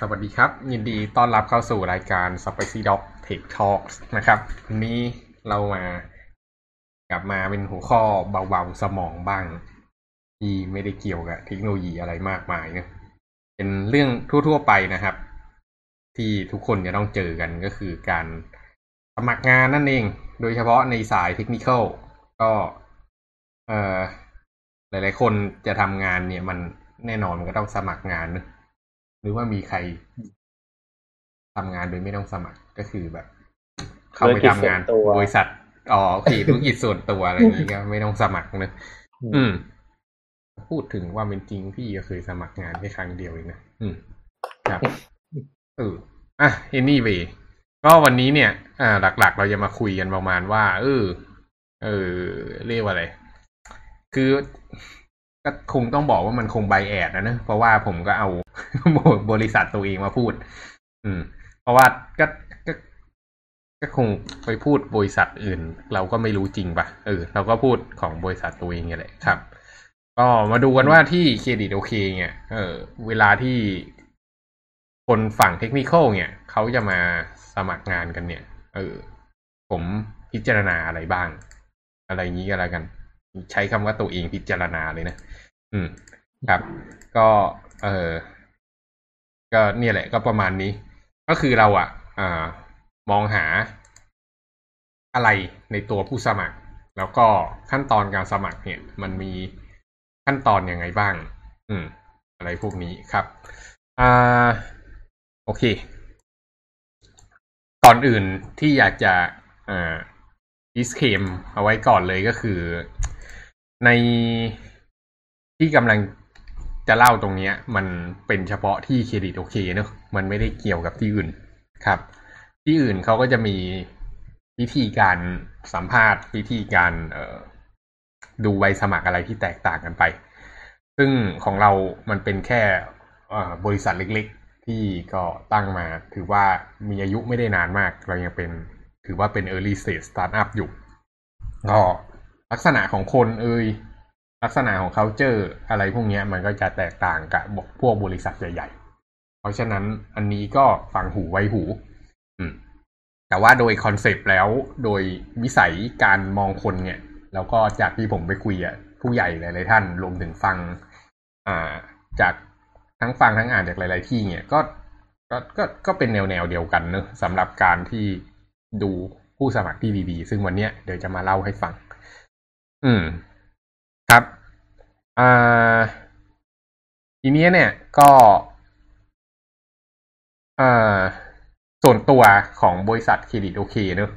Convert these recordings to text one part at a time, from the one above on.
สวัสดีครับ ยินดีต้อนรับเข้าสู่รายการ Spicy Dog Tech Talks นะครับวันนี้เรามากลับมาเป็นหัวข้อเบาๆสมองบ้าง ที่ไม่ได้เกี่ยวกับเทคโนโลยีอะไรมากมายเนะเป็นเรื่องทั่วๆไปนะครับ ที่ทุกคนจะต้องเจอกันก็คือการสมัครงานนั่นเอง โดยเฉพาะในสายเทคนิคอลก็เอ่อหลายๆคนจะทำงานเนี่ยมันแน่นอนมันก็ต้องสมัครงานนะ หรือว่ามีใครทำงานโดยไม่ต้องสมัครก็คือแบบ เข้าไปทำงานธุรกิจส่วนตัวบริษัทอ๋อโอเคธุรกิจส่วนตัวอะไรอย่างนี้ก็ไม่ต้องสมัครนะอืม พูดถึงว่าเป็นจริงพี่ก็เคยสมัครงานแค่ครั้งเดียวเองนะอืม ครับเอออะ anyway ก็วันนี้เนี่ย อ่า หลัก ๆ เราจะมาคุยกันประมาณว่า เออ เออ เรียกว่าอะไร คือ ก็คงต้องบอกว่ามันคงไบแอดนะเนอะเพราะว่าผมก็เอาบริษัทตัวเองมาพูด อืม เพราะว่าก็ก็ก็คงไปพูดบริษัทอื่น เราก็ไม่รู้จริงปะเออเราก็พูดของบริษัทตัวเองเนี่ยแหละครับ ก็มาดูกันว่าที่เครดิตโอเคเนี่ยเออ เวลาที่คนฝั่งเทคนิคอลเนี่ยเขาจะมาสมัครงานกันเนี่ย เออ ผมพิจารณาอะไรบ้าง อะไรอย่างนี้ก็แล้วกัน ใช้คำว่าตัวเองพิจารณาเลยนะ อืม ครับ ก็เออก็เนี่ยแหละ ก็ประมาณนี้ ก็คือเราอะอ่ามองหาอะไรในตัวผู้สมัคร แล้วก็ขั้นตอนการสมัครเนี่ย มันมีขั้นตอนอยังไงบ้าง อืม อะไรพวกนี้ครับอ่าโอเค ก่อนอื่นที่อยากจะอ่า disclaim เอาไว้ก่อนเลยก็คือใน ที่กำลังจะเล่าตรงเนี้ยมันเป็นเฉพาะที่เครดิตโอเคเนอะมันไม่ได้เกี่ยวกับที่อื่นครับ ที่อื่นเขาก็จะมีวิธีการสัมภาษณ์ วิธีการเออดูใบสมัครอะไรที่แตกต่างกันไป ซึ่งของเรามันเป็นแค่บริษัทเล็กๆ ที่ก็ตั้งมาถือว่ามีอายุไม่ได้นานมาก เรายังเป็นถือว่าเป็น early stage startup อยู่ก็ลักษณะของคนเอย ลักษณะของ culture อะไรพวกนี้มันก็จะแตกต่างกับพวกบริษัทใหญ่ๆ เพราะฉะนั้นอันนี้ก็ฟังหูไว้หู อืม แต่ว่าโดย concept แล้วโดยวิสัยการมองคนเนี่ย แล้วก็จากที่ผมไปคุยอะผู้ใหญ่หลายๆท่านรวมถึงฟัง อ่า จากทั้งฟังทั้งอ่านจากหลาย ๆ ที่เนี่ยก็ก็ก็ก็เป็นแนวแนวๆเดียวกันเนอะสำหรับการที่ดูผู้สมัครที่ดีๆ ซึ่งวันเนี้ยเดี๋ยวจะมาเล่าให้ฟัง อืม ครับ อ่า ทีนี้เนี่ยก็อ่าส่วนตัวของบริษัทเครดิตโอเคเนอะ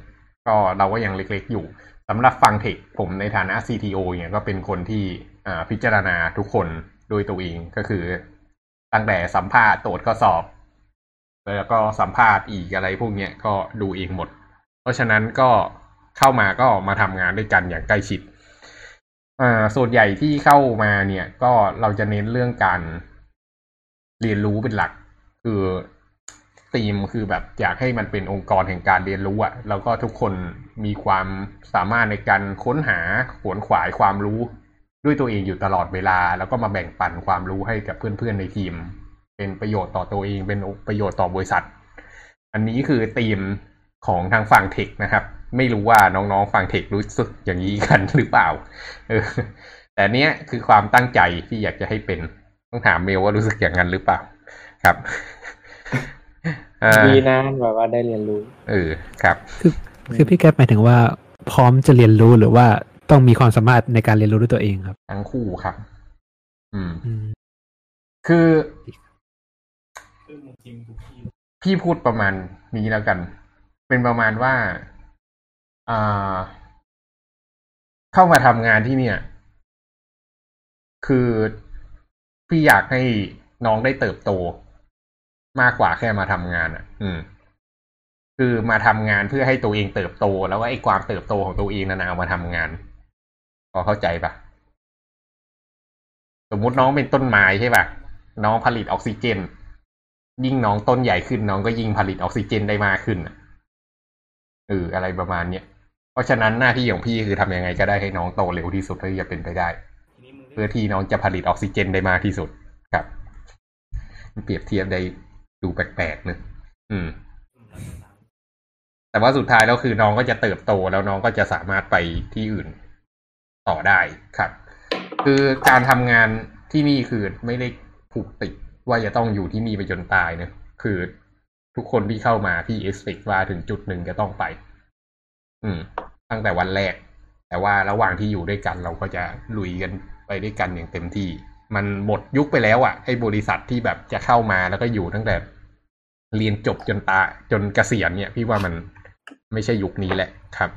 ก็เราก็ยังเล็กๆอยู่สำหรับฟังเทคผมในฐานะ CTO เนี่ยก็เป็นคนที่อ่าพิจารณาทุกคนโดยตัวเองก็คือตั้งแต่สัมภาษณ์ตรวจข้อสอบ แล้วก็สัมภาษณ์อีกอะไรพวกเนี้ยก็ดูเองหมด เพราะฉะนั้นก็เข้ามาก็มาทำงานด้วยกันอย่างใกล้ชิด อ่าส่วนใหญ่ที่เข้ามาเนี่ย ก็เราจะเน้นเรื่องการเรียนรู้เป็นหลัก คือธีมคือแบบอยากให้มันเป็นองค์กรแห่งการเรียนรู้อะแล้วก็ทุกคนมีความสามารถในการค้นหาขวนขวายความรู้ ด้วยตัวเองอยู่ตลอดเวลา แล้วก็มาแบ่งปันความรู้ให้กับเพื่อนๆในทีม เป็นประโยชน์ต่อตัวเองเป็นประโยชน์ต่อบริษัท อันนี้คือธีมของทางฝั่งเทคนะครับ ไม่รู้ว่าน้องๆฝั่งเทครู้สึกอย่างนี้กันหรือเปล่า เออ แต่เนี้ยคือความตั้งใจที่อยากจะให้เป็น ต้องถามเมลว่ารู้สึกอย่างนั้นหรือเปล่า ครับอ่าดีนะแบบว่าได้เรียนรู้ เออ ครับ คือคือพี่แก๊ปหมายถึงว่า พร้อมจะเรียนรู้หรือว่าต้องมีความสามารถในการเรียนรู้ด้วยตัวเองครับ ทั้งคู่ครับ อืมอืมคือ พี่พูดประมาณนี้แล้วกัน เป็นประมาณว่าอ่า เข้ามาทำงานที่เนี่ย คือพี่อยากให้น้องได้เติบโต มากกว่าแค่มาทำงานอะ อืม คือมาทำงานเพื่อให้ตัวเองเติบโต แล้วว่าไอ้ความเติบโตของตัวเองนั้นเอามาทำงาน พอเข้าใจปะสมมติน้องเป็นต้นไม้ใช่ปะน้องผลิตออกซิเจน ยิ่งน้องต้นใหญ่ขึ้นน้องก็ยิ่งผลิตออกซิเจนได้มากขึ้นน่ะเอออะไรประมาณเนี้ย ราะฉะนั้นหน้าที่ของพี่คือทำยังไงก็ได้ให้น้องโตเร็วที่สุดเท่าที่จะเป็นไปได้ เพื่อที่น้องจะผลิตออกซิเจนได้มากที่สุดครับ เปรียบเทียบได้ดูแปลกๆเนอะอืม แต่ว่าสุดท้ายแล้วคือน้องก็จะเติบโตแล้วน้องก็จะสามารถไปที่อื่นต่อได้ครับ คือการทำงานที่นี่คือไม่ได้ผูกติดว่าจะต้องอยู่ที่นี่ไปจนตายเนะคือทุกคนที่เข้ามาพี่เอ็กซ์เพว่าถึงจุดหนึ่งจะต้องไป อืม ตั้งแต่วันแรก แต่ว่าระหว่างที่อยู่ด้วยกันเราก็จะลุยกันไปด้วยกันอย่างเต็มที่ มันหมดยุคไปแล้วอะ่ะไอ้บริษัทที่แบบจะเข้ามาแล้วก็อยู่ตั้งแต่เรียนจบจนตาจนเกษียณเนี่ย พี่ว่ามันไม่ใช่ยุคนี้แหละครับ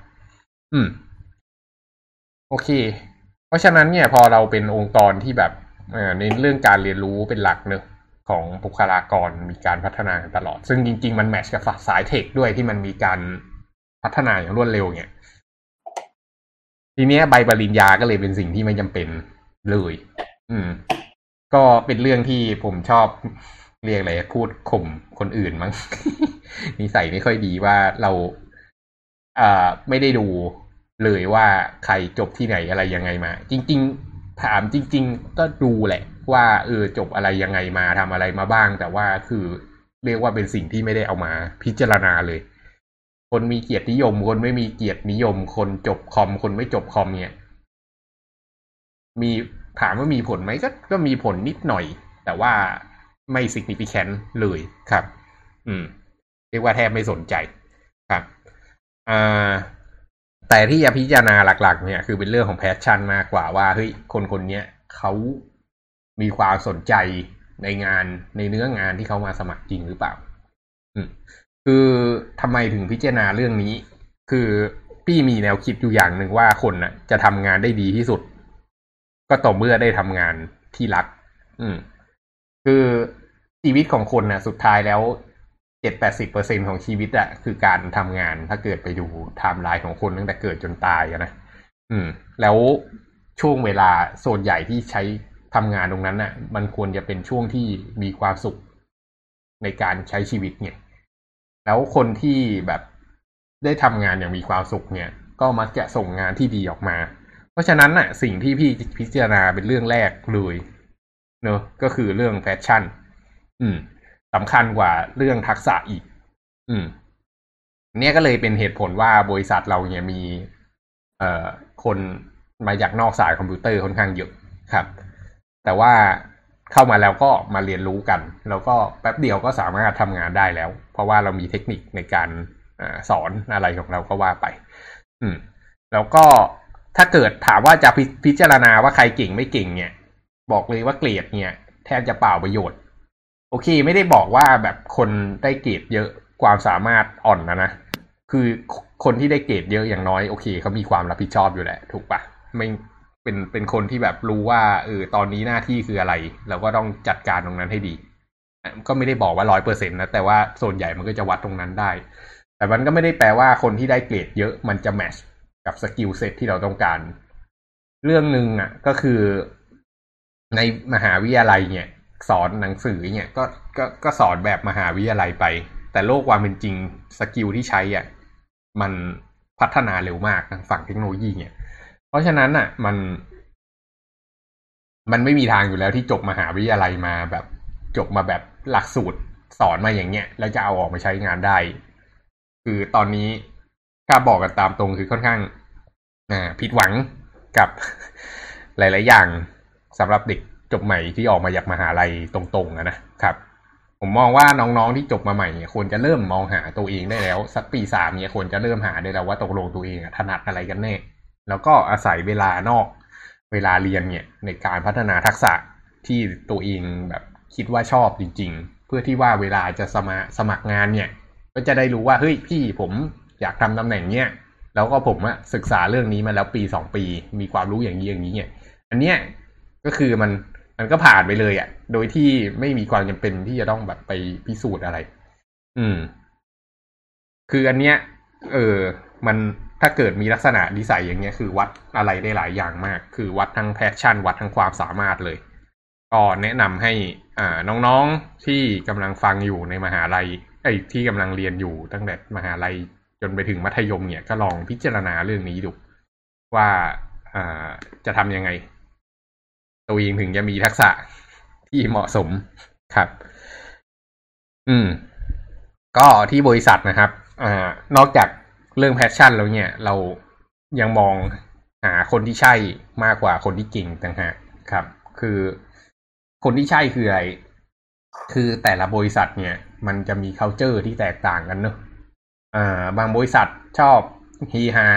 อืม โอเค เพราะฉะนั้นเนี่ยพอเราเป็นองค์กรที่แบบในเรื่องการเรียนรู้เป็นหลักเนอะของบุคลากรมีการพัฒนาตลอด ซึ่งจริง ๆ มันแมชกับสายเทคด้วยที่มันมีการพัฒนาอย่างรวดเร็วเนี่ย ทีนี้ใบปริญญาก็เลยเป็นสิ่งที่ไม่จำเป็นเลย อืม ก็เป็นเรื่องที่ผมชอบเรียกอะไรพูดข่มคนอื่นมั้งนิสัยไม่ค่อยดีว่าเราอ่าไม่ได้ดูเลยว่าใครจบที่ไหนอะไรยังไงมา จริง ๆ ถามจริง ๆ ก็ดูแหละ ว่าเออจบอะไรยังไงมาทำอะไรมาบ้าง แต่ว่าคือเรียกว่าเป็นสิ่งที่ไม่ได้เอามาพิจารณาเลย คนมีเกียรตินิยม คนไม่มีเกียรตินิยม คนจบคอม คนไม่จบคอมเนี่ย มีถามว่ามีผลไหมก็ก็มีผลนิดหน่อย แต่ว่าไม่ significant เลยครับ อืม เรียกว่าแทบไม่สนใจครับอ่าแต่ที่จะพิจารณาหลัก ๆ เนี่ย คือเป็นเรื่องของแพชชั่นมากกว่าว่าเฮ้ยคนคนนี้เขามีความสนใจในงานในเนื้องานที่เขามาสมัครจริงหรือเปล่า อืม คือทำไมถึงพิจารณาเรื่องนี้ คือพี่มีแนวคิดอยู่อย่างหนึ่งว่าคนน่ะ จะทำงานได้ดีที่สุด ก็ต่อเมื่อได้ทำงานที่รัก อืม คือชีวิตของคนน่ะ สุดท้ายแล้วเจ็ดแปดสิบเปอร์เซ็นต์ของชีวิตอะคือการทำงานถ้าเกิดไปดูไทม์ไลน์ของคนตั้งแต่เกิดจนตายนะอืม แล้วช่วงเวลาโซนใหญ่ที่ใช้ทำงานตรงนั้นน่ะ มันควรจะเป็นช่วงที่มีความสุขในการใช้ชีวิตเนี่ย แล้วคนที่แบบได้ทำงานอย่างมีความสุขเนี่ย ก็มักจะส่งงานที่ดีออกมา เพราะฉะนั้นน่ะ สิ่งที่พี่พิจารณาเป็นเรื่องแรกเลยเนอะก็คือเรื่อง passion อืมสำคัญกว่าเรื่องทักษะอีก อืม เนี่ยก็เลยเป็นเหตุผลว่าบริษัทเราเนี่ยมี เอ่อคนมาจากนอกสายคอมพิวเตอร์ค่อนข้างเยอะครับ แต่ว่า เข้ามาแล้วก็มาเรียนรู้กัน แล้วก็แป๊บเดียวก็สามารถทำงานได้แล้ว เพราะว่าเรามีเทคนิคในการสอนอะไรของเราก็ว่าไป อืม แล้วก็ถ้าเกิดถามว่าจะพพิจารณาว่าใครเก่งไม่เก่ง เนี่ย บอกเลยว่าเกรดเนี่ย แทบจะเปล่าประโยชน์ โอเค ไม่ได้บอกว่าแบบคนได้เกรดเยอะความสามารถอ่อนนะนะคือคนที่ได้เกรดเยอะอย่างน้อยโอเคเขามีความรับผิดชอบอยู่แหละ ถูกปะไม่ เป็นเป็นคนที่แบบรู้ว่าเออตอนนี้หน้าที่คืออะไร เราก็ต้องจัดการตรงนั้นให้ดี ก็ไม่ได้บอกว่าร้อยเปอร์เซ็นต์นะ แต่ว่าส่วนใหญ่มันก็จะวัดตรงนั้นได้ แต่มันก็ไม่ได้แปลว่าคนที่ได้เกรดเยอะมันจะ match กับ skill set ที่เราต้องการ เรื่องหนึ่งอะก็คือในมหาวิทยาลัยเนี่ย สอนหนังสือเนี่ยก็ก็ก็สอนแบบมหาวิทยาลัยไป แต่โลกความเป็นจริง skill ที่ใช้อะมันพัฒนาเร็วมากทางฝั่งเทคโนโลยีเนี่ย เพราะฉะนั้นอะ มัน มันไม่มีทางอยู่แล้วที่จบมหาวิทยาลัยมาแบบ จบมาแบบหลักสูตรสอนมาอย่างเงี้ย แล้วจะเอาออกมาใช้งานได้ คือตอนนี้ถ้าบอกกันตามตรงคือค่อนข้างอ่าผิดหวังกับหลาย ๆ อย่างสำหรับเด็กจบใหม่ที่ออกมาจากมหาลัยตรงๆนะครับ ผมมองว่าน้องๆที่จบมาใหม่เนี่ยควรจะเริ่มมองหาตัวเองได้แล้ว สักปีสามเนี่ยควรจะเริ่มหาได้แล้วว่าตกลงตัวเองถนัดอะไรกันแน่ แล้วก็อาศัยเวลานอกเวลาเรียนเนี่ยในการพัฒนาทักษะที่ตัวเองแบบคิดว่าชอบจริง ๆ เพื่อที่ว่าเวลาจะสมัสมัครงานเนี่ย ก็จะได้รู้ว่าเฮ้ยพี่ผมอยากทำตำแหน่งเนี้ยแล้วก็ผมอะศึกษาเรื่องนี้มาแล้วปีสองปี มีความรู้อย่างนี้อย่างนี้เนี่ยอันเนี้ยก็คือมันมันก็ผ่านไปเลยอะ่ะโดยที่ไม่มีความจำเป็นที่จะต้องแบบไปพิสูจน์อะไร อืม คืออันเนี้ย เออ มัน ถ้าเกิดมีลักษณะนิสัยอย่างเงี้ยคือวัดอะไรได้หลายอย่างมาก คือวัดทั้ง passion วัดทั้งความสามารถเลย ก็แนะนำให้อ่าน้องๆที่กำลังฟังอยู่ในมหาลัยไอ้ที่กำลังเรียนอยู่ตั้งแต่มหาลัยจนไปถึงมัธยมเนี่ยก็ลองพิจารณาเรื่องนี้ดูว่าอ่าจะทำยังไง ตัวเองถึงจะมีทักษะที่เหมาะสมครับ อืม ก็ที่บริษัทนะครับ อ่า นอกจาก เรื่อง passion แล้วเนี่ย เรายังมองหาคนที่ใช่มากกว่าคนที่เก่งต่างหากครับ คือคนที่ใช่คืออะไร คือแต่ละบริษัทเนี่ย มันจะมี c u เจอร์ที่แตกต่างกันเนอะอ่า บางบริษัทชอบฮีฮา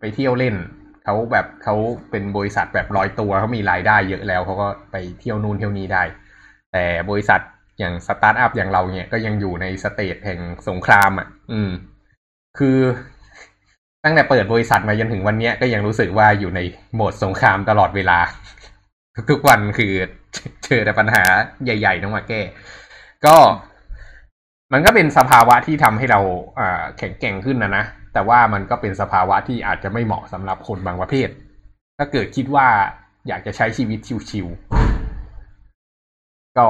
ไปเที่ยวเล่นเขาแบบเขาเป็นบริษัทแบบลอยตัวเขามีรายได้เยอะแล้วเขาก็ไปเที่ยวนู่นเที่ยวนี้ได้ แต่บริษัทอย่างสตาร์ทอัพอย่างเราเนี่ยก็ยังอยู่ใน stage แห่งสงครามอะ อืม คือตั้งแต่เปิดบริษัทมาจนถึงวันนี้ก็ยังรู้สึกว่าอยู่ในโหมดสงครามตลอดเวลา ทุกวันคือเจอแต่ปัญหาใหญ่ๆต้องมาแก้ ก็มันก็เป็นสภาวะที่ทำให้เราอ่าแข็งแกร่งขึ้นนะนะ แต่ว่ามันก็เป็นสภาวะที่อาจจะไม่เหมาะสำหรับคนบางประเภท ถ้าเกิดคิดว่าอยากจะใช้ชีวิตชิวๆก็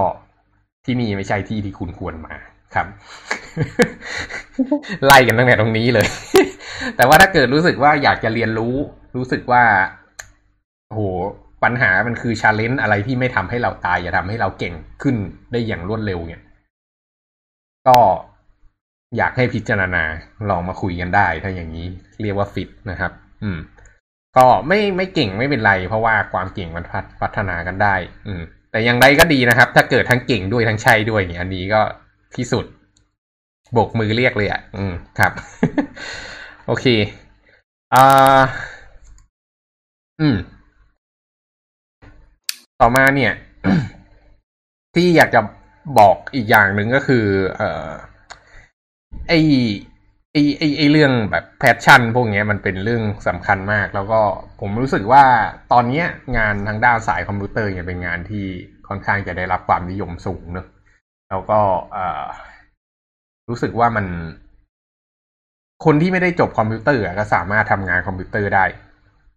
ที่นี่ไม่ใช่ที่ที่คุณควรมา ครับ ไล่กันตั้งแต่ตรงนี้เลย แต่ว่าถ้าเกิดรู้สึกว่าอยากจะเรียนรู้ รู้สึกว่าโหปัญหามันคือ challenge อะไรที่ไม่ทำให้เราตาย อย่าทำให้เราเก่งขึ้นได้อย่างรวดเร็วเนี่ย ก็อยากให้พิจารณาลองมาคุยกันได้ ถ้าอย่างนี้เรียกว่าฟิตนะครับ อืม ก็ไม่ไม่เก่งไม่เป็นไร เพราะว่าความเก่งมันพัฒนากันได้ อืม แต่อย่างไรก็ดีนะครับ ถ้าเกิดทั้งเก่งด้วยทั้งใช่ด้วยเนี่ยอันนี้ก็ ที่สุดโบกมือเรียกเลยอะ อืม ครับ โอเค อ่า อืม ต่อมาเนี่ย ที่อยากจะบอกอีกอย่างหนึ่งก็คือ เอ่อ ไอ้ไอ้ไอ้ไอ้เรื่องแบบ passion พวกนี้มันเป็นเรื่องสำคัญมาก แล้วก็ผมรู้สึกว่าตอนนี้งานทางด้านสายคอมพิวเตอร์เนี่ยเป็นงานที่ค่อนข้างจะได้รับความนิยมสูงเนอะ แล้วก็รู้สึกว่ามันคนที่ไม่ได้จบคอมพิวเตอร์ก็สามารถทำงานคอมพิวเตอร์ได้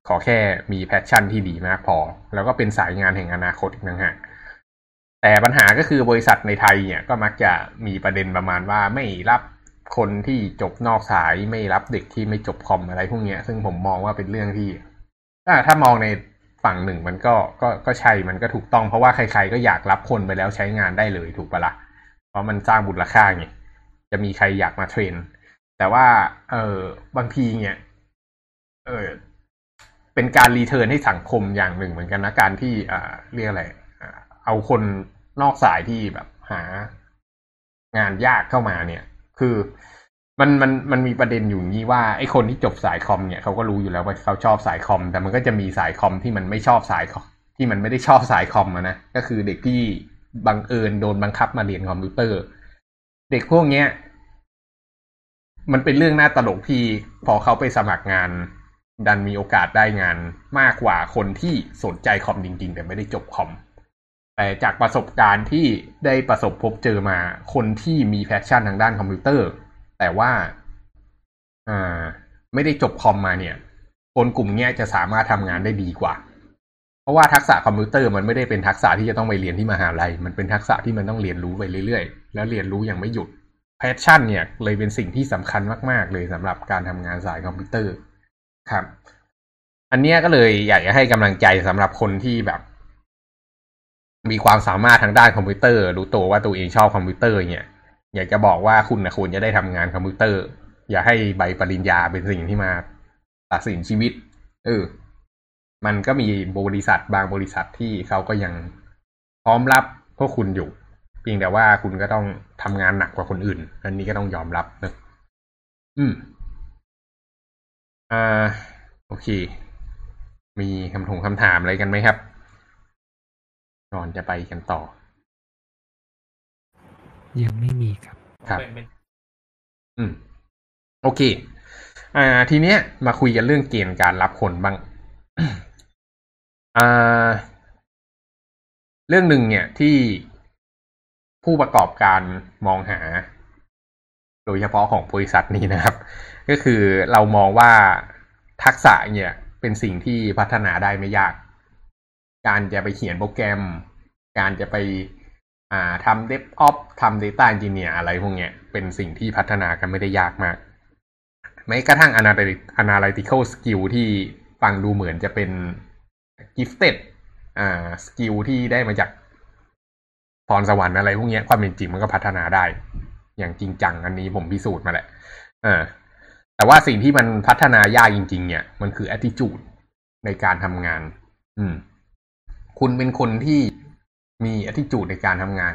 ขอแค่มี passion ที่ดีมากพอ แล้วก็เป็นสายงานแห่งอนาคตอีกนะฮะแต่ปัญหาก็คือบริษัทในไทยเนี่ยก็มักจะมีประเด็นประมาณว่าไม่รับคนที่จบนอกสายไม่รับเด็กที่ไม่จบคอมอะไรพวกนี้ซึ่งผมมองว่าเป็นเรื่องที่ถ้าถ้ามองใน ฝั่งหนึ่งมันก็ก็ก็ใช่มันก็ถูกต้องเพราะว่าใคร ๆ ก็อยากรับคนไปแล้วใช้งานได้เลยถูกปะละ่ะเพราะมันสร้างบุญค่าไงจะมีใครอยากมาเทรน แต่ว่า เออบางทีเนี่ย เออเป็นการ return ให้สังคมอย่างหนึ่งเหมือนกันนะการที่อ่าเรียกอะไรเอาคนนอกสายที่แบบหางานยากเข้ามาเนี่ย คือ มันมันมันมีประเด็นอยู่นี้ว่าไอ้คนที่จบสายคอมเนี่ยเขาก็รู้อยู่แล้วว่าเขาชอบสายคอม แต่มันก็จะมีสายคอมที่มันไม่ชอบสายคอมที่มันไม่ได้ชอบสายคอมนะก็คือเด็กที่บังเอิญโดนบังคับมาเรียนคอมพิวเตอร์ เด็กพวกเนี้ยมันเป็นเรื่องน่าตลกที่พอเขาไปสมัครงาน ดันมีโอกาสได้งานมากกว่าคนที่สนใจคอมจริง ๆ แต่ไม่ได้จบคอมแต่จากประสบการณ์ที่ได้ประสบพบเจอมาคนที่มี passion ทางด้านคอมพิวเตอร์ แต่ว่าอ่าไม่ได้จบคอมมาเนี่ย คนกลุ่มนี้จะสามารถทำงานได้ดีกว่า เพราะว่าทักษะคอมพิวเตอร์มันไม่ได้เป็นทักษะที่จะต้องไปเรียนที่มหาลัย มันเป็นทักษะที่มันต้องเรียนรู้ไปเรื่อยๆ แล้วเรียนรู้อย่างไม่หยุดpassion เนี่ยเลยเป็นสิ่งที่สำคัญมาก ๆ เลยสำหรับการทำงานสายคอมพิวเตอร์ครับ อันเนี้ยก็เลยอยากจะให้กำลังใจสำหรับคนที่แบบ มีความสามารถทางด้านคอมพิวเตอร์ รู้ตัวว่าตัวเองชอบคอมพิวเตอร์เนี่ย อยากจะบอกว่าคุณนะควรจะได้ทำงานคอมพิวเตอร์ อย่าให้ใบปริญญาเป็นสิ่งที่มาตัดสินชีวิต เออ มันก็มีบริษัทบางบริษัทที่เขาก็ยังพร้อมรับพวกคุณอยู่ เพียงแต่ว่าคุณก็ต้องทำงานหนักกว่าคนอื่น อันนี้ก็ต้องยอมรับนะอืม อ่า โอเค มีคำถงคำถามอะไรกันไหมครับก่อนจะไปกันต่อ ยังไม่มีครับครับอืม โอเค อ่า ทีเนี้ย มาคุยกันเรื่องเกณฑ์การรับคนบ้าง อ่า เรื่องหนึ่งเนี่ยที่ผู้ประกอบการมองหา โดยเฉพาะของบริษัทนี้นะครับ ก็คือเรามองว่าทักษะเนี่ยเป็นสิ่งที่พัฒนาได้ไม่ยาก การจะไปเขียนโปรแกรม การจะไป อ่าทำเดฟออฟทำ Data Engineer อะไรพวกเนี้ย เป็นสิ่งที่พัฒนากันไม่ได้ยากมากแม้กระทั่ง analytical skill ที่ฟังดูเหมือนจะเป็น gifted อ่าสกิลที่ได้มาจากพรสวรรค์อะไรพวกนี้ความเป็นจริงมันก็พัฒนาได้ อย่างจริงจังอันนี้ผมพิสูจน์มาแหละอ่าแต่ว่าสิ่งที่มันพัฒนายากจริง ๆ เนี่ย มันคือ attitude ในการทำงาน อืม คุณเป็นคนที่ มี attitude ในการทำงาน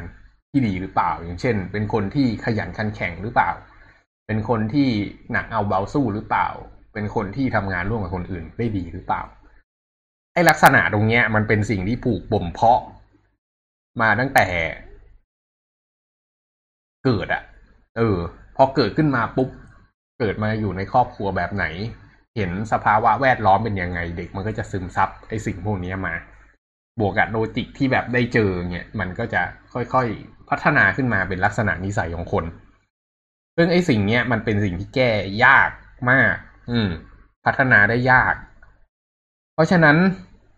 ที่ดีหรือเปล่า อย่างเช่น เป็นคนที่ขยันขันแข็งหรือเปล่า เป็นคนที่หนักเอาเบาสู้หรือเปล่า เป็นคนที่ทำงานร่วมกับคนอื่นได้ดีหรือเปล่าไอ้ลักษณะตรงเนี้ย มันเป็นสิ่งที่ถูกบ่มเพาะ มาตั้งแต่ เกิดอะเออ พอเกิดขึ้นมาปุ๊บเกิดมาอยู่ในครอบครัวแบบไหน เห็นสภาวะแวดล้อมเป็นยังไง เด็กมันก็จะซึมซับไอ้สิ่งพวกนี้มา บวกกับ logic ที่แบบได้เจอเนี่ยมันก็จะค่อยๆพัฒนาขึ้นมาเป็นลักษณะนิสัยของคน ซึ่งไอ้สิ่งเนี้ยมันเป็นสิ่งที่แก้ยากมาก อืม พัฒนาได้ยาก เพราะฉะนั้น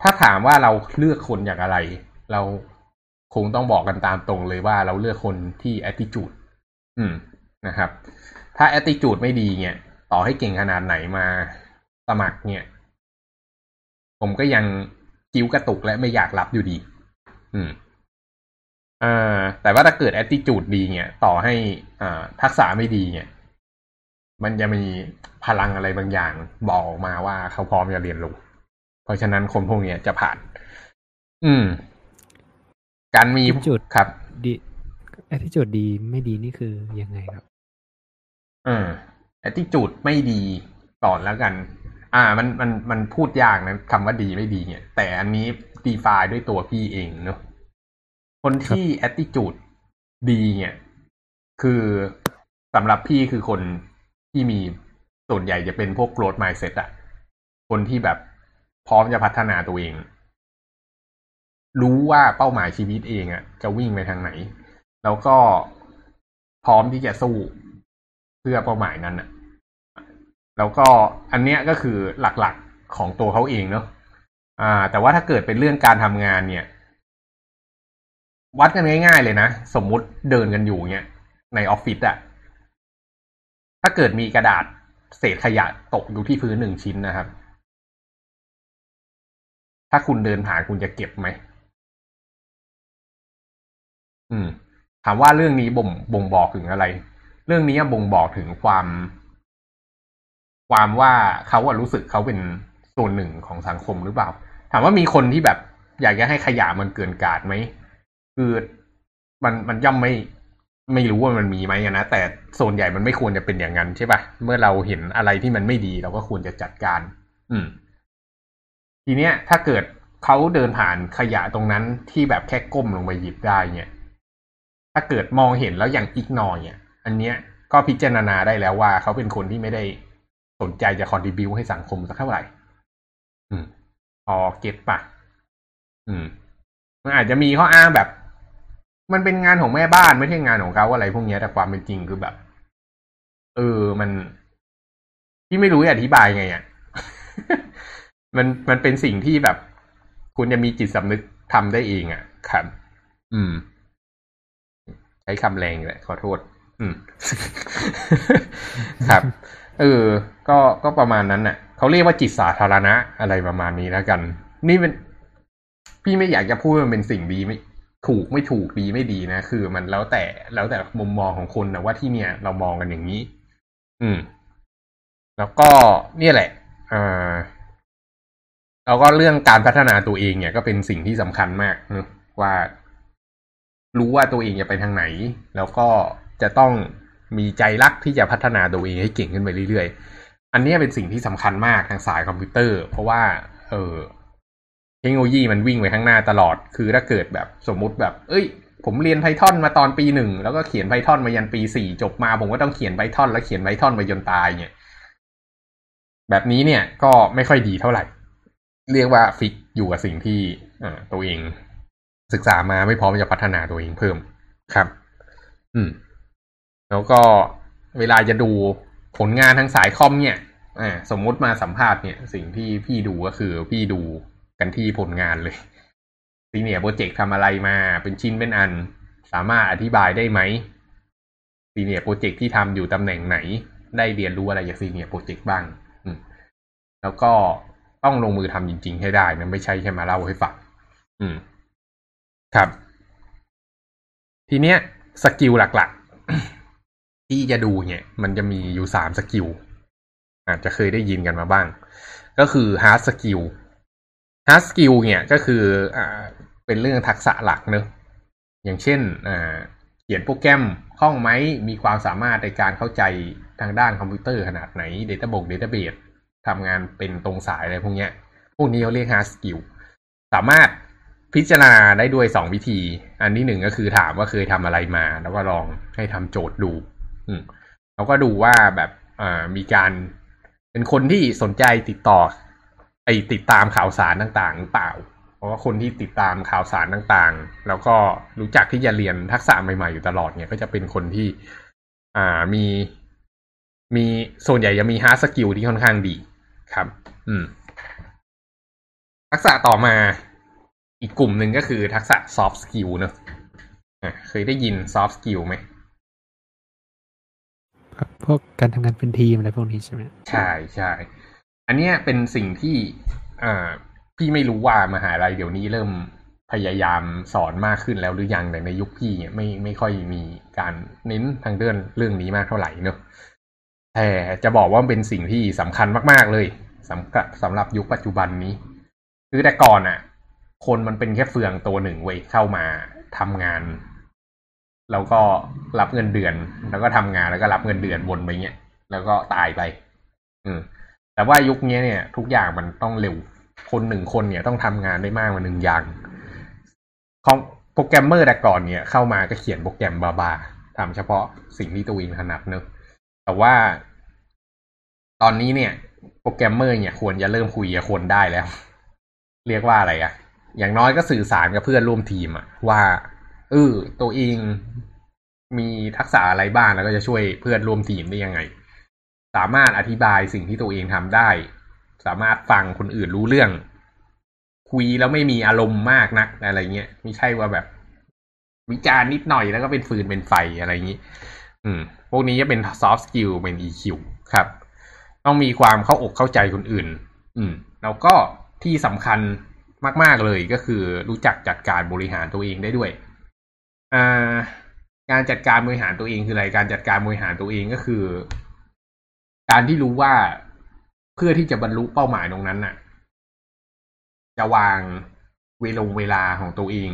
ถ้าถามว่าเราเลือกคนอย่างอะไร เราคงต้องบอกกันตามตรงเลยว่าเราเลือกคนที่ attitude อืมนะครับ ถ้า attitude ไม่ดีเนี่ย ต่อให้เก่งขนาดไหนมาสมัครเนี่ย ผมก็ยัง กิ้วกระตุกและไม่อยากรับอยู่ดี อืมอ่าแต่ว่าถ้าเกิด attitude ดีเนี่ย ต่อให้อ่าทักษะไม่ดีเนี่ย มันจะมีพลังอะไรบางอย่างบอกออกมาว่าเขาพร้อมจะเรียนรู้ เพราะฉะนั้นคนพวกเนี้ยจะผ่าน อืม การมีจุดครับ ดีแอท i จูดดีไม่ดีนี่คือยังไงครับอ่า attitude ไม่ดีก่อนแล้วกัน อ่ามันมันมันพูดยากนะคำว่าดีไม่ดีเนี่ย แต่อันนี้ define ด้วยตัวพี่เองเนอะคนที่ attitude ดีเนี่ย คือสำหรับพี่คือคนที่มีส่วนใหญ่จะเป็นพวก growth mindset อะคนที่แบบพร้อมจะพัฒนาตัวเอง รู้ว่าเป้าหมายชีวิตเองอะจะวิ่งไปทางไหน แล้วก็พร้อมที่จะสู้เพื่อเป้าหมายนั้นอะ แล้วก็อันเนี้ยก็คือหลักๆของตัวเขาเองเนอะอ่า แต่ว่าถ้าเกิดเป็นเรื่องการทำงานเนี่ย วัดกันง่าย ๆ เลยนะ สมมุติเดินกันอยู่เนี่ยในออฟฟิศอะถ้าเกิดมีกระดาษเศษขยะตกอยู่ที่พื้นหนึ่งชิ้นนะครับ ถ้าคุณเดินผ่านคุณจะเก็บไหม อืม ถามว่าเรื่องนี้บ่งบ่งบอกถึงอะไร เรื่องนี้บ่งบอกถึงความ ความว่าเขาอะรู้สึกเขาเป็นส่วนหนึ่งของสังคมหรือเปล่า ถามว่ามีคนที่แบบอยากจะให้ขยะมันเกินกาดไหมคือมันมันย่อมไม่ไม่รู้ว่ามันมีไหมนะแต่ส่วนใหญ่มันไม่ควรจะเป็นอย่างนั้นใช่ปะเมื่อเราเห็นอะไรที่มันไม่ดีเราก็ควรจะจัดการ อืม ทีเนี้ย ถ้าเกิดเขาเดินผ่านขยะตรงนั้นที่แบบแค่ก้มลงไปหยิบได้เนี่ย ถ้าเกิดมองเห็นแล้วยังอีกนอยเนี่ย อันเนี้ยก็พิจารณาได้แล้วว่าเขาเป็นคนที่ไม่ได้ สนใจจะคอนดิบิวให้สังคมสักเท่าไหร่ อืมพอเก็ตปะอืม มันอาจจะมีข้ออ้างแบบ มันเป็นงานของแม่บ้านไม่ใช่งานของเขาอะไรพวกนี้แต่ความเป็นจริงคือแบบ เออมันที่ไม่รู้อธิบายไงอะ มันมันเป็นสิ่งที่แบบ คุณจะมีจิตสำนึกทำได้เองอะครับ อืม ใช้คำแรงแหละขอโทษ อืม ครับ เออ ก็ก็ประมาณนั้นน่ะเขาเรียกว่าจิตสาธารณะอะไรประมาณนี้แล้วกัน นี่เป็น พี่ไม่อยากจะพูดมันเป็นสิ่งดีไม่ถูกไม่ถูกดีไม่ดีนะ คือมันแล้วแต่แล้วแต่มุมมองของคนนะว่าที่เนี่ย เรามองกันอย่างนี้ อืม แล้วก็เนี่ยแหละอ่าแล้วก็เรื่องการพัฒนาตัวเองเนี่ย ก็เป็นสิ่งที่สำคัญมากว่ารู้ว่าตัวเองจะไปทางไหน แล้วก็จะต้องมีใจรักที่จะพัฒนาตัวเองให้เก่งขึ้นไปเรื่อย อันนี้เป็นสิ่งที่สำคัญมากทางสายคอมพิวเตอร์ เพราะว่า เออเทคโนโลยีมันวิ่งไปข้างหน้าตลอด คือถ้าเกิดแบบสมมุติแบบ เอ้ย ผมเรียน Python มาตอนปีหนึ่งแล้วก็เขียน Python มายันปีสี่จบมา ผมก็ต้องเขียน Python แล้วเขียน Python ไปจนตายเนี่ย แบบนี้เนี่ยก็ไม่ค่อยดีเท่าไหร่ เรียกว่า fix อยู่กับสิ่งที่ตัวเอง ศึกษามาไม่พร้อมจะพัฒนาตัวเองเพิ่มครับ อืม แล้วก็เวลาจะดู ผลงานทางสายคอมเนี่ยอ่าสมมุติมาสัมภาษณ์เนี่ยสิ่งที่พี่ดูก็คือพี่ดูกันที่ผลงานเลย senior project ทำอะไรมาเป็นชิ้นเป็นอัน สามารถอธิบายได้ไหม senior project ที่ทำอยู่ตำแหน่งไหน ได้เรียนรู้อะไรจาก senior project บ้างอืมแล้วก็ต้องลงมือทำจริง ๆ ให้ได้นะไม่ใช่แค่มาเล่าให้ฟังอืม ครับ ทีเนี้ย skill หลัก ๆ ที่จะดูเนี่ย มันจะมีอยู่สาม skillอาจจะเคยได้ยินกันมาบ้าง ก็คือ hard skill hard skill เนี่ยก็คืออ่าเป็นเรื่องทักษะหลักเนอะอย่างเช่นอ่าเขียนโปรแกรมคล่องไหมมีความสามารถในการเข้าใจทางด้านคอมพิวเตอร์ขนาดไหน Data บก Database ทำงานเป็นตรงสายอะไรพวกเนี้ย พวกนี้เขาเรียก hard skill สามารถพิจารณาได้ด้วยสองวิธี อันที่หนึ่งก็คือถามว่าเคยทำอะไรมา แล้วก็ลองให้ทำโจทย์ดู อืมแล้วก็ดูว่าแบบอ่ามีการเป็นคนที่สนใจติดต่อ ไอ้ติดตามข่าวสารต่างๆหรือเปล่า เพราะว่าคนที่ติดตามข่าวสารต่างๆ แล้วก็รู้จักที่จะเรียนทักษะใหม่ๆอยู่ตลอดเนี่ย ก็จะเป็นคนที่ อ่ามีมีส่วนใหญ่จะมี hard skill ที่ค่อนข้างดีครับ อืม ทักษะต่อมาอีกกลุ่มหนึ่งก็คือทักษะ soft skill เนอะเคยได้ยิน soft skill ไหม ครับพวกการทำงานเป็นทีมอะไรพวกนี้ใช่ไหมใช่ใช่อันเนี้ยเป็นสิ่งที่อ่าพี่ไม่รู้ว่ามหาลัยเดี๋ยวนี้เริ่มพยายามสอนมากขึ้นแล้วหรือยังแต่ในยุคพี่เนี่ยไม่ไม่ค่อยมีการเน้นทางเรื่องเรื่องนี้มากเท่าไหร่เนอะแต่จะบอกว่าเป็นสิ่งที่สำคัญมาก ๆเลยสำหรับสำหรับยุคปัจจุบันนี้ คือแต่ก่อนอะ คนมันเป็นแค่เฟืองตัวหนึ่งเว้ยเข้ามาทำงาน แล้วก็รับเงินเดือน แล้วก็ทำงานแล้วก็รับเงินเดือนวนไปเงี้ยแล้วก็ตายไป อืม แต่ว่ายุคนี้เนี่ย ทุกอย่างมันต้องเร็ว คนหนึ่งคนเนี่ยต้องทำงานได้มากกว่าหนึ่งอย่างของโปรแกรมเมอร์แต่ก่อนเนี่ย เข้ามาก็เขียนโปรแกรมบาๆทำเฉพาะสิ่งที่ตัวเองถนัดเนอะแต่ว่าตอนนี้เนี่ย โปรแกรมเมอร์เนี่ยควรจะเริ่มคุยกับคนได้แล้ว เรียกว่าอะไรอะอย่างน้อยก็สื่อสารกับเพื่อนร่วมทีมอะว่า เออตัวเองมีทักษะอะไรบ้างแล้วก็จะช่วยเพื่อนร่วมทีมได้ยังไง สามารถอธิบายสิ่งที่ตัวเองทำได้ สามารถฟังคนอื่นรู้เรื่อง คุยแล้วไม่มีอารมณ์มากนักอะไรเงี้ยไม่ใช่ว่าแบบ วิจารณ์นิดหน่อยแล้วก็เป็นฟืนเป็นไฟอะไรอย่างนี้ อืม พวกนี้จะเป็น soft skill เป็น EQ ครับ ต้องมีความเข้าอกเข้าใจคนอื่น อืม แล้วก็ที่สำคัญมาก ๆเลยก็คือรู้จักจัดการบริหารตัวเองได้ด้วย อ่า การจัดการบริหารตัวเองคืออะไร การจัดการบริหารตัวเองก็คือ การที่รู้ว่าเพื่อที่จะบรรลุเป้าหมายตรงนั้นน่ะ จะวางเวล่ำเวลาของตัวเอง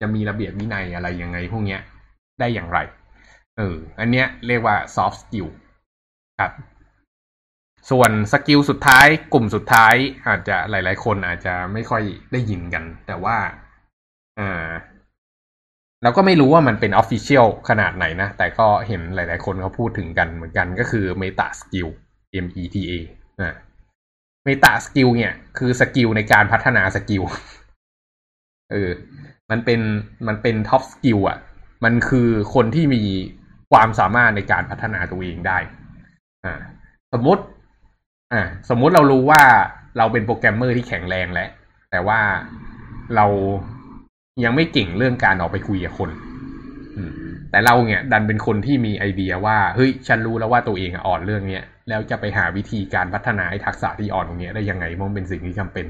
จะมีระเบียบวินัยอะไรยังไง พวกเนี้ย ได้อย่างไร เออ อันเนี้ยเรียกว่า soft skill ครับ ส่วน skill สุดท้ายกลุ่มสุดท้ายอาจจะหลาย ๆ คนอาจจะไม่ค่อยได้ยินกัน แต่ว่า อ่า เราก็ไม่รู้ว่ามันเป็น official ขนาดไหนนะ แต่ก็เห็นหลาย ๆ คนเขาพูดถึงกันเหมือนกันก็คือ Meta Skill M E T A อ่า Meta Skill เนี่ย คือ skill ในการพัฒนา skill เออ มันเป็นมันเป็น top skill อะ มันคือคนที่มีความสามารถในการพัฒนาตัวเองได้ อ่า สมมติ อ่า สมมุติเรารู้ว่าเราเป็นโปรแกรมเมอร์ที่แข็งแรงแล้วแต่ว่าเรา ยังไม่เก่งเรื่องการออกไปคุยกับคนแต่เราเนี่ย ดันเป็นคนที่มีไอเดียว่าเฮ้ยฉันรู้แล้วว่าตัวเองอ่อนเรื่องเนี้ยแล้วจะไปหาวิธีการพัฒนาไอ้ทักษะที่อ่อนตรงเนี้ยได้ยังไงมันเป็นสิ่งที่จำเป็น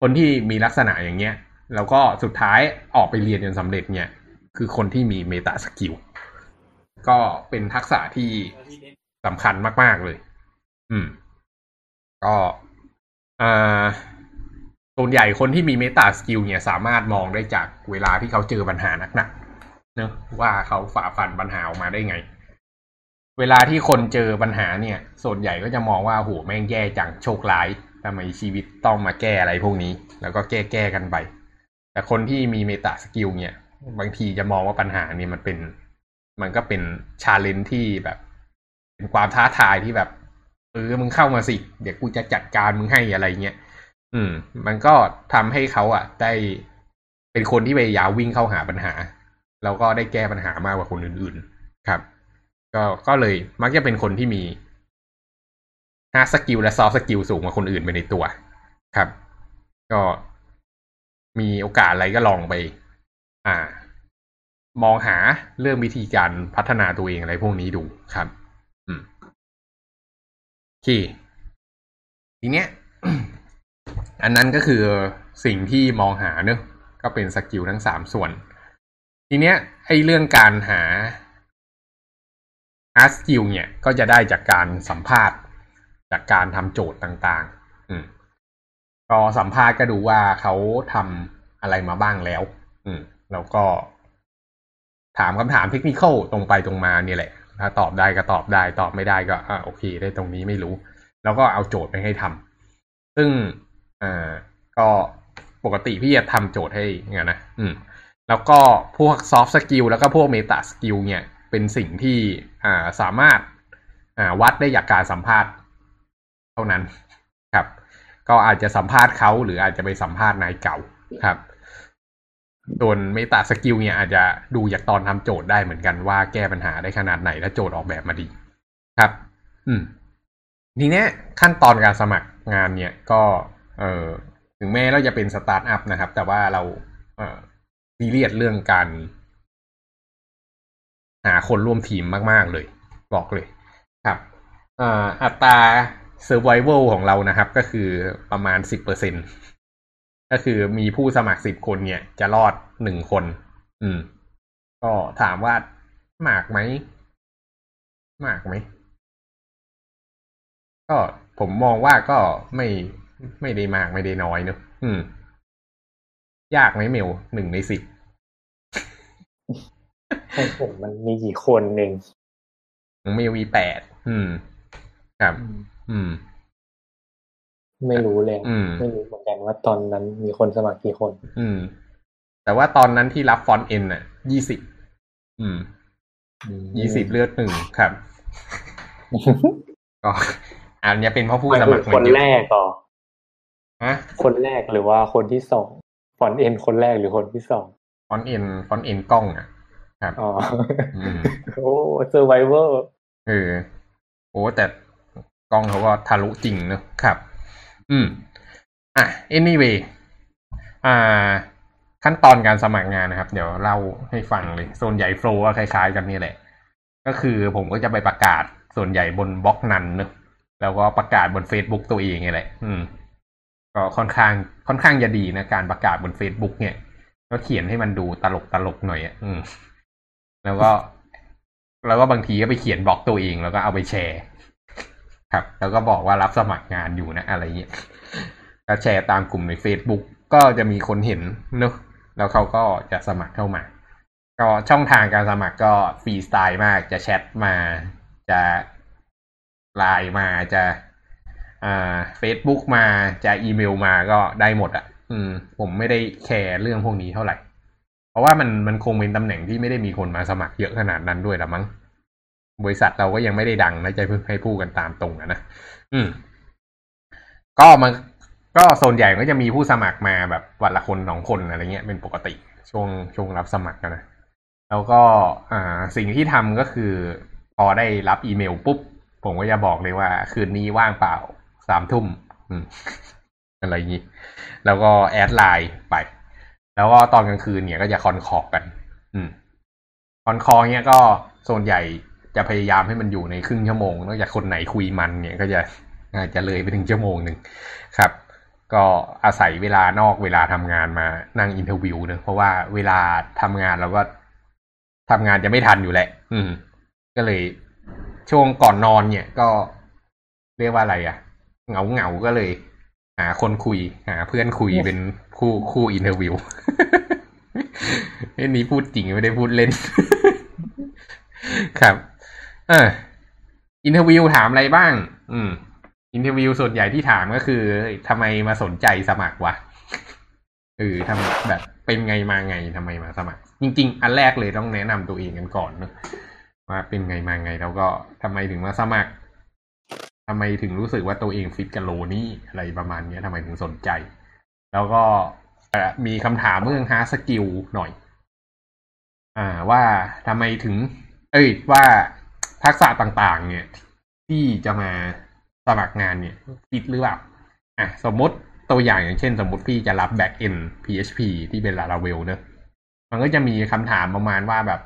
คนที่มีลักษณะอย่างเงี้ย แล้วก็สุดท้ายออกไปเรียนจนสำเร็จเนี่ย คือคนที่มี meta skill ก็เป็นทักษะที่สำคัญมาก ๆเลย อืม ก็อ่า ส่วนใหญ่คนที่มี meta skill เนี่ยสามารถมองได้จากเวลาที่เขาเจอปัญหาหนักๆเนอะว่าเขาฝ่าฟันปัญหาออกมาได้ไง เวลาที่คนเจอปัญหาเนี่ย ส่วนใหญ่ก็จะมองว่าโหแม่งแย่จังโชคร้ายทำไมชีวิตต้องมาแก้อะไรพวกนี้ แล้วก็แก้แก้กันไป แต่คนที่มี meta skill เนี่ย บางทีจะมองว่าปัญหาเนี่ยมันเป็น มันก็เป็น challenge ที่แบบ เป็นความท้าทายที่แบบเออมึงเข้ามาสิ เดี๋ยวกูจะจัดการมึงให้อะไรเงี้ย อืม มันก็ทำให้เขาอะ ได้เป็นคนที่พยายามวิ่งเข้าหาปัญหา แล้วก็ได้แก้ปัญหามากกว่าคนอื่น ๆ ครับ ก็ก็เลยมักจะเป็นคนที่มี hard skill และ soft skill สูงกว่าคนอื่นไปในตัว ครับ ก็มีโอกาสอะไรก็ลองไป อ่า มองหาเรื่องวิธีการพัฒนาตัวเองอะไรพวกนี้ดูครับ อืมโอเคทีเนี้ย อันนั้นก็คือสิ่งที่มองหาเนอะก็เป็น skill ทั้งสามส่วน ทีเนี้ยไอ้เรื่องการหา hard skill เนี่ยก็จะได้จากการสัมภาษณ์ จากการทำโจทย์ต่างๆ อืมก็สัมภาษณ์ก็ดูว่าเขาทำอะไรมาบ้างแล้ว อืม แล้วก็ ถามคำถามเทคนิคตรงไปตรงมาเนี่ยแหละ ถ้าตอบได้ก็ตอบได้ ตอบไม่ได้ก็อ่าโอเค ได้ตรงนี้ไม่รู้ แล้วก็เอาโจทย์ไปให้ทำซึ่ง อ่าก็ปกติพี่จะทำโจทย์ให้เงี้ยนะอืมแล้วก็พวก soft skill แล้วก็พวก meta skill เนี่ย เป็นสิ่งที่อ่าสามารถอ่าวัดได้จากการสัมภาษณ์ เท่านั้นครับ ก็อาจจะสัมภาษณ์เขาหรืออาจจะไปสัมภาษณ์นายเก่าครับส่วน meta skill เนี่ยอาจจะดูจากตอนทำโจทย์ได้เหมือนกันว่าแก้ปัญหาได้ขนาดไหนและโจทย์ออกแบบมาดีครับ อืมทีเนี้ยขั้นตอนการสมัครงานเนี่ยก็ เออถึงแม้เราจะเป็นสตาร์ทอัพนะครับ แต่ว่าเราเออซีเรียสเรื่องการ หาคนร่วมทีมมาก ๆ เลย บอกเลยครับอ่าอัตรา survival ของเรานะครับ ก็คือประมาณสิบเปอร์เซ็นก็คือมีผู้สมัครสิบคนเนี่ย จะรอดหนึ่งคน อืม ก็ถามว่ามากไหมมากไหม ก็ผมมองว่าก็ไม่ ไม่ได้มากไม่ได้น้อยเนอะอืม ยากไหมเมลหนึ่งในสิบของผมมันมีกี่คนเองของเมลวีแปดอืม ครับ อืม ไม่รู้เลยอืมไม่รู้เหมือนกันว่าตอนนั้นมีคนสมัครกี่คน อืม แต่ว่าตอนนั้นที่รับฟอนต์เอ็นอะยี่สิบอืมยี่สิบเลือดหนึ่งครับก็อันเนี้ยเป็นเพราะผู้สมัครคนแรกก่อ ฮะคนแรกหรือว่าคนที่สองฟอนเอ็นคนแรกหรือคนที่สองฟอนต์เอ็นฟอนต์เอ็นกล้องอะครับอ๋ออืมโอ้ survivor เออโอ้แต่กล้องเขาก็ทะลุจริงเนอะครับ อืม อะ anyway อ่า ขั้นตอนการสมัครงานนะครับ เดี๋ยวเล่าให้ฟังเลยส่วนใหญ่ flow ก็คล้ายๆกันนี่แหละ ก็คือผมก็จะไปประกาศส่วนใหญ่บน Blognone เนอะแล้วก็ประกาศบน Facebook ตัวเองไงแหละ อืม ก็ค่อนข้างค่อนข้างจะดีนะการประกาศบน Facebook เนี่ย ก็เขียนให้มันดูตลกตลกหน่อยอะอืม แล้วก็แล้วก็บางทีก็ไปเขียนบล็อกตัวเองแล้วก็เอาไปแชร์ ครับ แล้วก็บอกว่ารับสมัครงานอยู่นะ อะไรเงี้ยก็แชร์ตามกลุ่มใน Facebook ก็จะมีคนเห็นเนอะแล้วเขาก็จะสมัครเข้ามา ก็ช่องทางการสมัครก็ฟรีสไตล์มากจะแชทมาจะไลน์มาจะ อ่าเฟซบุ๊กมาจะอีเมลมาก็ได้หมดอะ่ะ อืม ผมไม่ได้แคร์เรื่องพวกนี้เท่าไหร่ เพราะว่ามันมันคงเป็นตำแหน่งที่ไม่ได้มีคนมาสมัครเยอะขนาดนั้นด้วยละมั้ง บริษัทเราก็ยังไม่ได้ดังนะใจเพิ่งให้พูดกันตามตรงอะนะอืม ก็มันก็ส่วนใหญ่ก็จะมีผู้สมัครมาแบบวันละคนสองคนอะไรเงี้ยเป็นปกติช่วงช่วงรับสมัครนะ แล้วก็อ่าสิ่งที่ทำก็คือ พอได้รับอีเมลปุ๊บ ผมก็จะบอกเลยว่า คืนนี้ว่างเปล่า สามทุ่มอะไรอย่างนี้ แล้วก็ add LINE ไป แล้วก็ตอนกลางคืนเนี่ยก็จะ con call กัน อืม con call เนี่ยก็ส่วนใหญ่จะพยายามให้มันอยู่ในครึ่งชั่วโมงนอกจากคนไหนคุยมันส์เนี่ยก็จะอาจจะเลยไปถึงชั่วโมงหนึ่งครับ ก็อาศัยเวลานอกเวลาทำงานมานั่ง interview เนะเพราะว่าเวลาทำงานเราก็ทำงานจะไม่ทันอยู่แหละ อืม ก็เลยช่วงก่อนนอนเนี่ยก็เรียกว่าอะไรอะ เหงาเหงาๆก็เลย หาคนคุย หาเพื่อนคุยเป็นคู่คู่ interview อันนี้พูดจริงไม่ได้พูดเล่น ครับ เออ interview ถามอะไรบ้าง อืม interview ส่วนใหญ่ที่ถามก็คือทำไมมาสนใจสมัครวะเออทำแบบเป็นไงมาไงทำไมมาสมัคร จริง ๆ อันแรกเลยต้องแนะนำตัวเองกันก่อนเนอะว่าเป็นไงมาไงแล้วก็ทำไมถึงมาสมัคร ทำไมถึงรู้สึกว่าตัวเองฟิตกับโลนี้อะไรประมาณเนี้ยทำไมถึงสนใจ แล้วก็มีคำถามเรื่อง hard skill หน่อย อ่าว่าทำไมถึง เอ้ยว่าทักษะต่างๆ เนี่ย ที่จะมาสมัครงานเนี่ยฟิตหรือเปล่าอะสมมติตัวอย่างอย่างเช่น สมมติพี่จะรับ back end PHP ที่เป็น Laravel เนอะมันก็จะมีคำถามประมาณว่าแบบ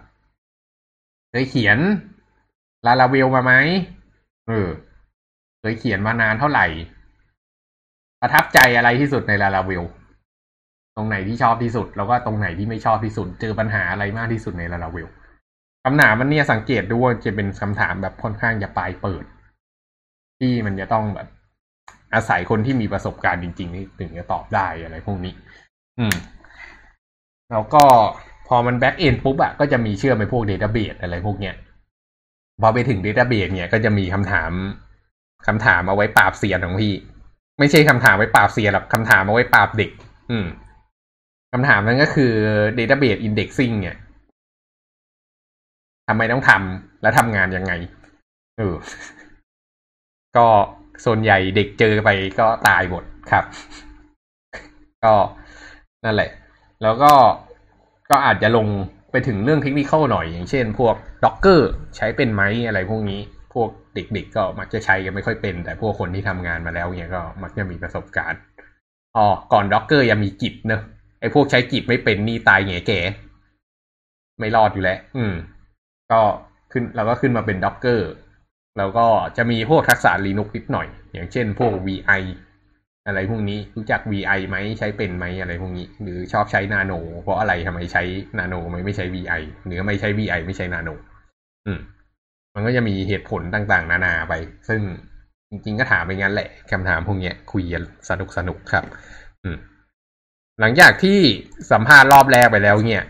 เคยเขียน Laravel มาไหมเออ เคยเขียนมานานเท่าไหร่ ประทับใจอะไรที่สุดใน Laravel ตรงไหนที่ชอบที่สุด แล้วก็ตรงไหนที่ไม่ชอบที่สุด เจอปัญหาอะไรมากที่สุดในลาลาเวลคำถามมันเนี่ยสังเกตดูว่าจะเป็นคำถามแบบค่อนข้างจะปลายเปิด ที่มันจะต้องแบบ อาศัยคนที่มีประสบการณ์จริงๆนี่ถึงจะตอบได้อะไรพวกนี้ อืม แล้วก็พอมัน backend ปุ๊บอะก็จะมีเชื่อมไปพวก database อะไรพวกเนี้ยพอไปถึง database เนี่ยก็จะมีคำถาม คำถามเอาไว้ปราบเซียนของพี่ ไม่ใช่คำถามไว้ปราบเซียนหรอกคำถามเอาไว้ปราบเด็ก อืมคำถามนั้นก็คือ Database Indexing เนี่ยทำไมต้องทำและทำงานยังไงเออก็ส่วนใหญ่เด็กเจอไปก็ตายหมดครับ ก็นั่นแหละ แล้วก็ก็อาจจะลงไปถึงเรื่องเทคนิคหน่อย อย่างเช่นพวก Docker ใช้เป็นไหมอะไรพวกนี้ พวก เด็กๆก็มักจะใช้กันไม่ค่อยเป็น แต่พวกคนที่ทำงานมาแล้วเนี่ยก็มักจะมีประสบการณ์อ๋อก่อน Docker ยังมีกิจเนอะไอ้พวกใช้กิจไม่เป็นนี่ตายแง่แก่ไม่รอดอยู่แล้ว อืม ก็ขึ้นเราก็ขึ้นมาเป็น Docker แล้วก็จะมีพวกทักษะ Linux นิดหน่อย อย่างเช่นพวก VI อะไรพวกนี้รู้จัก VI ไหมใช้เป็นไหมอะไรพวกนี้ หรือชอบใช้นาโน เพราะอะไรทำไมใช้นาโนไม่ไม่ใช้ VI หรือไม่ใช้ VI ไม่ใช้นาโน อืม มันก็จะมีเหตุผลต่างๆ นานาไป ซึ่งจริง ๆ ก็ถามไปงั้นแหละคำถามพวกเนี้ยคุยสนุกสนุกครับ อืม หลังจากที่สัมภาษณ์รอบแรกไปแล้วเนี่ย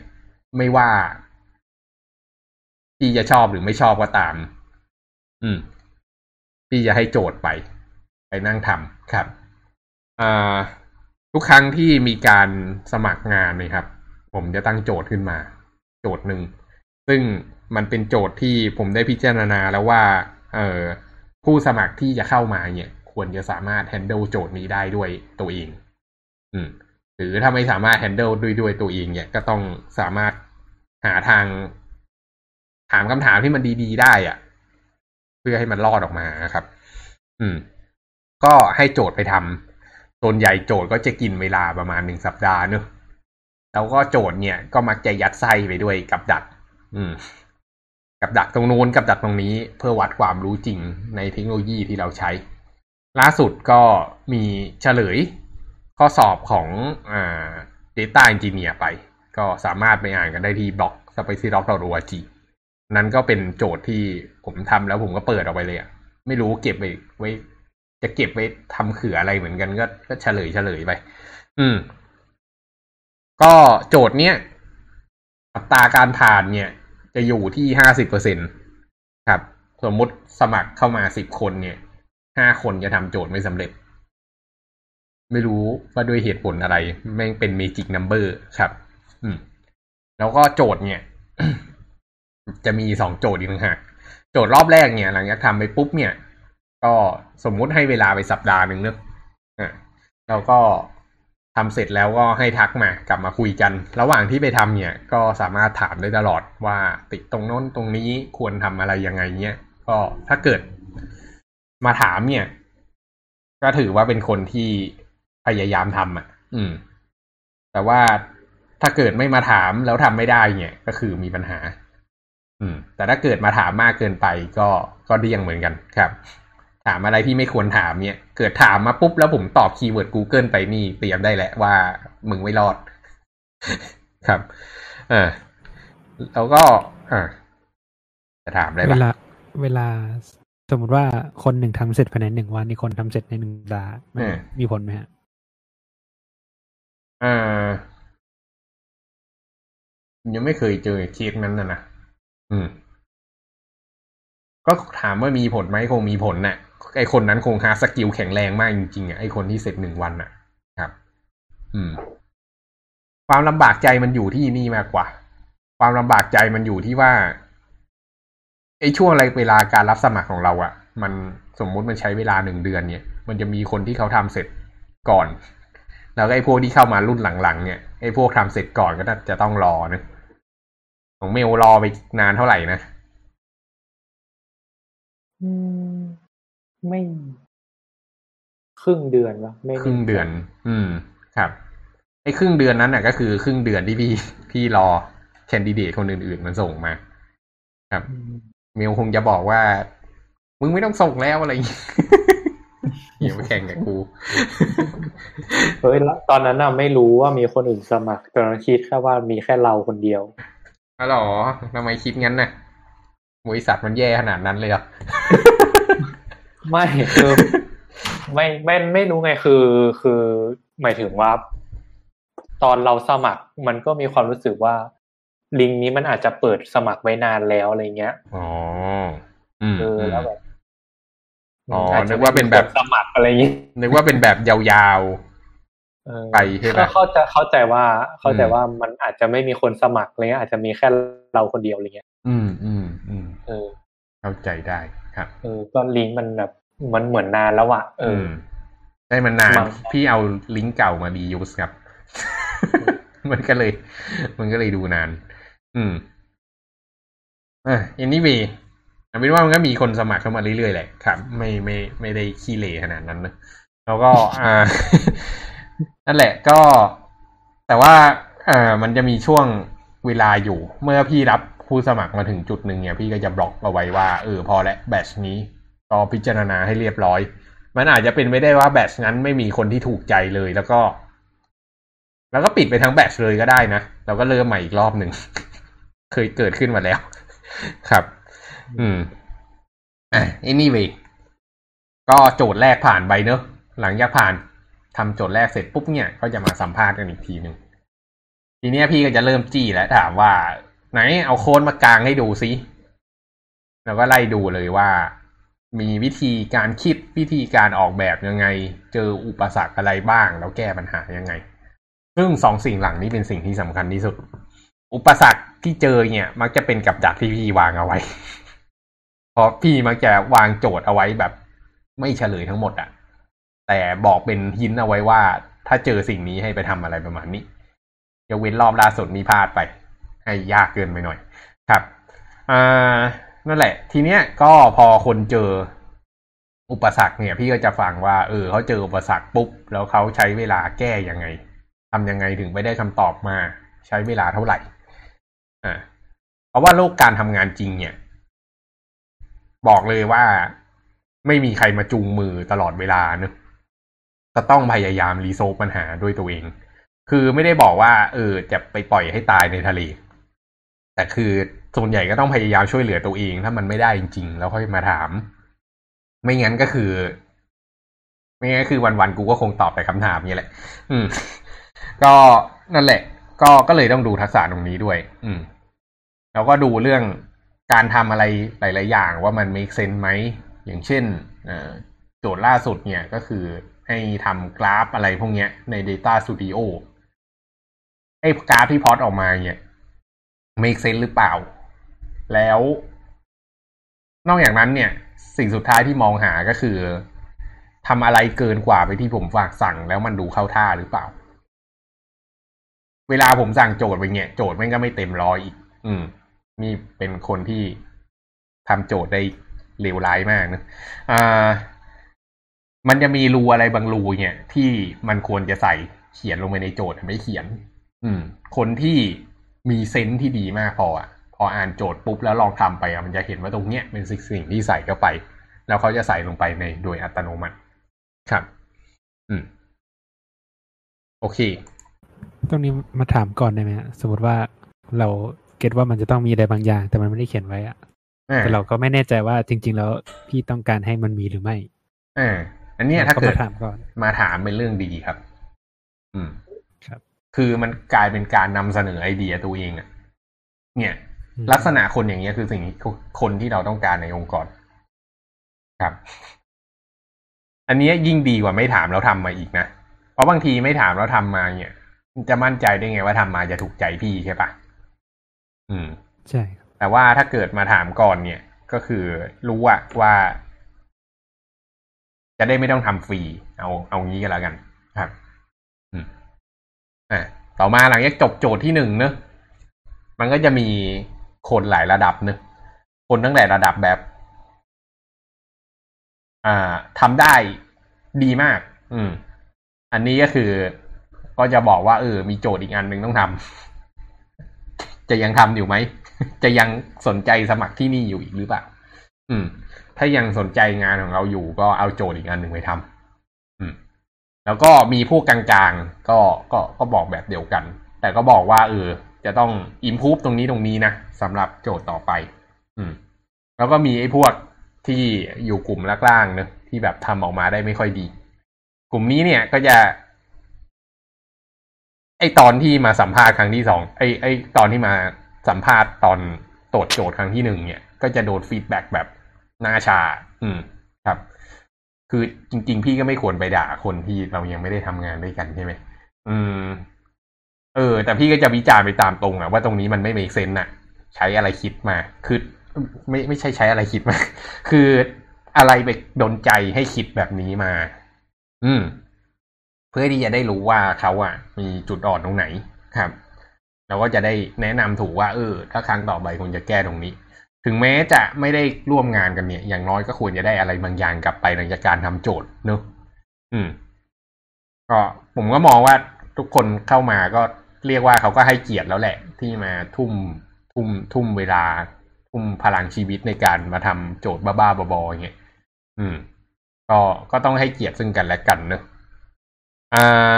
ไม่ว่า พี่จะชอบหรือไม่ชอบก็ตาม อืม พี่จะให้โจทย์ไป ไปนั่งทำครับอ่าทุกครั้งที่มีการสมัครงานนะครับ ผมจะตั้งโจทย์ขึ้นมา โจทย์หนึ่ง ซึ่ง มันเป็นโจทย์ที่ผมได้พิจารณาแล้วว่า เออผู้สมัครที่จะเข้ามาเนี่ย ควรจะสามารถ handle โจทย์นี้ได้ด้วยตัวเอง อืม หรือถ้าไม่สามารถ handle ด้วยด้วยตัวเอง เนี่ย ก็ต้องสามารถหาทาง ถามคำถามที่มันดีๆ ได้อะเพื่อให้มันรอดออกมาครับ อืม ก็ให้โจทย์ไปทำส่วนใหญ่โจทย์ก็จะกินเวลาประมาณหนึ่งสัปดาห์เนอะแล้วก็โจทย์เนี่ยก็มักจะยัดไส้ไปด้วยกับดัก อืม กับดักตรงนู้นกับดักตรงนี้ เพื่อวัดความรู้จริงในเทคโนโลยีที่เราใช้ ล่าสุดก็มีเฉลยข้อสอบของอ่า Data Engineer ไป ก็สามารถไปอ่านกันได้ที่บล็อก s p a c y d o c org นั้นก็เป็นโจทย์ที่ผมทำแล้วผมก็เปิดออกไปเลยอะไม่รู้เก็บไว้ไว้ จะเก็บไว้ทำเขืออะไรเหมือนกันก็ก็เฉลยเฉลยไป อืม ก็โจทย์เนี้ยอัตราการผ่านเนี่ย จะอยู่ที่ห้าสิบเปอร์เซ็นครับ สมมติสมัครเข้ามาสิบคนเนี่ยห้าคนจะทำโจทย์ไม่สำเร็จ ไม่รู้ว่าด้วยเหตุผลอะไร แม่งเป็นเมจิกนัมเบอร์ครับ อืม แล้วก็โจทย์เนี่ย จะมีสองโจทย์อีกต่างหากโจทย์รอบแรกเนี่ย หลังจากทำไปปุ๊บเนี่ย ก็สมมุติให้เวลาไปสัปดาห์หนึ่งเนอะอะแล้วก็ ทำเสร็จแล้วก็ให้ทักมากลับมาคุยกัน ระหว่างที่ไปทำเนี่ยก็สามารถถามได้ตลอดว่าติดตรงโน้นตรงนี้ควรทำอะไรยังไงเนี่ยก็ถ้าเกิดมาถามเนี่ย ก็ถือว่าเป็นคนที่พยายามทำอะ อืม แต่ว่าถ้าเกิดไม่มาถามแล้วทำไม่ได้เนี่ย ก็คือมีปัญหา อืม แต่ถ้าเกิดมาถามมากเกินไปก็ก็เดี่ยงเหมือนกันครับามอะไรที่ไม่ควรถามเนี่ย เกิดถามมาปุ๊บแล้วผมตอบคีย์เวิร์ด Google ไปนี่เตรียมได้แหละว่ามึงไม่รอด ครับอ่าแล้วก็อ่าจะถามได้เวปะลา เวลาสมมติว่าคนหนึ่งทำเสร็จภายในหนึ่งวันอีกคนทำเสร็จในหนึ่งสัปดาห์มันมีผลไหมฮะอ่ายังไม่เคยเจอเคสนั้นนะนะอืม ก็ถามว่ามีผลไหมคงมีผลน่ะ ไอคนนั้นคง hard skill แข็งแรงมากจริงๆอะไอคนที่เสร็จหนึ่งวันน่ะ ครับ อืม ความลำบากใจมันอยู่ที่นี่มากกว่า ความลำบากใจมันอยู่ที่ว่าไอช่วงอะไรเวลาการรับสมัครของเราอะ่ะ มันสมมุติมันใช้เวลาหนึ่งเดือนเนี่ย มันจะมีคนที่เขาทำเสร็จก่อน แล้วไอพวกที่เข้ามารุ่นหลังๆเนี่ยไอพวกทำเสร็จก่อนก็น่าจะต้องรอนะของเมลรอไปนานเท่าไหร่นะ อืม ไม่ครึ่งเดือนวะไม่ครึ่งเดือน อืม ครับไอ้ครึ่งเดือนนั้นน่ะ ก็คือครึ่งเดือนที่พี่พี่รอแคนดิเดตคนอื่นๆมันส่งมา ครับอืมเมลคงจะบอกว่า มึงไม่ต้องส่งแล้วอะไรอย่างงี้อย่ามาแข่งกับกูเฮ้ยแล้วตอนนั้นน่ะไม่รู้ว่ามีคนอื่นสมัครตอนนั้นคิดแค่ว่ามีแค่เราคนเดียวอ๋อเหรอทำไมคิดงั้นน่ะบริษัทมันแย่ขนาดนั้นเลยเหรอ ไม่คือไม่ไม่ไม่รู้ไงคือ คือหมายถึงว่า ตอนเราสมัครมันก็มีความรู้สึกว่า ลิงก์นี้มันอาจจะเปิดสมัครไว้นานแล้วอะไรเงี้ยอ๋ออืมเออแล้วแบบอ๋อจจะนึกว่าเป็นแบบมีคสมัครอะไรอย่างงี้นึกว่าเป็นแบบยาวเออไปใช่ไหมก็เข้าใจเข้าใจว่า เข้าใจอืมว่ามันอาจจะไม่มีคนสมัครอะไรเงี้ยอาจจะมีแค่เราคนเดียวอะไรเงี้ยๆอืมอืมอืมเออ เข้าใจได้ ครับเออก็ลิงก์มันแบบมันเหมือนนานแล้วอะเออมได้มันนานบางพี่เอาลิงก์เก่ามาดียูสครับ มันก็เลย มันก็เลยดูนาน อืมอะอันนี้วีเอาเป็นว่ามันก็มีคนสมัครเข้ามาเรื่อยๆแหละครับ ไม่ไม่ไม่ได้ขี้เหร่ขนาดนั้นนะแล้วก็ อ่า นั่นแหละก็ แต่ว่า อ่า มันจะมีช่วงเวลาอยู่ เมื่อพี่รับ ผู้สมัครมาถึงจุดหนึ่งเนี่ยพี่ก็จะบล็อกเอาไว้ว่าเออพอแล้วแบตชนี้ก็พิจารณาให้เรียบร้อย มันอาจจะเป็นไม่ได้ว่าแบตชนั้นไม่มีคนที่ถูกใจเลยแล้วก็ แล้วก็ปิดไปทั้งแบตชเลยก็ได้นะแล้วก็เริ่มใหม่อีกรอบหนึ่ง เคยเกิดขึ้นมาแล้ว ครับ อืมอะ anyway ก็โจทย์แรกผ่านไปเนอะหลังจากผ่านทำโจทย์แรกเสร็จปุ๊บเนี่ย ก็จะมาสัมภาษณ์กันอีกทีหนึ่งทีเนี้ยพี่ก็จะเริ่มจี้แล้วถามว่า ไหนเอาโค้ดมากางให้ดูซิแล้วก็ไล่ดูเลยว่า มีวิธีการคิดวิธีการออกแบบยังไง เจออุปสรรคอะไรบ้าง แล้วแก้ปัญหายังไง ซึ่งสองสิ่งหลังนี้เป็นสิ่งที่สำคัญที่สุด อุปสรรคที่เจอเนี่ย มักจะเป็นกับดักที่พี่วางเอาไว้ เพราะพี่มักจะวางโจทย์เอาไว้แบบ ไม่เฉลยทั้งหมดอะแต่บอกเป็นหินเอาไว้ว่า ถ้าเจอสิ่งนี้ให้ไปทำอะไรประมาณนี้ยกเว้นรอบล่าสุดมีพลาดไป ให้ยากเกินไปหน่อยครับอ่านั่นแหละ ทีเนี้ยก็พอคนเจออุปสรรคเนี่ย พี่ก็จะฟังว่า เออเขาเจออุปสรรคปุ๊บ แล้วเขาใช้เวลาแก้ยังไงทำยังไงถึงไปได้คำตอบมา ใช้เวลาเท่าไหร่อ่าเพราะว่าโลกการทำงานจริงเนี่ย บอกเลยว่าไม่มีใครมาจูงมือตลอดเวลาเนอะจะต้องพยายามรีโซฟปัญหาด้วยตัวเอง คือไม่ได้บอกว่า เออ จะไปปล่อยให้ตายในทะเล แต่คือส่วนใหญ่ก็ต้องพยายามช่วยเหลือตัวเอง ถ้ามันไม่ได้จริง ๆ แล้วค่อยมาถาม ไม่งั้นก็คือ ไม่งั้นคือวันๆกูก็คงตอบแต่คำถามนี้แหละ อืม ก็นั่นแหละ ก็ก็เลยต้องดูทักษะตรงนี้ด้วย อืม แล้วก็ดูเรื่องการทำอะไรหลาย ๆ อย่างว่ามัน make sense ไหมอย่างเช่นโจทย์ล่าสุดเนี่ยก็คือให้ทำกราฟอะไรพวกเนี้ยใน Data Studio ไอ้กราฟที่พอตออกมาเนี่ย make sense หรือเปล่า แล้ว นอกจากนั้นเนี่ย สิ่งสุดท้ายที่มองหาก็คือทำอะไรเกินกว่าไปที่ผมฝากสั่งแล้วมันดูเข้าท่าหรือเปล่า เวลาผมสั่งโจทย์ไปเนี่ย โจทย์มันก็ไม่เต็มร้อยอีก อืม นี่เป็นคนที่ทำโจทย์ได้เลวร้ายมากนะอ่ามันจะมีรูอะไรบางรูเนี่ย ที่มันควรจะใส่เขียนลงไปในโจทย์ไม่เขียน อืม คนที่ มีเซนส์ที่ดีมากพออะพออ่านโจทย์ปุ๊บแล้วลองทำไปอะมันจะเห็นว่าตรงเนี้ยเป็นสิ่งที่ใส่เข้าไป แล้วเขาจะใส่ลงไปในโดยอัตโนมัติครับ อืม โอเค ตรงนี้มาถามก่อนได้ไหมฮะสมมติว่าเราเก็ตว่ามันจะต้องมีอะไรบางอย่าง แต่มันไม่ได้เขียนไว้อะแต่เราก็ไม่แน่ใจว่าจริง ๆ แล้วพี่ต้องการให้มันมีหรือไม่อ่าอันเนี้ยถ้าเกิดมาถามก่อนมาถามเป็นเรื่องดีครับ อืม ครับคือมันกลายเป็นการนำเสนอไอเดียตัวเองอะเนี่ยอืมลักษณะคนอย่างเงี้ยคือสิ่งที่คนที่เราต้องการในองค์กรครับ อันเนี้ยยิ่งดีกว่าไม่ถามแล้วทำมาอีกนะเพราะบางทีไม่ถามแล้วทำมาเนี่ยจะมั่นใจได้ไงว่าทำมาจะถูกใจพี่ใช่ปะอืม ใช่ครับแต่ว่าถ้าเกิดมาถามก่อนเนี่ย ก็คือรู้อะว่า จะได้ไม่ต้องทำฟรี เอาเอางี้กันแล้วกันครับอืม อะต่อมาหลังจากจบโจทย์ที่หนึ่งเนอะมันก็จะมีคนหลายระดับเนอะคนตั้งแต่ระดับแบบ อ่าทำได้ดีมาก อืม อันนี้ก็คือ ก็จะบอกว่าเออ มีโจทย์อีกอันหนึ่งต้องทำจะยังทำอยู่ไหม จะยังสนใจสมัครที่นี่อยู่อีกหรือเปล่า อืม ถ้ายังสนใจงานของเราอยู่ก็เอาโจทย์อีกอันหนึ่งไปทำ แล้วก็มีพวกกลางๆ ก็ก็ก็บอกแบบเดียวกัน แต่ก็บอกว่าเออจะต้องอิมพูฟตรงนี้ตรงนี้นะสำหรับโจทย์ต่อไป อืม แล้วก็มีไอ้พวกที่อยู่กลุ่มล่างๆเนอะที่แบบทำออกมาได้ไม่ค่อยดี กลุ่มนี้เนี่ยก็จะ ไอตอนที่มาสัมภาษณ์ครั้งที่สองไอไอตอนที่มาสัมภาษณ์ตอนตรวจโจทย์ครั้งที่หนึ่งเนี่ย ก็จะโดน feedback แบบหน้าชา อืม คือจริง ๆ พี่ก็ไม่ควรไปด่าคนที่เรายังไม่ได้ทำงานด้วยกันใช่ไหมอืม เออ แต่พี่ก็จะวิจารณ์ไปตามตรงอะว่าตรงนี้มันไม่ make sense อะใช้อะไรคิดมา คือไม่ไม่ใช่ใช้อะไรคิดมา คืออะไรไปดนใจให้คิดแบบนี้มา อืม เพื่อที่จะได้รู้ว่าเขาอะมีจุดอ่อนตรงไหนครับเราก็จะได้แนะนำถูกว่า เออ ถ้าครั้งต่อไปควรจะแก้ตรงนี้ ถึงแม้จะไม่ได้ร่วมงานกันเนี่ย อย่างน้อยก็ควรจะได้อะไรบางอย่างกลับไปหลังจากการทำโจทย์เนอะอืม ก็ผมก็มองว่าทุกคนเข้ามาก็เรียกว่าเขาก็ให้เกียรติแล้วแหละ ที่มาทุ่มทุ่มทุ่มเวลา ทุ่มพลังชีวิตในการมาทำโจทย์บ้าๆบอๆอย่างเงี้ยอืม ก็ก็ต้องให้เกียรติซึ่งกันและกันเนอะอ่า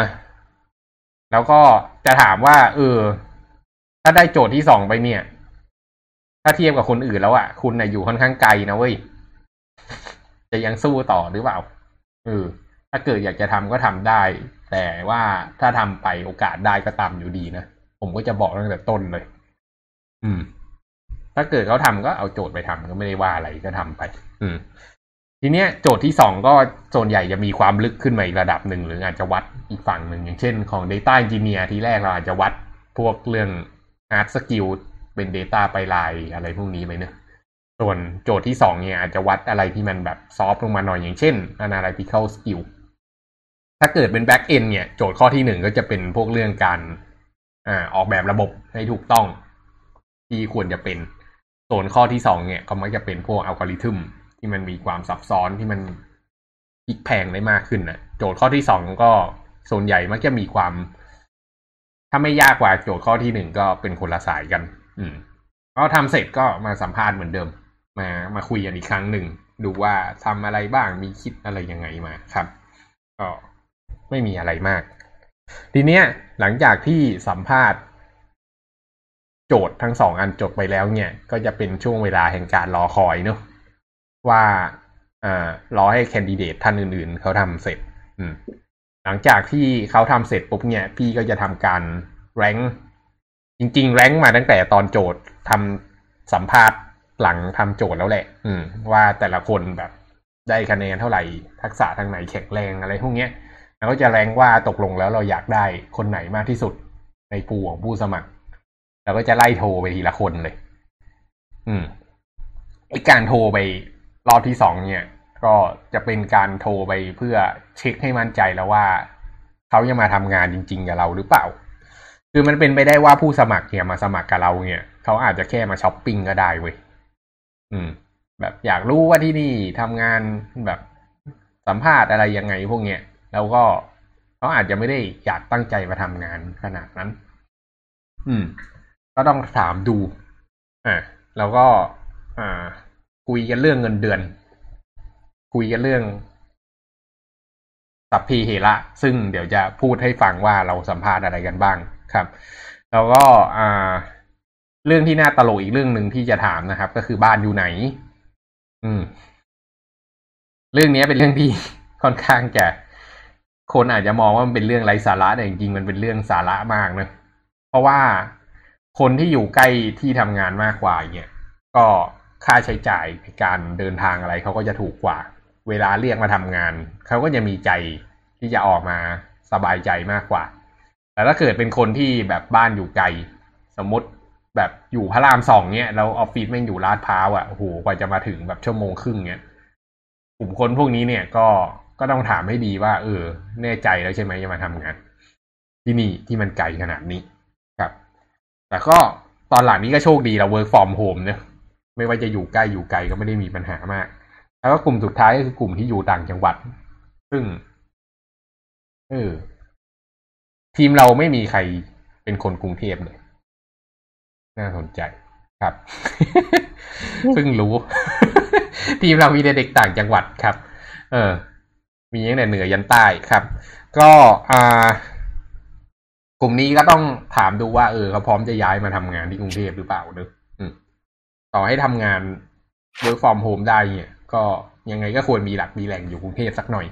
แล้วก็จะถามว่า เออ ถ้าได้โจทย์ที่สองไปเนี่ย ถ้าเทียบกับคนอื่นแล้วอะ่ะ คุณนะ่ะอยู่ค่อนข้างไกลนะเว้ย จะยังสู้ต่อหรือเปล่าเออถ้าเกิดอยากจะทำก็ทำได้ แต่ว่าถ้าทำไปโอกาสได้ก็ตามอยู่ดีนะ ผมก็จะบอกตั้งแต่ต้นเลย อืม ถ้าเกิดเขาทำก็เอาโจทย์ไปทำก็ไม่ได้ว่าอะไรก็ทำไป อืม ทีเนี้ยโจทย์ที่สองก็ส่วนใหญ่จะมีความลึกขึ้นมาอีกระดับหนึ่งหรืออาจจะวัดอีกฝั่งหนึ่งอย่างเช่นของ Data Engineer ที่แรกเราอาจจะวัดพวกเรื่อง Hard Skill เป็น Data ไปลายอะไรพวกนี้ไปเนอะส่วนโจทย์ที่สองเนี่ยอาจจะวัดอะไรที่มันแบบซอฟลงมาหน่อยอย่างเช่น Analytical Skill ถ้าเกิดเป็น Back End เนี่ยโจทย์ข้อที่หนึ่งก็จะเป็นพวกเรื่องการอ่าออกแบบระบบให้ถูกต้อง ที่ควรจะเป็น ส่วนข้อที่สองเนี่ยก็มักจะเป็นพวกอัลกอริทึมที่มันมีความซับซ้อนที่มันพลิกแพงได้มากขึ้นนะโจทย์ข้อที่สองก็ส่วนใหญ่มักจะมีความ ถ้าไม่ยากกว่าโจทย์ข้อที่หนึ่งก็เป็นคนละสายกัน อืมก็ทำเสร็จก็มาสัมภาษณ์เหมือนเดิม มามาคุยกันอีกครั้งหนึ่ง ดูว่าทำอะไรบ้างมีคิดอะไรยังไงมาครับ ก็ไม่มีอะไรมาก ทีเนี้ยหลังจากที่สัมภาษณ์ โจทย์ทั้งสองอันจบไปแล้วเนี่ย ก็จะเป็นช่วงเวลาแห่งการรอคอยเนอะว่าอ่ารอให้แคนดิเดตท่านอื่น ๆ เขาทำเสร็จ อืม หลังจากที่เขาทำเสร็จปุ๊บเนี่ย พี่ก็จะทำการแรง จริง ๆ แรงมาตั้งแต่ตอนโจทย์ทำสัมภาษณ์หลังทำโจทย์แล้วแหละ อืม ว่าแต่ละคนแบบได้คะแนนเท่าไหร่ ทักษะทางไหนแข็งแรงอะไรพวกเนี้ยแล้วก็จะแรงว่าตกลงแล้วเราอยากได้คนไหนมากที่สุดในปูของผู้สมัคร แล้วก็จะไล่โทรไปทีละคนเลย อืมไอการโทรไปรอบที่สองเนี่ย ก็จะเป็นการโทรไปเพื่อเช็คให้มั่นใจแล้วว่า เขายังมาทำงานจริง ๆ กับเราหรือเปล่า คือมันเป็นไปได้ว่าผู้สมัครเนี่ยมาสมัครกับเราเนี่ยเขาอาจจะแค่มาช้อปปิ้งก็ได้เว้ยอืม แบบอยากรู้ว่าที่นี่ทำงานแบบสัมภาษณ์อะไรยังไงพวกเนี้ยแล้วก็เขาอาจจะไม่ได้อยากตั้งใจมาทำงานขนาดนั้น อืม ก็ต้องถามดูอ่าแล้วก็ อ่า คุยกันเรื่องเงินเดือน คุยกันเรื่องสัพพีเหระซึ่งเดี๋ยวจะพูดให้ฟังว่าเราสัมภาษณ์อะไรกันบ้าง ครับ แล้วก็อ่าเรื่องที่น่าตลกอีกเรื่องหนึ่งที่จะถามนะครับ ก็คือบ้านอยู่ไหน อืม เรื่องนี้เป็นเรื่องที่ค่อนข้างจะคนอาจจะมองว่ามันเป็นเรื่องไร้สาระแต่จริงๆมันเป็นเรื่องสาระมากนะเพราะว่าคนที่อยู่ใกล้ที่ทำงานมากกว่าเนี่ยก็ค่าใช้จ่ายในการเดินทางอะไรเขาก็จะถูกกว่า เวลาเรียกมาทำงานเขาก็จะมีใจที่จะออกมาสบายใจมากกว่า แต่ถ้าเกิดเป็นคนที่แบบบ้านอยู่ไกล สมมติแบบอยู่พระรามสองเนี่ยแล้วออฟฟิศแม่งอยู่ลาดพร้าวอะโอ้โหกว่าจะมาถึงแบบชั่วโมงครึ่งเนี่ยกลุ่มคนพวกนี้เนี่ยก็ก็ต้องถามให้ดีว่า เออ แน่ใจแล้วใช่ไหมจะมาทำงาน ที่นี่ที่มันไกลขนาดนี้ครับ แต่ก็ตอนหลังนี้ก็โชคดีเรา work from home เนะไม่ว่าจะอยู่ใกล้อยู่ไกลก็ไม่ได้มีปัญหามาก แล้วก็กลุ่มสุดท้ายก็คือกลุ่มที่อยู่ต่างจังหวัด ซึ่ง เออ ทีมเราไม่มีใครเป็นคนกรุงเทพเลย น่าสนใจครับเพิ่งรู้ ทีมเรามีเด็กต่างจังหวัดครับ เออ มีตั้งแต่เหนือยันใต้ครับ ก็อ่ากลุ่มนี้ก็ต้องถามดูว่าเออเขาพร้อมจะย้ายมาทำงานที่กรุงเทพหรือเปล่าเนอะต่อให้ทำงาน work from home ได้เนี่ย ก็ยังไงก็ควรมีหลักมีแหล่งอยู่กรุงเทพสักหน่อย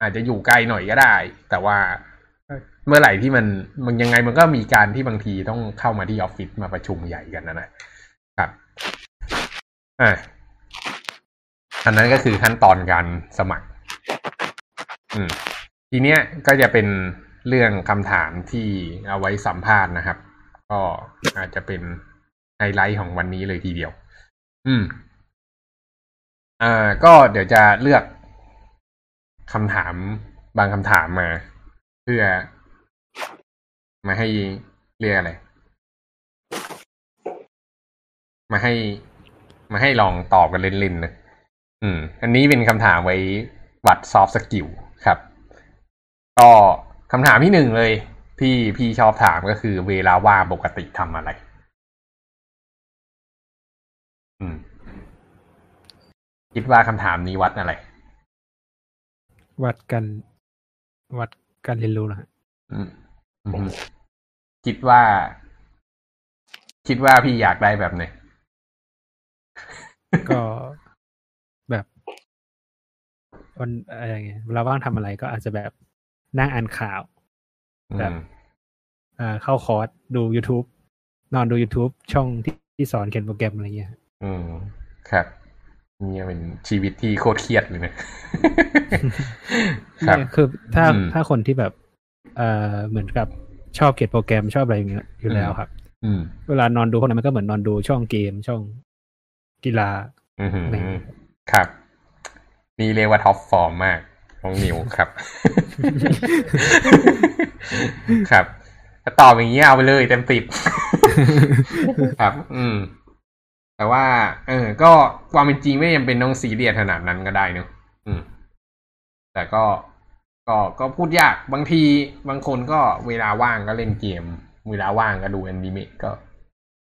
อาจจะอยู่ไกลหน่อยก็ได้ แต่ว่า เมื่อไหร่ที่มันมันยังไงมันก็มีการที่บางทีต้องเข้ามาที่ออฟฟิศมาประชุมใหญ่กันนะนะครับอ่าอันนั้นก็คือขั้นตอนการสมัคร อืม ทีเนี้ยก็จะเป็นเรื่องคำถามที่เอาไว้สัมภาษณ์นะครับ ก็อาจจะเป็นไฮไลท์ของวันนี้เลยทีเดียว อืม อ่า ก็เดี๋ยวจะเลือกคำถามบางคำถามมา เพื่อ มาให้เรียกอะไรมาให้ มาให้ลองตอบกันเล่นๆนะอืม อันนี้เป็นคำถามไว้วัด soft skill ครับ ก็คำถามที่หนึ่งเลย ที่พี่ชอบถามก็คือเวลาว่างปกติทำอะไร อืม คิดว่าคำถามนี้วัดอะไร วัดกัน วัดการเรียนรู้นะอืมอืม คิดว่า คิดว่าพี่อยากได้แบบไหนก็แบบวันอะไรเงี้ยเวลาว่างทำอะไรก็อาจจะแบบนั่งอ่านข่าว แบบเอ่อเข้าคอร์สดู YouTube นอนดู YouTube ช่องที่ที่สอนเขียนโปรแกรมอะไรเงี้ย อืม ครับ นี่เป็นชีวิตที่โคตรเครียดเลยนะครับเนี่ยคือถ้าอืมถ้าคนที่แบบ เอ่อเหมือนกับชอบเขียนโปรแกรมชอบอะไรอย่างเงี้ยอยู่แล้วครับ อืม เวลานอนดูพวกนั้นมันก็เหมือนนอนดูช่องเกมช่องกีฬาอือหืออะไรอย่างเงี้ยครับ นี่เรียกว่า top form มากของนิวครับ ครับถ้าตอบอย่างนี้เอาไปเลยเต็มสิบครับ อืม แต่ว่า เออ ก็ความเป็นจริงไม่จำเป็นต้องซีเรียสขนาดนั้นก็ได้เนอะอืม แต่ก็ ก็ก็พูดยากบางทีบางคนก็เวลาว่างก็เล่นเกม เวลาว่างก็ดูแอนิเมะก็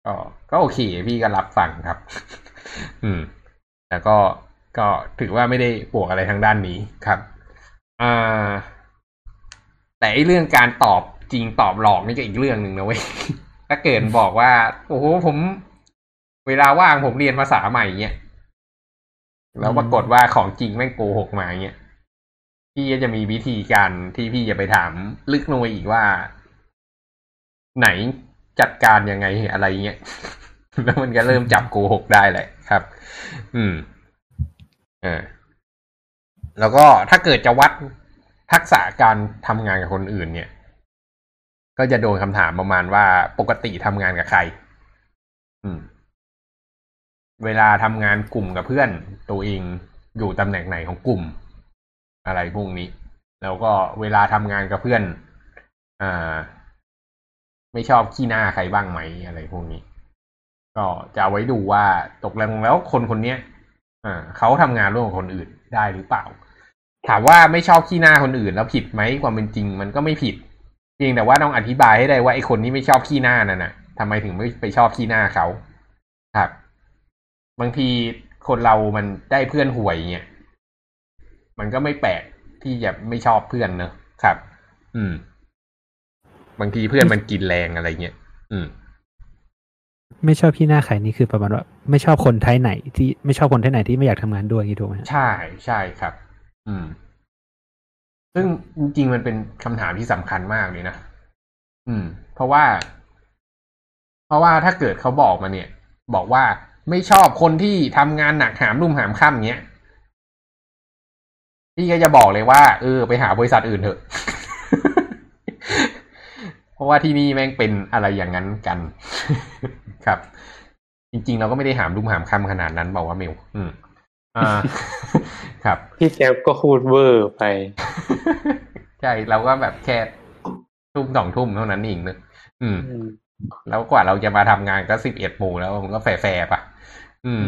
ก็ก็โอเค พี่ก็รับฟังครับ อืมแต่ก็ก็ถือว่าไม่ได้บวกอะไรทางด้านนี้ครับอ่าแต่ไอเรื่องการตอบจริงตอบหลอกนี่ก็อีกเรื่องหนึ่งนะเว้ยถ้าเกิดบอกว่า โอ้โหผม เวลาว่างผมเรียนภาษาใหม่เงี้ยแล้วปรากฏว่าของจริงแม่งโกหกมาเงี้ย พี่ก็จะมีวิธีการที่พี่จะไปถามลึกลงไปอีกว่า ไหนจัดการยังไงอะไรเงี้ยแล้วมันก็เริ่มจับโกหกได้แหละครับ อืมเอ่าแล้วก็ถ้าเกิดจะวัดทักษะการทำงานกับคนอื่น เนี่ย ก็จะโดนคำถามประมาณว่าปกติทำงานกับใคร อืม เวลาทำงานกลุ่มกับเพื่อน ตัวเองอยู่ตำแหน่งไหนของกลุ่ม อะไรพวกนี้ แล้วก็เวลาทำงานกับเพื่อนอ่าไม่ชอบขี้หน้าใครบ้างไหมอะไรพวกนี้ ก็จะไว้ดูว่าตกลงแล้วคนคนเนี้ยอ่าเขาทำงานร่วมกับคนอื่นได้หรือเปล่า ถามว่าไม่ชอบขี้หน้าคนอื่น แล้วผิดไหมความเป็นจริง มันก็ไม่ผิดเพียงแต่ว่าต้องอธิบายให้ได้ว่าไอ้คนที่ไม่ชอบขี้หน้านั่นนะทำไมถึงไม่ไปชอบขี้หน้าเขาครับ บางทีคนเรามันได้เพื่อนห่วยเงี้ย มันก็ไม่แปลกที่จะไม่ชอบเพื่อนเนอะครับ อืม บางทีเพื่อนมันกินแรงอะไรเงี้ยอืม ไม่ชอบพี่หน้าใครนี่คือประมาณว่าไม่ชอบคนไทยไหน ที่ไม่ชอบคนไทยไหนที่ไม่อยากทำงานด้วยอย่างนี้ถูกไหมฮะใช่ใช่ครับ อืม ซึ่งจริงๆมันเป็นคำถามที่สำคัญมากเลยนะอืม เพราะว่า เพราะว่าถ้าเกิดเขาบอกมาเนี่ย บอกว่าไม่ชอบคนที่ทำงานหนักหามรุ่มหามค่ำเงี้ย พี่ก็จะบอกเลยว่าเออไปหาบริษัทอื่นเถอะ เพราะว่าที่นี่แม่งเป็นอะไรอย่างนั้นกัน ครับ จริง ๆ เราก็ไม่ได้หามรุ่มหามค่ำขนาดนั้นบอกว่าเมล อืมอ่าครับ พี่แจ๊บก็พูดเวอร์ไป ใช่เราก็แบบแค่ทุ่มสองทุ่มเท่านั้นเองเนอะอืมอืม แล้วกว่าเราจะมาทำงานก็สิบเอ็ดโมงแล้วมันก็แฟร์ๆปะอืม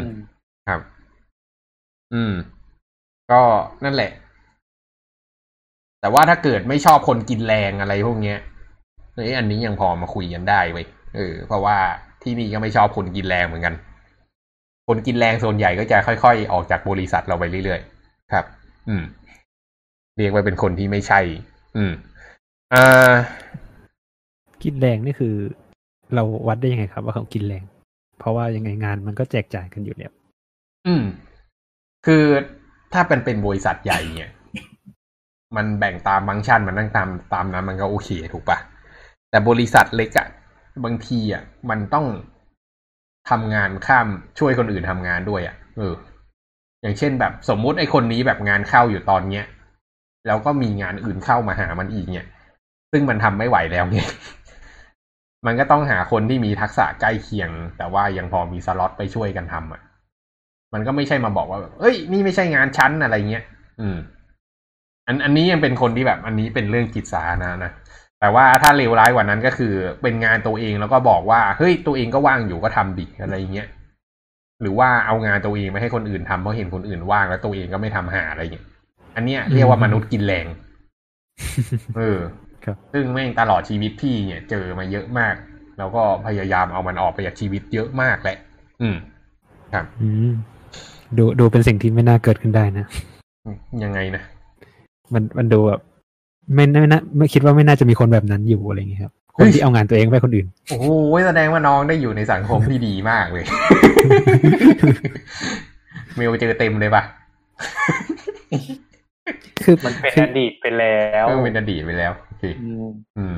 ครับ อืม ก็นั่นแหละ แต่ว่าถ้าเกิดไม่ชอบคนกินแรงอะไรพวกเนี้ยเฮ้ยอันนี้ยังพอมาคุยกันได้เว้ยเออ เพราะว่าที่นี่ก็ไม่ชอบคนกินแรงเหมือนกัน คนกินแรงส่วนใหญ่ก็จะค่อยๆ ออกจากบริษัทเราไปเรื่อยๆ ครับ อืม เรียกว่าเป็นคนที่ไม่ใช่ อืมอ่ากินแรงนี่คือ เราวัดได้ยังไงครับ ว่าเขากินแรง เพราะว่ายังไงงานมันก็แจกจ่ายกันอยู่แล้ว อืม คือ ถ้าเป็นเป็นบริษัทใหญ่เนี่ย มันแบ่งตามฟังก์ชันมันนั่งตามตามนั้นมันก็โอเคถูกปะแต่บริษัทเล็กอะบางทีอะมันต้องทำงานข้ามช่วยคนอื่นทำงานด้วยอะเออ อย่างเช่นแบบสมมุติไอ้คนนี้แบบงานเข้าอยู่ตอนเนี้ยแล้วก็มีงานอื่นเข้ามาหามันอีกเนี่ย ซึ่งมันทำไม่ไหวแล้วเนี่ยมันก็ต้องหาคนที่มีทักษะใกล้เคียง แต่ว่ายังพอมีสล็อตไปช่วยกันทำอะ มันก็ไม่ใช่มาบอกว่าแบบเอ้ยนี่ไม่ใช่งานชั้นอะไรเงี้ยอืม อันอันนี้ยังเป็นคนที่แบบ อันนี้เป็นเรื่องกิจสาธารณะนะแต่ว่าถ้าเลวร้ายกว่านั้นก็คือเป็นงานตัวเองแล้วก็บอกว่าเฮ้ยตัวเองก็ว่างอยู่ก็ทำดิอะไรเงี้ยหรือว่าเอางานตัวเองไม่ให้คนอื่นทำเพราะเห็นคนอื่นว่างแล้วตัวเองก็ไม่ทำหาอะไรเงี้ยอันเนี้ยเรียกว่ามนุษย์กินแรงเออครับซึ่งแม่งตลอดชีวิตพี่เนี่ย เจอมาเยอะมาก แล้วก็พยายามเอามันออกไปจากชีวิตเยอะมากแหละ อืม ครับ อืม ดูดูเป็นสิ่งที่ไม่น่าเกิดขึ้นได้นะ ยังไงนะ มันมันดูแบบไม่ไม่น่าไม่คิดว่าไม่น่าจะมีคนแบบนั้นอยู่อะไรอย่างเงี้ยครับคนที่เอางานตัวเองไปคนอื่น โอ้โหแสดงว่าน้องได้อยู่ในสังคมที่ดีมากเลย เมลเจอเต็มเลยปะคือมันเป็นคืออดีตไปแล้วเออเป็นอดีตไปแล้วโอเคอืมอืม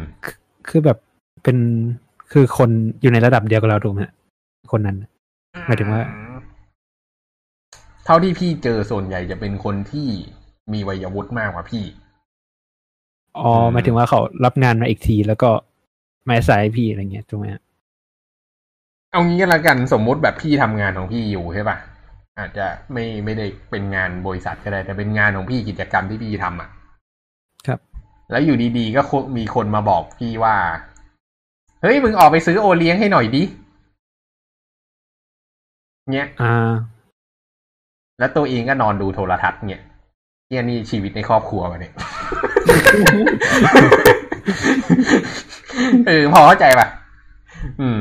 คือแบบเป็นคือคนอยู่ในระดับเดียวกับเราถูกไหมฮะคนนั้นหมายถึงว่า เท่าที่พี่เจอส่วนใหญ่จะเป็นคนที่มีวัยวุฒิมากกว่าพี่อ๋ออืมหมายถึงว่าเขารับงานมาอีกทีแล้วก็มาสายพี่อะไรเงี้ยถูกไหมฮะเอางี้ก็แล้วกันสมมุติแบบพี่ทำงานของพี่อยู่ใช่ปะอาจจะไม่ไม่ได้เป็นงานบริษัทก็ได้ แต่เป็นงานของพี่กิจกรรมที่พี่ทำอะ ครับ แล้วอยู่ดีๆก็คนมีคนมาบอกพี่ว่า เฮ้ยมึงออกไปซื้อโอเลี้ยงให้หน่อยดิเนี้ยอ่า แล้วตัวเองก็นอนดูโทรทัศน์เนี่ยเนี่ยนี่ชีวิตในครอบครัวมาเนี่ยเออพอเข้าใจป่ะ อืม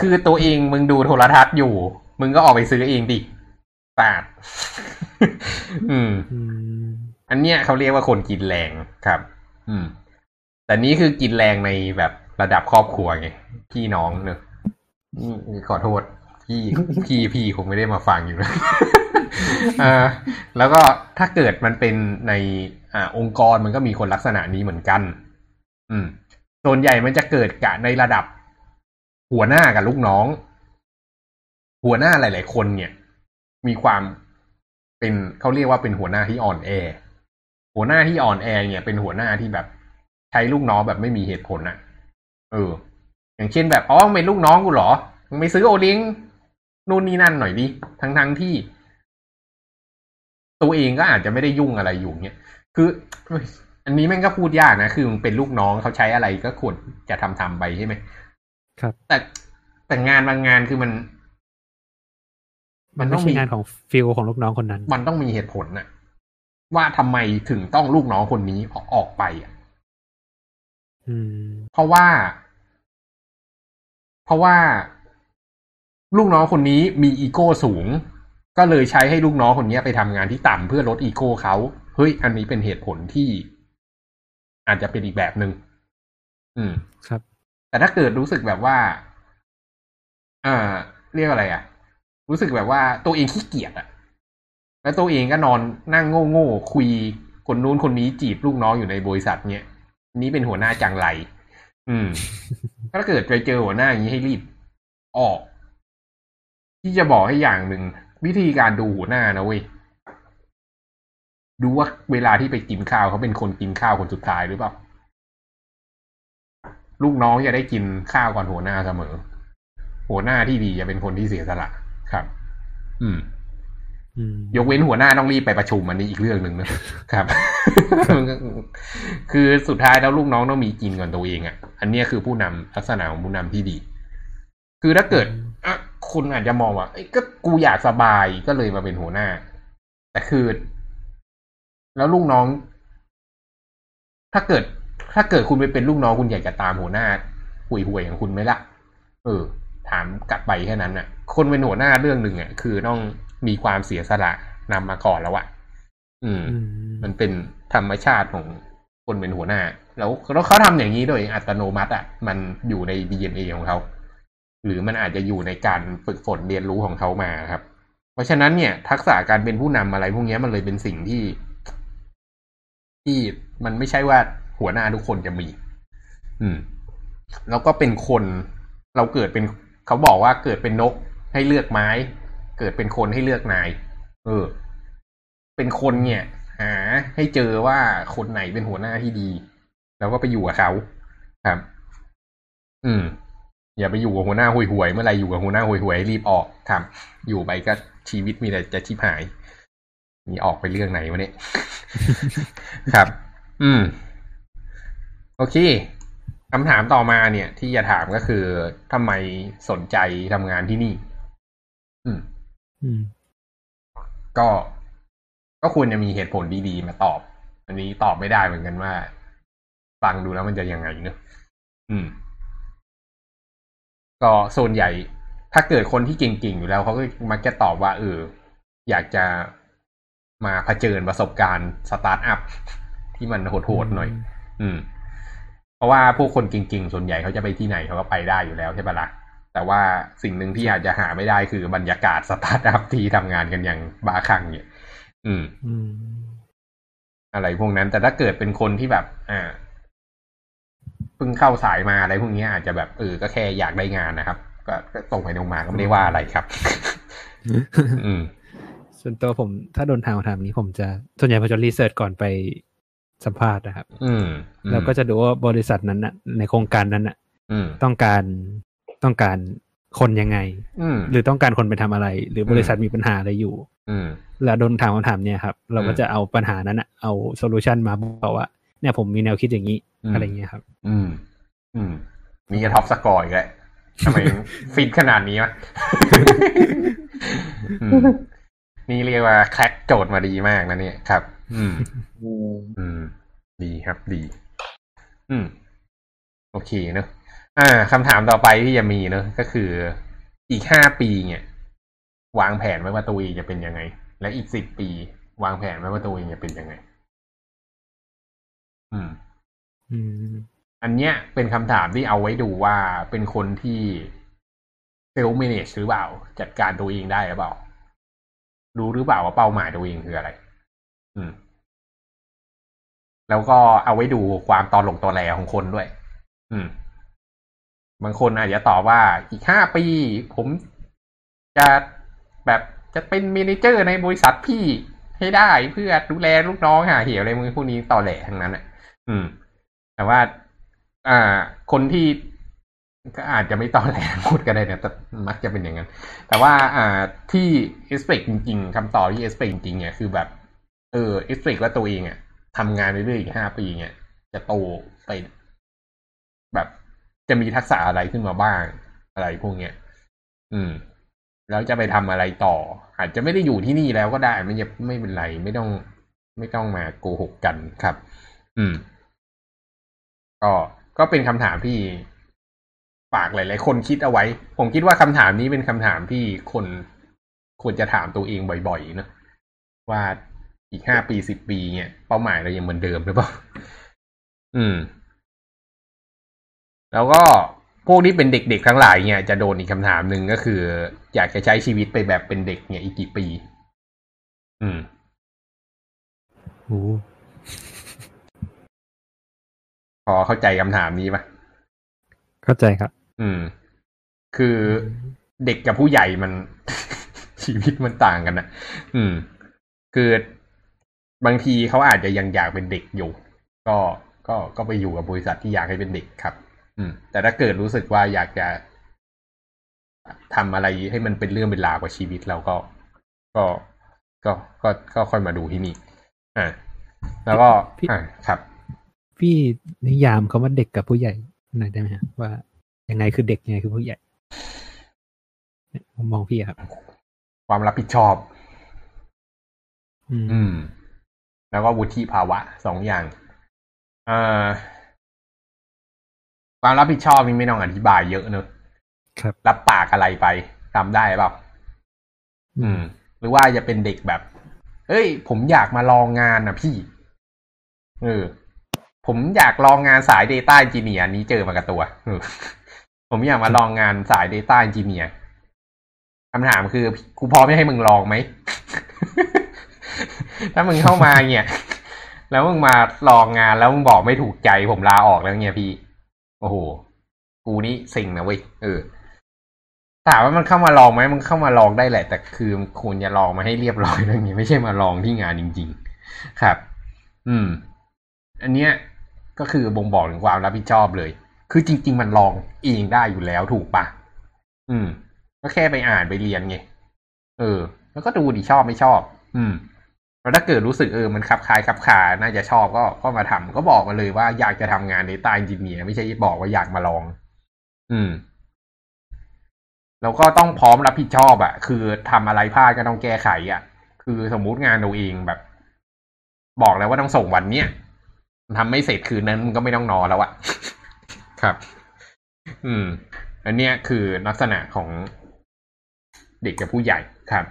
คือตัวเองมึงดูโทรทัศน์อยู่ มึงก็ออกไปซื้อเองดิปาดอืมอืมอันเนี้ยเขาเรียกว่าคนกินแรงครับ อืม แต่นี้คือกินแรงในแบบระดับครอบครัวไง พี่น้องเนอะอืมขอโทษ พี่พี่พี่คงไม่ได้มาฟังอยู่นะแล้วก็ถ้าเกิดมันเป็นในอ่าองค์กรมันก็มีคนลักษณะนี้เหมือนกัน อืมส่วนใหญ่มันจะเกิดกะในระดับหัวหน้ากับลูกน้อง หัวหน้าหลาย ๆ คนเนี่ย มีความเป็นเขาเรียกว่าเป็นหัวหน้าที่อ่อนแอ หัวหน้าที่อ่อนแอเนี่ย เป็นหัวหน้าที่แบบใช้ลูกน้องแบบไม่มีเหตุผลอะเออ อย่างเช่นแบบอ๋อเป็นลูกน้องกูเหรอมึงไปซื้อโอลี้ยง นู่นนี่นั่นหน่อยดิทั้งทั้งๆที่ ตัวเองก็อาจจะไม่ได้ยุ่งอะไรอยู่เนี่ยคือเฮ้ยอันนี้แม่งก็พูดยากนะ คือมึงเป็นลูกน้องเขาใช้อะไรก็ควรจะทำทำไปใช่ไหมครับ แต่แต่งานบางงานคือมัน มันไม่ใช่งานของฟิลของลูกน้องคนนั้น มันต้องมีเหตุผลน่ะว่าทำไมถึงต้องลูกน้องคนนี้อออกไปอะอืมเพราะว่า เพราะว่า ลูกน้องคนนี้มีอีโก้สูง ก็เลยใช้ให้ลูกน้องคนนี้ไปทำงานที่ต่ำเพื่อลดอีโก้เขา เฮ้ย อันนี้เป็นเหตุผลที่อาจจะเป็นอีกแบบหนึง่งอืม ครับ แต่ถ้าเกิดรู้สึกแบบว่า อ่า เรียกอะไรอะ รู้สึกแบบว่าตัวเองขี้เกียจอะ แล้วตัวเองก็นอนนั่งโง่ๆคุยคนนู้นคนนี้จีบลูกน้องอยู่ในบริษัทเนี้ยนี้เป็นหัวหน้าจังไร อืม ถ้าเกิดไปเจอหัวหน้าอย่างนี้ให้รีบ ออก ที่จะบอกให้อย่างหนึ่งวิธีการดูหัวหน้านะเว้ยดูว่าเวลาที่ไปกินข้าวเขาเป็นคนกินข้าวคนสุดท้ายหรือเปล่าลูกน้องจะได้กินข้าวก่อนหัวหน้าเสมอ หัวหน้าที่ดีจะเป็นคนที่เสียสละครับ อืมอืมยกเว้นหัวหน้าต้องรีบไปประชุมอันนี้อีกเรื่องหนึ่งนะครับ คือสุดท้ายแล้วลูกน้องต้องมีกินก่อนตัวเองอะ อันเนี้ยคือผู้นำลักษณะของผู้นำที่ดี คือถ้าเกิดอะ คุณอาจจะมองว่าเอ้ยก็กูอยากสบายก็เลยมาเป็นหัวหน้า แต่คือ แล้วลูกน้อง ถ้าเกิด ถ้าเกิดคุณไปเป็นลูกน้องคุณอยากจะตามหัวหน้าห่วยๆอย่างคุณไหมล่ะ เออ ถามกลับไปแค่นั้นน่ะ คนเป็นหัวหน้าเรื่องหนึ่งอะคือต้องมีความเสียสละนำมาก่อนแล้วอะอืมอืม มันเป็นธรรมชาติของคนเป็นหัวหน้า แล้วแล้วเขาทำอย่างนี้โดยอัตโนมัติอะ มันอยู่ใน DNA ของเขา หรือมันอาจจะอยู่ในการฝึกฝนเรียนรู้ของเขามาครับ เพราะฉะนั้นเนี่ย ทักษะการเป็นผู้นำอะไรพวกนี้มันเลยเป็นสิ่งที่ ที่มันไม่ใช่ว่าหัวหน้าทุกคนจะมี อืม แล้วก็เป็นคนเราเกิดเป็นเขาบอกว่าเกิดเป็นนกให้เลือกไม้ เกิดเป็นคนให้เลือกนาย เออ เป็นคนเนี่ย หาให้เจอว่าคนไหนเป็นหัวหน้าที่ดี แล้วก็ไปอยู่กับเขาครับ อืม อย่าไปอยู่กับหัวหน้าห่วยหวยๆเมื่อไหรอยู่กับหัวหน้าห่วยหวยๆรีบออกครับ อยู่ไปก็ชีวิตมีแต่จะชิบหาย นี่ออกไปเรื่องไหนวะเนี่ยครับ อืม โอเคคำถามต่อมาเนี่ย ที่จะถามก็คือทำไมสนใจทำงานที่นี่ อืม อืม ก็ก็ควรจะมีเหตุผลดีๆมาตอบ อันนี้ตอบไม่ได้เหมือนกันว่า ฟังดูแล้วมันจะยังไงเนอะอืม ก็ส่วนใหญ่ ถ้าเกิดคนที่เก่งๆอยู่แล้วเขาก็มักจะตอบว่าเอออยากจะมาเผชิญประสบการณ์สตาร์ทอัพที่มันโหดๆหน่อย อืม เพราะว่าพวกคนเก่งๆ ส่วนใหญ่เขาจะไปที่ไหนเขาก็ไปได้อยู่แล้วใช่ปะล่ะ แต่ว่าสิ่งหนึ่งที่อาจจะหาไม่ได้คือบรรยากาศสตาร์ทอัพที่ทำงานกันอย่างบ้าคลั่งเนี่ยอืมอืม อะไรพวกนั้น แต่ถ้าเกิดเป็นคนที่แบบ อ่า เพิ่งเข้าสายมาอะไรพวกนี้อาจจะแบบเออก็แค่อยากได้งานนะครับ ก็ก็ตรงไปตรงมาก็ไม่ได้ว่าอะไรครับ อืมส่วนตัวผมถ้าโดนถามคำถามนี้ผมจะส่วนใหญ่ผมจะรีเสิร์ชก่อนไปสัมภาษณ์นะครับ อืมแล้วก็จะดูว่าบริษัทนั้นน่ะในโครงการนั้นน่ะอืมต้องการต้องการคนยังไงอืมหรือต้องการคนไปทำอะไร หรือบริษัทมีปัญหาอะไรอยู่ อืมแล้วโดนถามคำถามเนี่ยครับ เราก็อืมจะเอาปัญหานั้นอะเอา solution มาบอกว่า เนี่ยผมมีแนวคิดอย่างนี้อืมอะไรเงี้ยครับ อืม อืมมีการ top score อีกแล้วทำไมฟิตขนาดนี้วะอืมนี่เรียกว่า crack โจทย์มาดีมากนะเนี่ยครับอืมอืม อืม ดีครับดี อืม โอเคเนอะอ่าคำถามต่อไปที่จะมีเนอะก็คือ อีกห้าปีเนี่ย วางแผนไว้ว่าตัวเองจะเป็นยังไง และอีกสิบปี วางแผนไว้ว่าตัวเองจะเป็นยังไง อืม อืม อันเนี้ยเป็นคำถามที่เอาไว้ดูว่าเป็นคนที่เซล f ์ a ม a g e หรือเปล่า จัดการตัวเองได้หรือเปล่า รู้หรือเปล่าว่าเป้าหมายตัวเองคืออะไร อืม แล้วก็เอาไว้ดูความตอนหลงตอแหลของคนด้วย อืม บางคนอาจจะตอบว่าอีกห้าปี ผมจะแบบจะเป็นเมเนเจอร์ในบริษัทพี่ให้ได้เพื่อดูแลลูกน้องหาเหวอะไรมึงพวกนี้ตอแหลทั้งนั้นอะ อืม แต่ว่า อ่า คนที่ก็อาจจะไม่ตอแหลพูดก็ได้เนะแต่มักจะเป็นอย่างนั้น แต่ว่าอ่าที่เอสเปกจริง ๆคำตอบที่เอสเปกจริงๆเนี่ยคือแบบ เออเอสเปกว่าตัวเองอะทำงานไปเรื่อยๆอีกห้าปีเนี่ยจะโตไปแบบจะมีทักษะอะไรขึ้นมาบ้างอะไรพวกเนี้ยอืม แล้วจะไปทำอะไรต่อ อาจจะไม่ได้อยู่ที่นี่แล้วก็ได้ไม่ไม่เป็นไร ไม่ต้อง ไม่ต้องมาโกหกกันครับ อืม ก็ก็เป็นคำถามที่ฝากหลาย ๆ คนคิดเอาไว้ ผมคิดว่าคำถามนี้เป็นคำถามที่คนควรจะถามตัวเองบ่อยๆเนอะว่าอีกห้าปีสิบปีเนี่ยเป้าหมายเรายังเหมือนเดิมหรือเปล่า อืม แล้วก็พวกที่เป็นเด็กๆทั้งหลายเนี่ยจะโดนอีกคำถามหนึ่งก็คือ อยากจะใช้ชีวิตไปแบบเป็นเด็กเนี่ยอีกกี่ปี อืมโอ้ พอเข้าใจคำถามนี้ปะเข้าใจครับ อืม คือเด็กกับผู้ใหญ่มัน ชีวิตมันต่างกันนะอืม คือบางทีเขาอาจจะยังอยากเป็นเด็กอยู่ ก็ก็ก็ไปอยู่กับบริษัทที่อยากให้เป็นเด็กครับ อืม แต่ถ้าเกิดรู้สึกว่าอยากจะทำอะไรให้มันเป็นเรื่องเป็นราวกับชีวิตเราก็ ก็ก็ก็ก็ค่อยมาดูที่นี่อ่าแล้วก็พี่อ่าครับ พี่นิยามคำว่าเด็กกับผู้ใหญ่หน่อยได้ไหมฮะว่ายังไงคือเด็กยังไงคือผู้ใหญ่ผมมองพี่อะครับ ความรับผิดชอบอืมอืม แล้วก็วุฒิภาวะสองอย่างเอ่อความรับผิดชอบนี่ไม่ต้องอธิบายเยอะเนอะครับ รับปากอะไรไปทำได้เปล่าอืม หรือว่าจะเป็นเด็กแบบ เอ้ย ผมอยากมาลองงานนะพี่ เออ ผมอยากลองงานสาย Data Engineer นี้เจอมากับตัว ผมอยากมาลองงานสาย Data Engineer คำถามคือกูพร้อมจะให้มึงลองไหม ถ้ามึงเข้ามาเนี่ย แล้วมึงมาลองงานแล้วมึงบอกไม่ถูกใจผมลาออกแล้วเนี่ยพี่ โอ้โห กูนี่สิงนะเว้ย เออ ถามว่ามันเข้ามาลองไหมมันเข้ามาลองได้แหละ แต่คือควรจะลองมาให้เรียบร้อยแล้วนี้ไม่ใช่มาลองที่งานจริง ๆ ครับ อืม อันเนี้ย ก็คือบ่งบอกถึงความรับผิดชอบเลย คือจริง ๆ มันลองเองได้อยู่แล้วถูกปะอืม ก็แค่ไปอ่านไปเรียนไงเออ แล้วก็ดูดิชอบไม่ชอบ อืมแล้วถ้าเกิดรู้สึกเออมันคับคายคับคาน่าจะชอบก็ก็มาทำก็บอกมาเลยว่าอยากจะทำงานในใต้จิเนียไม่ใช่บอกว่าอยากมาลอง อืมแล้วก็ต้องพร้อมรับผิดชอบอะ่ะ คือทำอะไรพลาดก็ต้องแก้ไขอะ่ะ คือสมมุติงานตัวเองแบบ บอกแล้วว่าต้องส่งวันเนี้ย ทำไม่เสร็จคืนนั้นมันก็ไม่ต้องนอนแล้วอะ่ะครับ อืม อันเนี้ยคือลักษณะของเด็กกับผู้ใหญ่ครับ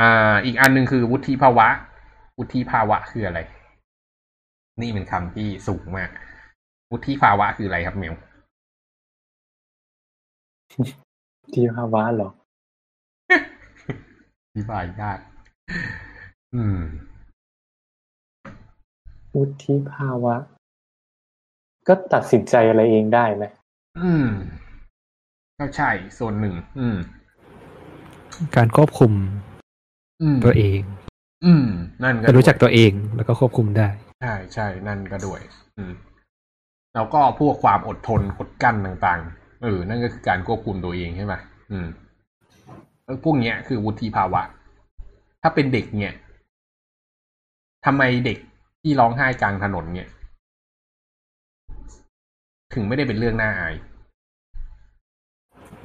อ่า อีกอันหนึ่งคือวุฒิภาวะ วุฒิภาวะคืออะไร นี่เป็นคำที่สูงมาก วุฒิภาวะคืออะไรครับเมลที่ภาวะเหรออธิบายยาก อืม วุฒิภาวะ ก็ตัดสินใจอะไรเองได้ไหม อืม ก็ใช่ ส่วนหนึ่ง อืม การควบคุมอืมตัวเอง อืม นั่นก็จะรู้จักด้วยตัวเองแล้วก็ควบคุมได้ ใช่ใช่ นั่นก็ด้วย อืม แล้วก็พวกความอดทนอดกั้นต่างๆ เออ นั่นก็คือการควบคุมตัวเองใช่ไหมอืมเออพวกเนี้ยคือวุฒิภาวะ ถ้าเป็นเด็กเนี่ยทำไมเด็ก ที่ร้องไห้กลางถนนเนี่ย ถึงไม่ได้เป็นเรื่องน่าอาย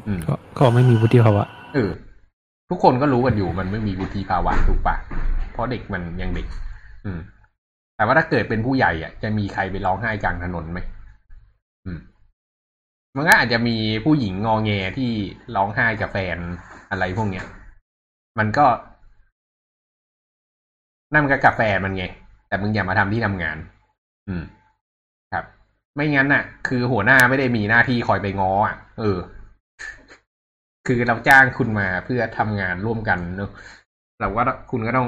อืมก็ก็ไม่มีวุฒิภาวะเออทุกคนก็รู้กันอยู่มันไม่มีวุฒิภาวะถูกปะเพราะเด็กมันยังเด็ก อืม แต่ว่าถ้าเกิดเป็นผู้ใหญ่อะ จะมีใครไปร้องไห้กลางถนนไหมอืม มันก็อาจจะมีผู้หญิงงอแงที่ร้องไห้กับแฟนอะไรพวกเนี้ย มันก็นั่นมันก็กับแฟนมันไง แต่มึงอย่ามาทำที่ทำงาน อืม ครับ ไม่งั้นน่ะ คือหัวหน้าไม่ได้มีหน้าที่คอยไปง้ออะ เออ คือเราจ้างคุณมาเพื่อทำงานร่วมกันเนอะเราว่าคุณก็ต้อง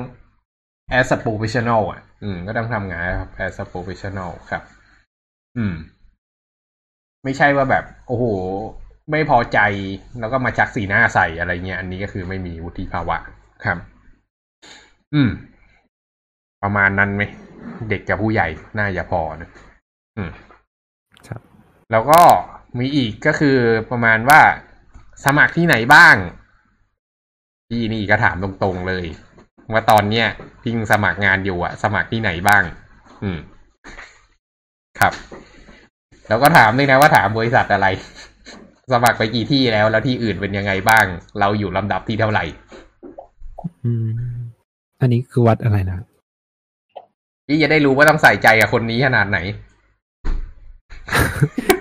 as a professional อะ อืม ก็ต้องทำงานครับ as a professional ครับ อืม ไม่ใช่ว่าแบบ โอ้โห ไม่พอใจ แล้วก็มาชักสีหน้าใส่อะไรเงี้ย อันนี้ก็คือไม่มีวุฒิภาวะ ครับ อืม ประมาณนั้นไหม เด็กกับผู้ใหญ่น่าจะพอนะอืมครับ แล้วก็มีอีกก็คือประมาณว่าสมัครที่ไหนบ้าง พี่นี่ก็ถามตรงๆเลย ว่าตอนเนี้ยพิงสมัครงานอยู่อะสมัครที่ไหนบ้าง อืม ครับ แล้วก็ถามด้วยนะว่าถามบริษัทอะไร สมัครไปกี่ที่แล้ว แล้วที่อื่นเป็นยังไงบ้าง เราอยู่ลำดับที่เท่าไหร่อืมอันนี้คือวัดอะไรนะ พี่จะได้รู้ว่าต้องใส่ใจกับคนนี้ขนาดไหน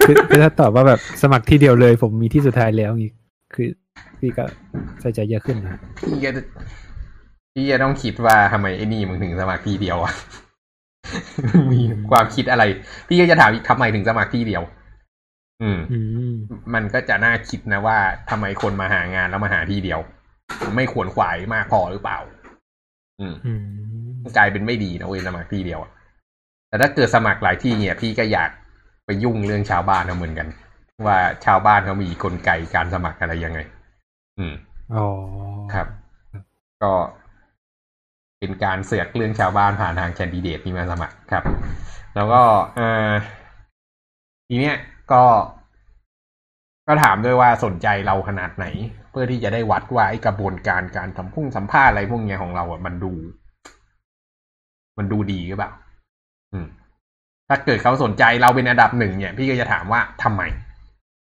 คือคือถ้าตอบว่าแบบสมัครที่เดียวเลย ผมมีที่สุดท้ายแล้วอีกคือพี่ก็ใส่ใจเยอะขึ้นนะพี่จะพี่จะต้องคิดว่าทำไมไอ้นี่มึงถึงสมัครที่เดียวอะมีความคิดอะไร พี่ก็จะถามอีกทำไมถึงสมัครที่เดียว อืมอืมมันก็จะน่าคิดนะว่าทำไมคนมาหางานแล้วมาหาที่เดียว ไม่ขวนขวายมากพอหรือเปล่า อืมอืม กลายเป็นไม่ดีนะเว้ยสมัครที่เดียวอะแต่ถ้าเกิดสมัครหลายที่เนี่ย พี่ก็อยากไปยุ่งเรื่องชาวบ้านเขาเหมือนกัน ว่าชาวบ้านเขามีกลไกการสมัครอะไรยังไง อืมอ๋อครับ ก็เป็นการเสือกเรื่องชาวบ้านผ่านทางแคนดิเดตที่มาสมัครครับ แล้วก็เออทีเนี้ยก็ ก็ถามด้วยว่าสนใจเราขนาดไหน เพื่อที่จะได้วัดว่าไอ้กระบวนการการทำพุ่งสัมภาษณ์อะไรพวกเนี้ยของเราอะมันดู มันดูดีหรือเปล่าอืม ถ้าเกิดเขาสนใจเราเป็นอันดับหนึ่งเนี่ย พี่ก็จะถามว่าทำไม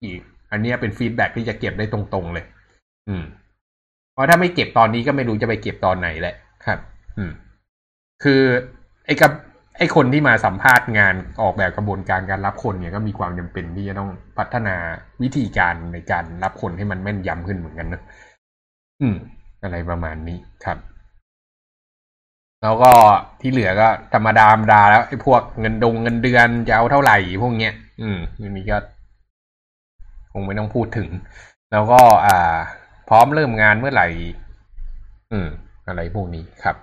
อีก อันนี้เป็นฟีดแบ็ที่จะเก็บได้ตรงๆเลย อืม เพราะถ้าไม่เก็บตอนนี้ก็ไม่รู้จะไปเก็บตอนไหนแหละครับ อืม คือไอ้กับไอ้คนที่มาสัมภาษณ์งานออกแบบกระบวนการการรับคนเนี่ยก็มีความจำเป็นที่จะต้องพัฒนาวิธีการในการรับคนให้มันแม่นยำขึ้นเหมือนกันนะ อืม อะไรประมาณนี้ครับ แล้วก็ที่เหลือก็ธรรมดาธรรมดาแล้วไอ้พวกเงินดงเงินเดือนจะเอาเท่าไหร่พวกเนี้ย อืมอันนี้ก็คงไม่ต้องพูดถึง แล้วก็ อ่า พร้อมเริ่มงานเมื่อไหร่ อืม อะไรพวกนี้ครับ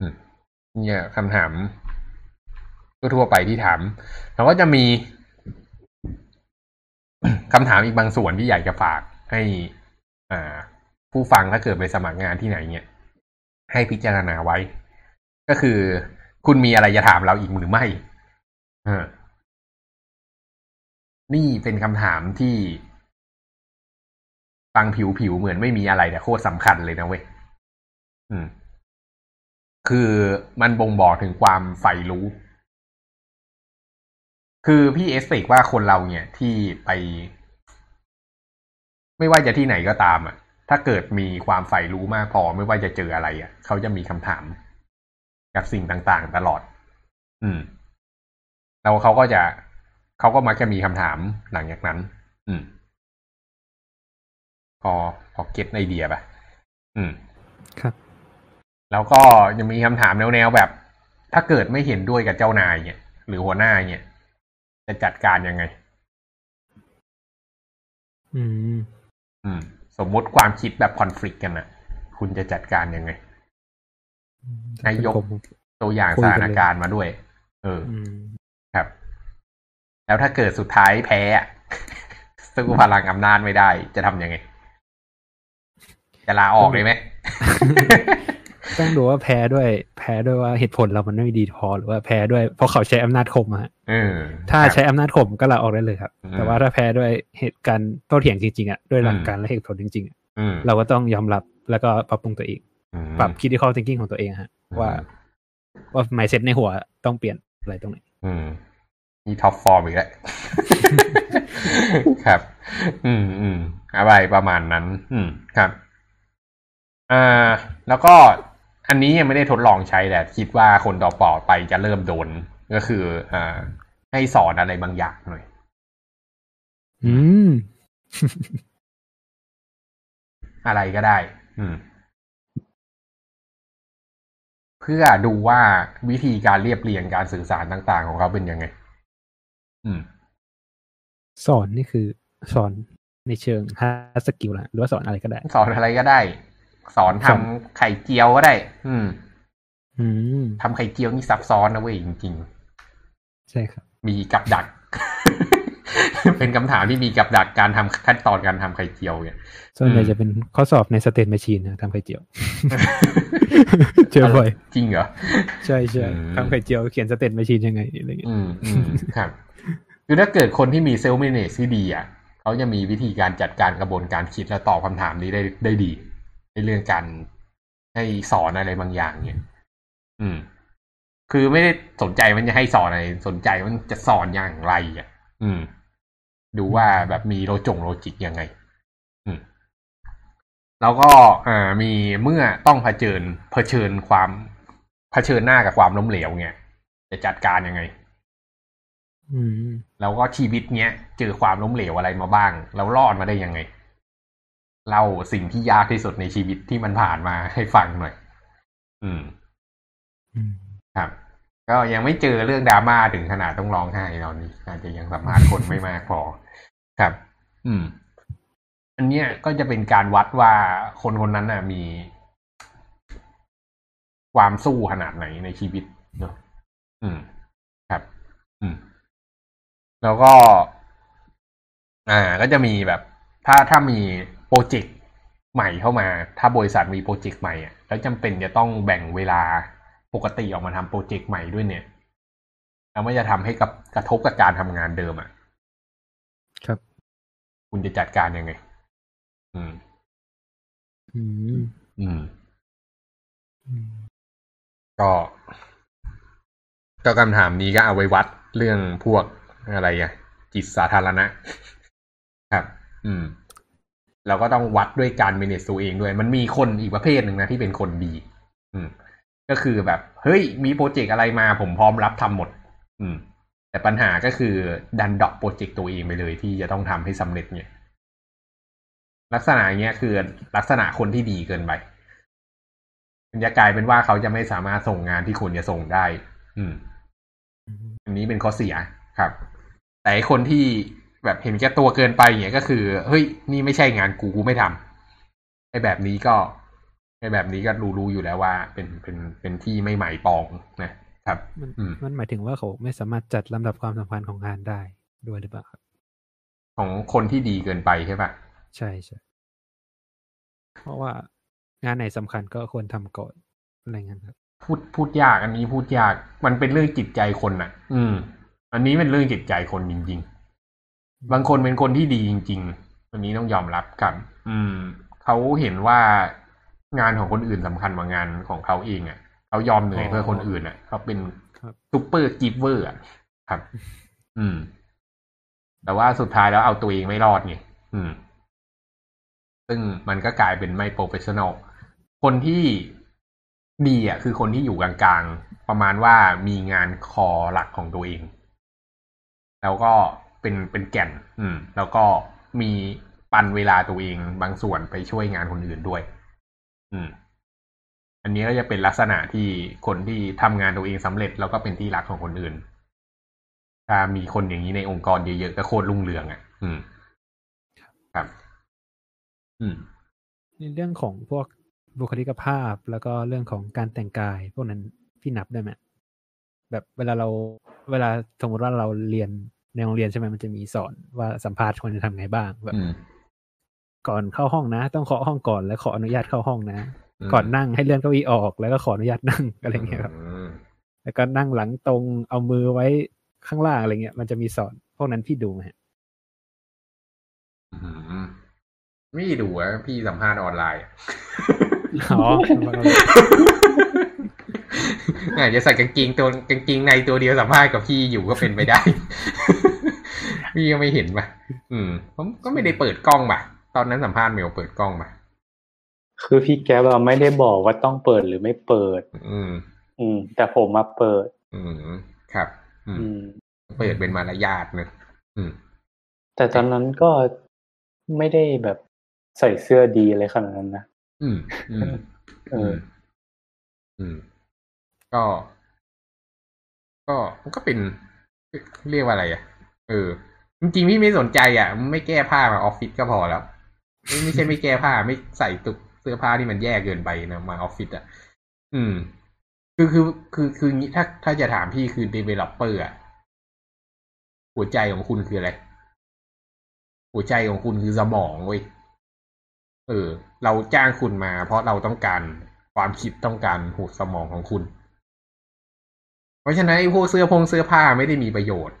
อืมเนี่ยคำถามทั่วไปที่ถาม แล้วก็จะมีคำถามอีกบางส่วนที่อยากจะฝากให้ อ่า ผู้ฟังถ้าเกิดไปสมัครงานที่ไหนเนี่ย ให้พิจารณาไว้ ก็คือคุณมีอะไรจะถามเราอีกหรือไม่เออนี่เป็นคำถามที่ฟังผิวๆเหมือนไม่มีอะไรแต่โคตรสำคัญเลยนะเว้ยคือมันบ่งบอกถึงความใฝ่รู้ คือพี่เอสเปกว่าคนเราเนี่ยที่ไป ไม่ว่าจะที่ไหนก็ตามอะ ถ้าเกิดมีความใฝ่รู้มากพอไม่ว่าจะเจออะไรอะ เขาจะมีคำถามกับสิ่งต่างๆ ตลอด อืม แล้วเขาก็จะเขาก็มักจะมีคำถามหลังจากนั้น อืม พอพอเก็ตไอเดียปะอืม ครับ แล้วก็ยังมีคำถามแนวๆแบบ ถ้าเกิดไม่เห็นด้วยกับเจ้านายเนี่ยหรือหัวหน้าเนี่ยจะจัดการยังไง อืม อืม สมมุติความคิดแบบคอน FLICT กันนะคุณจะจัดการยังไงให้ยกผมตัวอย่างคุสยถากันนเลยการณ์มาด้วย เอออืมครับ แล้วถ้าเกิดสุดท้ายแพ้อะสู้พลังอำนาจไม่ได้ จะทำยังไง จะลาออกเลยไหม ต้องดูว่าแพ้ด้วย แพ้ด้วยว่าเหตุผลเรามันไม่ดีพอหรือว่าแพ้ด้วยเพราะเขาใช้อำนาจข่มอะฮะเออถ้าครับใช้อำนาจข่มก็ลาออกได้เลยครับอืมแต่ว่าถ้าแพ้ด้วยเหตุการณ์โต้เถียงจริงๆอะด้วยหลัอืกมการและเหตุผลจริงๆอะอืมเราก็ต้องยอมรับแล้วก็ปรับปรุงตัวเองอืมปรับ critical thinking ของตัวเองฮะอืมว่า ว่า mindset ในหัวต้องเปลี่ยนอะไรตรงไหนอืมมี top form อีกแล้วครับ อืมอืมอะไรประมาณนั้น อืมครับอ่าแล้วก็ อันนี้ยังไม่ได้ทดลองใช้แต่คิดว่าคนต่อๆไปจะเริ่มโดนก็คืออ่าให้สอนอะไรบางอย่างหน่อย อืม อะไรก็ได้ อืม เพื่อดูว่าวิธีการเรียบเรียงการสื่อสารต่าง ๆ ของเขาเป็นยังไง อืม สอนนี่คือ สอนในเชิง hard skill นะหรือว่าสอนอะไรก็ได้ สอนอะไรก็ได้ สอนทำสอนไข่เจียวก็ได้ อืม อืมทำไข่เจียวนี่ซับซ้อนนะเว้ยจริงใช่ครับๆมีกับดัก เป็นคำถามที่มีกับดักการทำขั้นตอนการทำไข่เจียวเนี่ยส่วนใหญ่อืมจะเป็นข้อสอบใน state machine นะทำไข่เจียว เจอบ่อย จริงเหรอ ใช่ใช่อืมทำไข่เจียวเขียน state machine ยังไงอะไรเงี้ยอืมอืมครับคือถ้าเกิดคนที่มีเซลล์ a ม a g e ที่ดีอะ เขาจะมีวิธีการจัดการกระบวนการคิดและตอบคำถามนี้ได้ได้ดีใน เรื่องการให้สอนอะไรบางอย่างเนี่ย อืม คือไม่ได้สนใจมันจะให้สอนอะไร สนใจมันจะสอนอย่างไรอะ อืม ดูว่าแบบมีโลจงโลจิกยังไง อืม แล้วก็อ่ามีเมื่อต้องเผชิญเผชิญความเผชิญหน้ากับความล้มเหลวเนี่ยจะจัดการยังไงอืมแล้วก็ชีวิตเนี้ยเจอความล้มเหลวอะไรมาบ้าง แล้วรอดมาได้ยังไง เล่าสิ่งที่ยากที่สุดในชีวิตที่มันผ่านมาให้ฟังหน่อยอืมอืมครับ ก็ยังไม่เจอเรื่องดราม่าถึงขนาดต้องร้องไห้ตอนนี้อาจจะยังสัมภาษณ์คนไม่มากพอครับ อืม อันเนี้ยก็จะเป็นการวัดว่าคนคนนั้นน่ะ มี ความสู้ขนาดไหนในชีวิตเนอะอืม ครับ อืม แล้วก็ อ่า ก็จะมีแบบ ถ้าถ้ามี โปรเจกต์ใหม่เข้ามา ถ้าบริษัทมีโปรเจกต์ใหม่อะแล้วจำเป็นจะต้องแบ่งเวลาปกติออกมาทำโปรเจกต์ใหม่ด้วยเนี่ยแล้วมันจะทำให้กับกระทบกับการทำงานเดิมอะ ครับ คุณจะจัดการยังไงอืมอืม อืม อืม ก็ก็คำถามนี้ก็เอาไว้วัดเรื่องพวกอะไรอะจิตสาธารณะ ครับ อืม เราก็ต้องวัดด้วยการ manage ตัวเองด้วย มันมีคนอีกประเภทหนึ่งนะที่เป็นคนดี อืม ก็คือแบบเฮ้ยมีโปรเจกต์อะไรมาผมพร้อมรับทำหมด อืม แต่ปัญหาก็คือดันดอปโปรเจกต์ตัวเองไปเลยที่จะต้องทำให้สำเร็จเนี่ยลักษณะเนี้ยคือลักษณะคนที่ดีเกินไปมันจะกลายเป็นว่าเขาจะไม่สามารถส่งงานที่ควรจะส่งได้ อืม อันนี้เป็นข้อเสียครับ แต่คนที่ แบบเห็นแก่ตัวเกินไปเนี่ยก็คือเฮ้ยนี่ไม่ใช่งานกูกูไม่ทำไอ้แบบนี้ก็ไอ้แบบนี้ก็รู้รู้อยู่แล้วว่า เป็นเป็นเป็นที่ไม่หมายปองนะครับ มันอืมมันหมายถึงว่าเขาไม่สามารถจัดลำดับความสำคัญของงานได้ด้วยหรือเปล่าครับของคนที่ดีเกินไปใช่ปะใช่ใช่เพราะว่างานไหนสำคัญก็ควรทำก่อนอะไรเงี้ยครับพูดพูดยากอันนี้พูดยากมันเป็นเรื่องจิตใจคนน่ะ อืม อันนี้เป็นเรื่องจิตใจคนจริงๆ บางคนเป็นคนที่ดีจริงๆอันนี้ต้องยอมรับกันอืม เขาเห็นว่างานของคนอื่นสำคัญกว่างานของเขาเองอะเขายอมเหนื่อยเพื่อคนอื่นอะเขาเป็นครับ super giver อะครับ อืม แต่ว่าสุดท้ายแล้วเอาตัวเองไม่รอดไงอืม ซึ่งมันก็กลายเป็นไม่ professional คนที่ดีอะ คือคนที่อยู่กลางๆ ประมาณว่ามีงาน core หลักของตัวเอง แล้วก็ เป็นเป็นแก่น อืม แล้วก็มีปันเวลาตัวเองบางส่วนไปช่วยงานคนอื่นด้วย อืม อันนี้ก็จะเป็นลักษณะที่คนที่ทำงานตัวเองสำเร็จแล้วก็เป็นที่รักของคนอื่น ถ้ามีคนอย่างนี้ในองค์กรเยอะๆก็โคตรรุ่งเรืองอะ อืม ครับ อืม ในเรื่องของพวกบุคลิกภาพแล้วก็เรื่องของการแต่งกาย พวกนั้นพี่นับได้ไหมแบบเวลาเรา เวลาสมมติว่าเราเรียน ในโรงเรียนใช่ไหมมันจะมีสอนว่าสัมภาษณ์ควรจะทำไงบ้างแบบอืมก่อนเข้าห้องนะ ต้องเคาะห้องก่อนแล้วขออนุญาตเข้าห้องนะอืมก่อนนั่งให้เลื่อนเก้าอี้ออกแล้วก็ขออนุญาตนั่งอะไรเงี้ยครับอืมแล้วก็นั่งหลังตรงเอามือไว้ข้างล่างอะไรเงี้ย มันจะมีสอนพวกนั้นพี่ดูไหมฮะอืมไม่ดูอะพี่สัมภาษณ์ออนไลน์อะอ๋ ออาจจะใส่กางเกงตัวกางเกงในตัวเดียวสัมภาษณ์กับพี่อยู่ก็เป็นไปได้ พี่ก็ไม่เห็นป่ะ อืม ผมก็ไม่ได้เปิดกล้องป่ะ ตอนนั้นสัมภาษณ์เมลเปิดกล้องป่ะ คือพี่แก๊ปอะไม่ได้บอกว่าต้องเปิดหรือไม่เปิด อืม อืม แต่ผมมาเปิด อืม ครับอืมอืม เปิดเป็นมารยาทเนอะอืม แต่ตอนนั้นก็ไม่ได้แบบใส่เสื้อดีอะไรขนาดนั้นนะ อืม อืม เออ อืม ก็ ก็มันก็เป็นเรียกว่าอะไรอะ เออ จริงๆพี่ไม่สนใจอะ ไม่แก้ผ้ามาออฟฟิศก็พอแล้วไม่ไม่ใช่ไม่แก้ผ้าไม่ใส่ตุกเสื้อผ้าที่มันแย่เกินไปนะมาออฟฟิศอะ อืม คือคือคือคืองี้ถ้าถ้าจะถามพี่คือ developer อะ หัวใจของคุณคืออะไร หัวใจของคุณคือสมองเว้ย เออ เราจ้างคุณมา เพราะเราต้องการความคิดต้องการหูสมองของคุณ ราะฉะนั้นไอ้พวกเสื้อพงเสื้อผ้าไม่ได้มีประโยชน์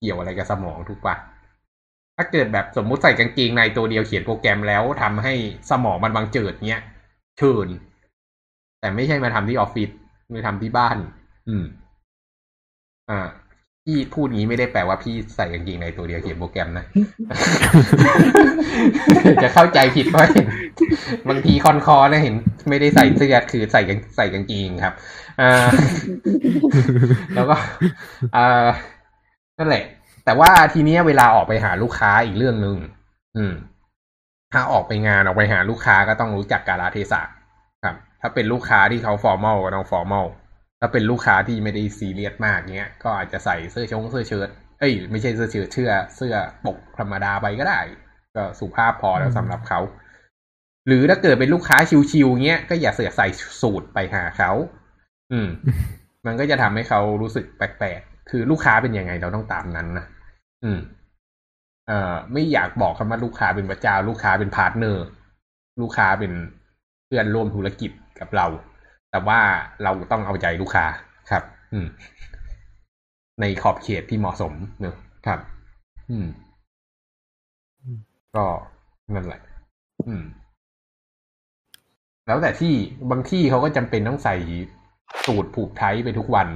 เกี่ยวอะไรกับสมองถูกปะถ้าเกิดแบบสมมุติใส่กางเกงในตัวเดียวเขียนโปรแกรมแล้วทำให้สมองมันบางเจิดเนี้ยเชิญแต่ไม่ใช่มาทำที่ออฟฟิศมาทำที่บ้าน อืม อ่า พี่พูดงี้ไม่ได้แปลว่าพี่ใส่กางเกงในตัวเดียวเขียนโปรแกรมนะ จะเข้าใจผิดว่าเห็นบางทีคอนคอนะเห็น ไม่ได้ใส่เสื้อคือใส่กางใส่กางเกงครับอ่าแล้วก็อ่านั่นแหละ แต่ว่าทีเนี้ยเวลาออกไปหาลูกค้าอีกเรื่องหนึ่งอืม ถ้าออกไปงานออกไปหาลูกค้าก็ต้องรู้จักกาลเทศะครับ ถ้าเป็นลูกค้าที่เขาฟอร์มอลก็ต้องฟอร์มอล ถ้าเป็นลูกค้าที่ไม่ได้ซีเรียสมากเนี้ย ก็อาจจะใส่เสื้อชงเสื้อเชิ้ตเอ้ยไม่ใช่เสื้อเชิ้ตเชื่อเสื้อปกธรรมดาไปก็ได้ ก็สุภาพพอแล้วสำหรับเขา หรือถ้าเกิดเป็นลูกค้าชิวๆเงี้ยก็อย่าเสือกใส่สูทไปหาเขาอืม มันก็จะทำให้เขารู้สึกแปลกๆ คือลูกค้าเป็นยังไงเราต้องตามนั้นนะอืม เอ่อ ไม่อยากบอกคำว่าลูกค้าเป็นพระเจ้า ลูกค้าเป็น partner ลูกค้าเป็นเพื่อนร่วมธุรกิจกับเรา แต่ว่าเราต้องเอาใจลูกค้าครับ อืม ในขอบเขตที่เหมาะสมเนอะครับอืมอืม ก็นั่นแหละ อืม แล้วแต่ที่บางที่เขาก็จำเป็นต้องใส่สูตรผูกไทยไปทุกวัน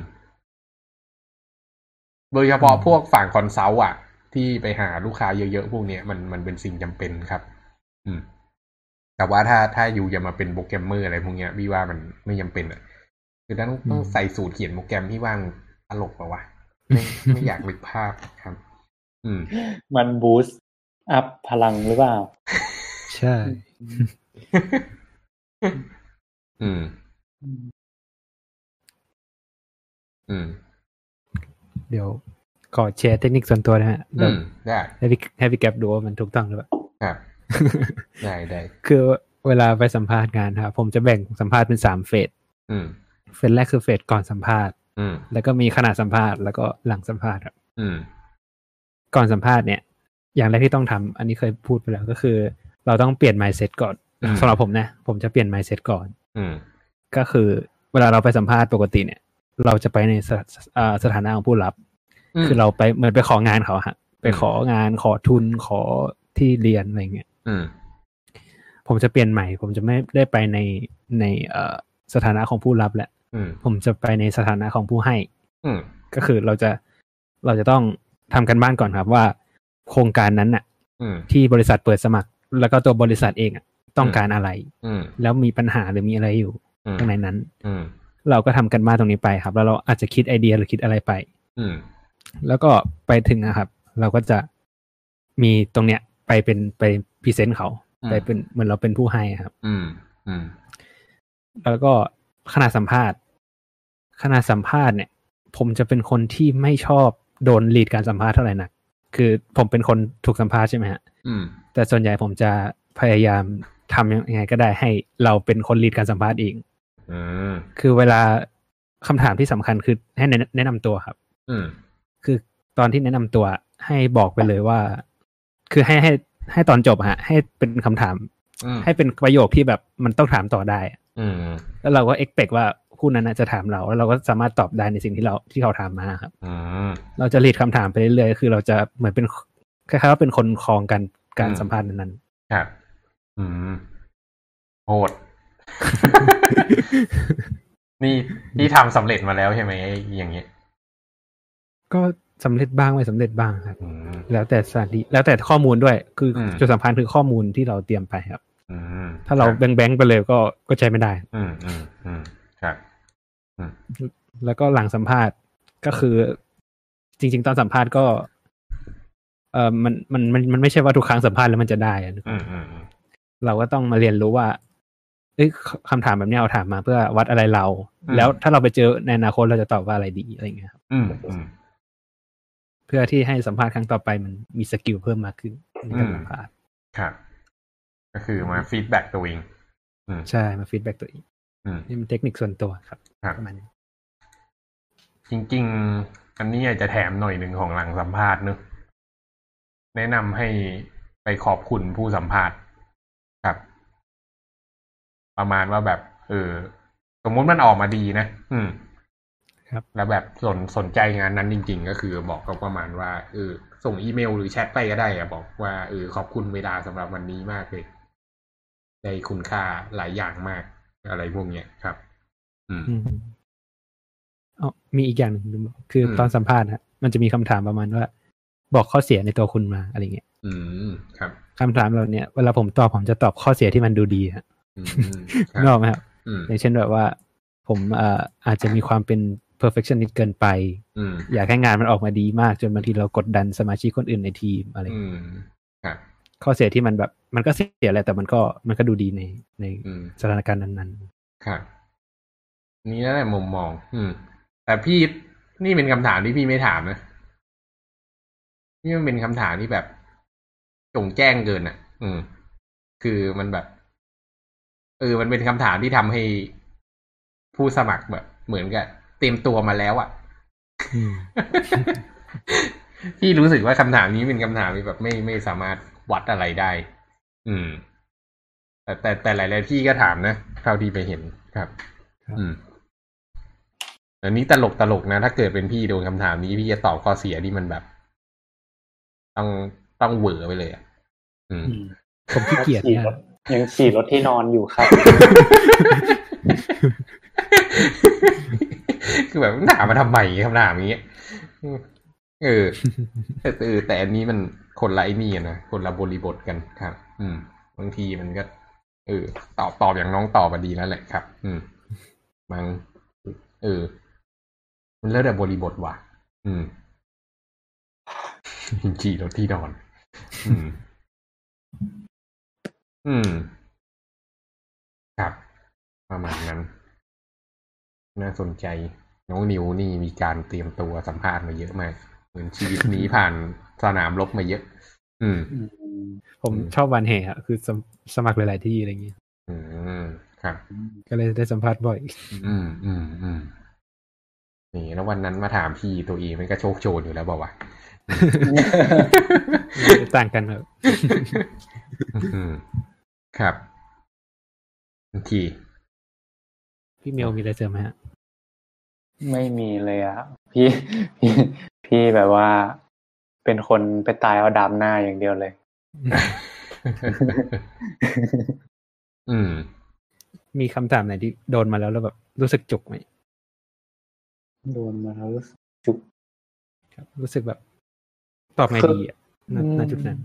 โดยเฉพาะพวกฝั่ง consult อะ ที่ไปหาลูกค้าเยอะๆพวกเนี้ยมันมันเป็นสิ่งจำเป็นครับ อืม แต่ว่าถ้าถ้าอยู่จะมาเป็นโปรแกรมเมอร์อะไรพวกเนี้ยพี่ว่ามันไม่จำเป็นอะคือต้องต้องใส่สูตรเขียนโปรแกรมที่ว่างตลกปะวะไม่ไม่อยากนึกภาพครับ อืม มันบูสต์อัพพลังหรือเปล่า ใช่ อืม อืม เดี๋ยวขอแชร์เทคนิคส่วนตัวนะฮะอืเดี๋ยวมได้ให้พี่ให้พี่แก๊ปดูว่ามันถูกต้องหรือเปล่าครับ ได้ได้คือเวลาไปสัมภาษณ์งานครับผมจะแบ่งสัมภาษณ์เป็นสามเฟสอืมเฟสแรกคือเฟสก่อนสัมภาษณ์อืมแล้วก็มีขณะสัมภาษณ์แล้วก็หลังสัมภาษณ์ครับอืมก่อนสัมภาษณ์เนี่ย อย่างแรกที่ต้องทำอันนี้เคยพูดไปแล้วก็คือ เราต้องเปลี่ยน mindset ก่อนอืมสำหรับผมนะ ผมจะเปลี่ยน mindset ก่อนอืมก็คือเวลาเราไปสัมภาษณ์ปกติเนี่ย เราจะไปในสถอ่าสถานะของผู้รับ คือเราไปเหมือนไปของานเขาฮะ ไปของานขอทุนขอที่เรียนอะไรเงี้ยอืม ผมจะเปลี่ยนใหม่ ผมจะไม่ได้ไปในในเอ่อสถานะของผู้รับแหละอืมผมจะไปในสถานะของผู้ให้อืมก็คือเราจะเราจะต้องทำกันบ้านก่อนครับว่าโครงการนั้นน่ะอืมที่บริษัทเปิดสมัคร แล้วก็ตัวบริษัทเองอะต้องการอะไรอืมแล้วมีปัญหาหรือมีอะไรอยู่อืมข้างในนั้นอืมเราก็ทำกันบ้านตรงนี้ไปครับ แล้วเราอาจจะคิดไอเดียหรือคิดอะไรไปอืมแล้วก็ไปถึงนะครับ เราก็จะมีตรงเนี้ยไปเป็นไป พรีเซนต์เขาอืมไปเป็นเหมือนเราเป็นผู้ให้ครับ อืม อืม แล้วก็ขณะสัมภาษณ์ขณะสัมภาษณ์เนี่ย ผมจะเป็นคนที่ไม่ชอบโดนลีดการสัมภาษณ์เท่าไหร่นัก คือผมเป็นคนถูกสัมภาษณ์ใช่ไหมฮะอืมแต่ส่วนใหญ่ผมจะพยายามทำยังไงก็ได้ให้เราเป็นคนลีดการสัมภาษณ์เองอืมคือเวลาคำถามที่สำคัญคือให้แนะแนะนำตัวครับอืมคือตอนที่แนะนำตัวให้บอกไปเลยว่า คือให้ให้ ให้ตอนจบอะฮะ ให้เป็นคำถามอืมให้เป็นประโยคที่แบบมันต้องถามต่อได้อะอืมแล้วเราก็เอ็กเ t ว่าผู้นั้นน่ะจะถามเรา แล้วเราก็สามารถตอบได้ในสิ่งที่เราที่เขาถามมาครับอืมเราจะรีดคำถามไปเรื่อยๆคือเราจะเหมือนเป็นคล้ายๆว่าเป็นคนคลองกันการอืมสัมภาษณ์นั้นครับ อืมโหดนี่ที่ทำสำเร็จมาแล้วใช่ไหมไอ้อย่างเงี้ยๆก็ สำเร็จบ้างไม่สำเร็จบ้างครับอืมแล้วแต่สถานที่แล้วแต่ข้อมูลด้วย คืออมจุดสำคัญคือข้อมูลที่เราเตรียมไปครับอืมถ้าเราคแบงแบงๆไปเลยก็ก็ใช้ไม่ได้ อืมอืมอืมครับแล้วก็หลังสัมภาษณ์ก็คือ จริง ๆ ตอนสัมภาษณ์ก็ เออมันมันมันมันไม่ใช่ว่าทุกครั้งสัมภาษณ์แล้วมันจะได้อะอืมอืมอืมเราก็ต้องมาเรียนรู้ว่าเอ้ยคำถามแบบนี้เขาถามมาเพื่อวัดอะไรเราอืมแล้วถ้าเราไปเจอในอนาคตเราจะตอบว่าอะไรดีอะไรเงี้ยครับ อืมอืมเพื่อที่ให้สัมภาษณ์ครั้งต่อไปมันมี skill เพิ่มมากขึ้นในการอืมสัมภาษณ์ครับก็คือมา feedback ตัวเองอืมใช่มา feedback ตัวเองอืมนี่เป็นเทคนิคส่วนตัวครับครับประมาณนี้จริง ๆ อันนี้อยากจะแถมหน่อยหนึ่งของหลังสัมภาษณ์เนอะแนะนำให้ไปขอบคุณผู้สัมภาษณ์ครับ ประมาณว่าแบบ เออ สมมุติมันออกมาดีนะ อืม ครับแล้วแบบสนสนใจงานนั้นจริง ๆ ก็คือบอกก็ประมาณว่าเออส่งอีเมลหรือแชทไปก็ได้อะบอกว่าเออขอบคุณเวลาสำหรับวันนี้มากเลยได้คุณค่าหลายอย่างมากอะไรพวกเนี้ยครับ อืมอืมอ๋อมีอีกอย่างหนึ่งลืมบอกคืออมตอนสัมภาษณ์ฮะมันจะมีคำถามประมาณว่า บอกข้อเสียในตัวคุณมาอะไรเงี้ยอืมครับคำถามเหล่าเนี้ยเวลาผมตอบผมจะตอบข้อเสียที่มันดูดีฮะอืมคนึกอรัอบกไหมครับอืมอย่างเช่นแบบว่า ผมเอ่ออาจจะมีความเป็น perfectionist เกินไปอืมอยากให้งานมันออกมาดีมาก จนบางทีเรากดดันสมาชิกคนอื่นในทีมอะไรอืมครับข้อเสียที่มันแบบ มันก็เสียแหละแต่มันก็มันก็ดูดีในในอืมสถานการณ์นั้นครับนี่นั่นแหละมุมมอง อืม แต่พี่นี่เป็นคำถามที่พี่ไม่ถามนะนี่มันเป็นคำถามที่แบบจงแจ้งเกินอะ อืม คือมันแบบเออมันเป็นคำถามที่ทำให้ผู้สมัครแบบ เหมือนกับ เตรียมตัวมาแล้วอะๆอืมพี่รู้สึกว่าคำถามนี้เป็นคำถามที่แบบไม่ไม่สามารถวัดอะไรได้ อืม แต่แต่แต่หลายๆที่ก็ถามนะเท่าที่ไปเห็นครับครับอืมอันนี้ตลกตลกนะ ถ้าเกิดเป็นพี่โดนคำถามนี้พี่จะตอบข้อเสียที่มันแบบ ต้องต้องเหวอไปเลยอะอืมอืมผมขี้เกียจขี่เนี่ยรถยังขี่รถที่นอนอยู่ครับ คือแบบถามาทำไมคำถามี้เออแต่เออแต่อันนี้มันคนละไอ้นี่นะคนละบริบทกันครับ อืมบางทีมันก็เออตอบตอบอย่างน้องตอบมาดีแล้วแหละครับ อืมบางเออ มันแล้วแต่บริบทว่ะ อืมขี่รถที่นอน อืม อืม ครับ ประมาณนั้น น่าสนใจ น้องนิวนี่มีการเตรียมตัวสัมภาษณ์มาเยอะมาก เหมือนชีวิตนี้ผ่านสนามรบมาเยอะ อืม ผมอืมชอบวันแห่อะคือสมสมัครหลาย ๆ ที่อะไรเงี้ยอืมครับ ก็เลยได้สัมภาษณ์บ่อย อืมอืมอืมนี่แล้ววันนั้นมาถามพี่ตัวเองมันก็โชคโชนอยู่แล้วบอกว่าวต่างกันครับะอืมครับโอเคพี่เมลมีอะไรเสริมไหมฮะ ไม่มีเลยอะพี่พี่พี่แบบว่า เป็นคนไปตายเอาดามหน้าอย่างเดียวเลย อืม มีคำถามไหนที่โดนมาแล้วแล้วแบบรู้สึกจุกไหมโดนมาแล้วรู้สึกจุกครับ รู้สึกแบบ ตอบไงคือดีอะณอืมณจุดนั้น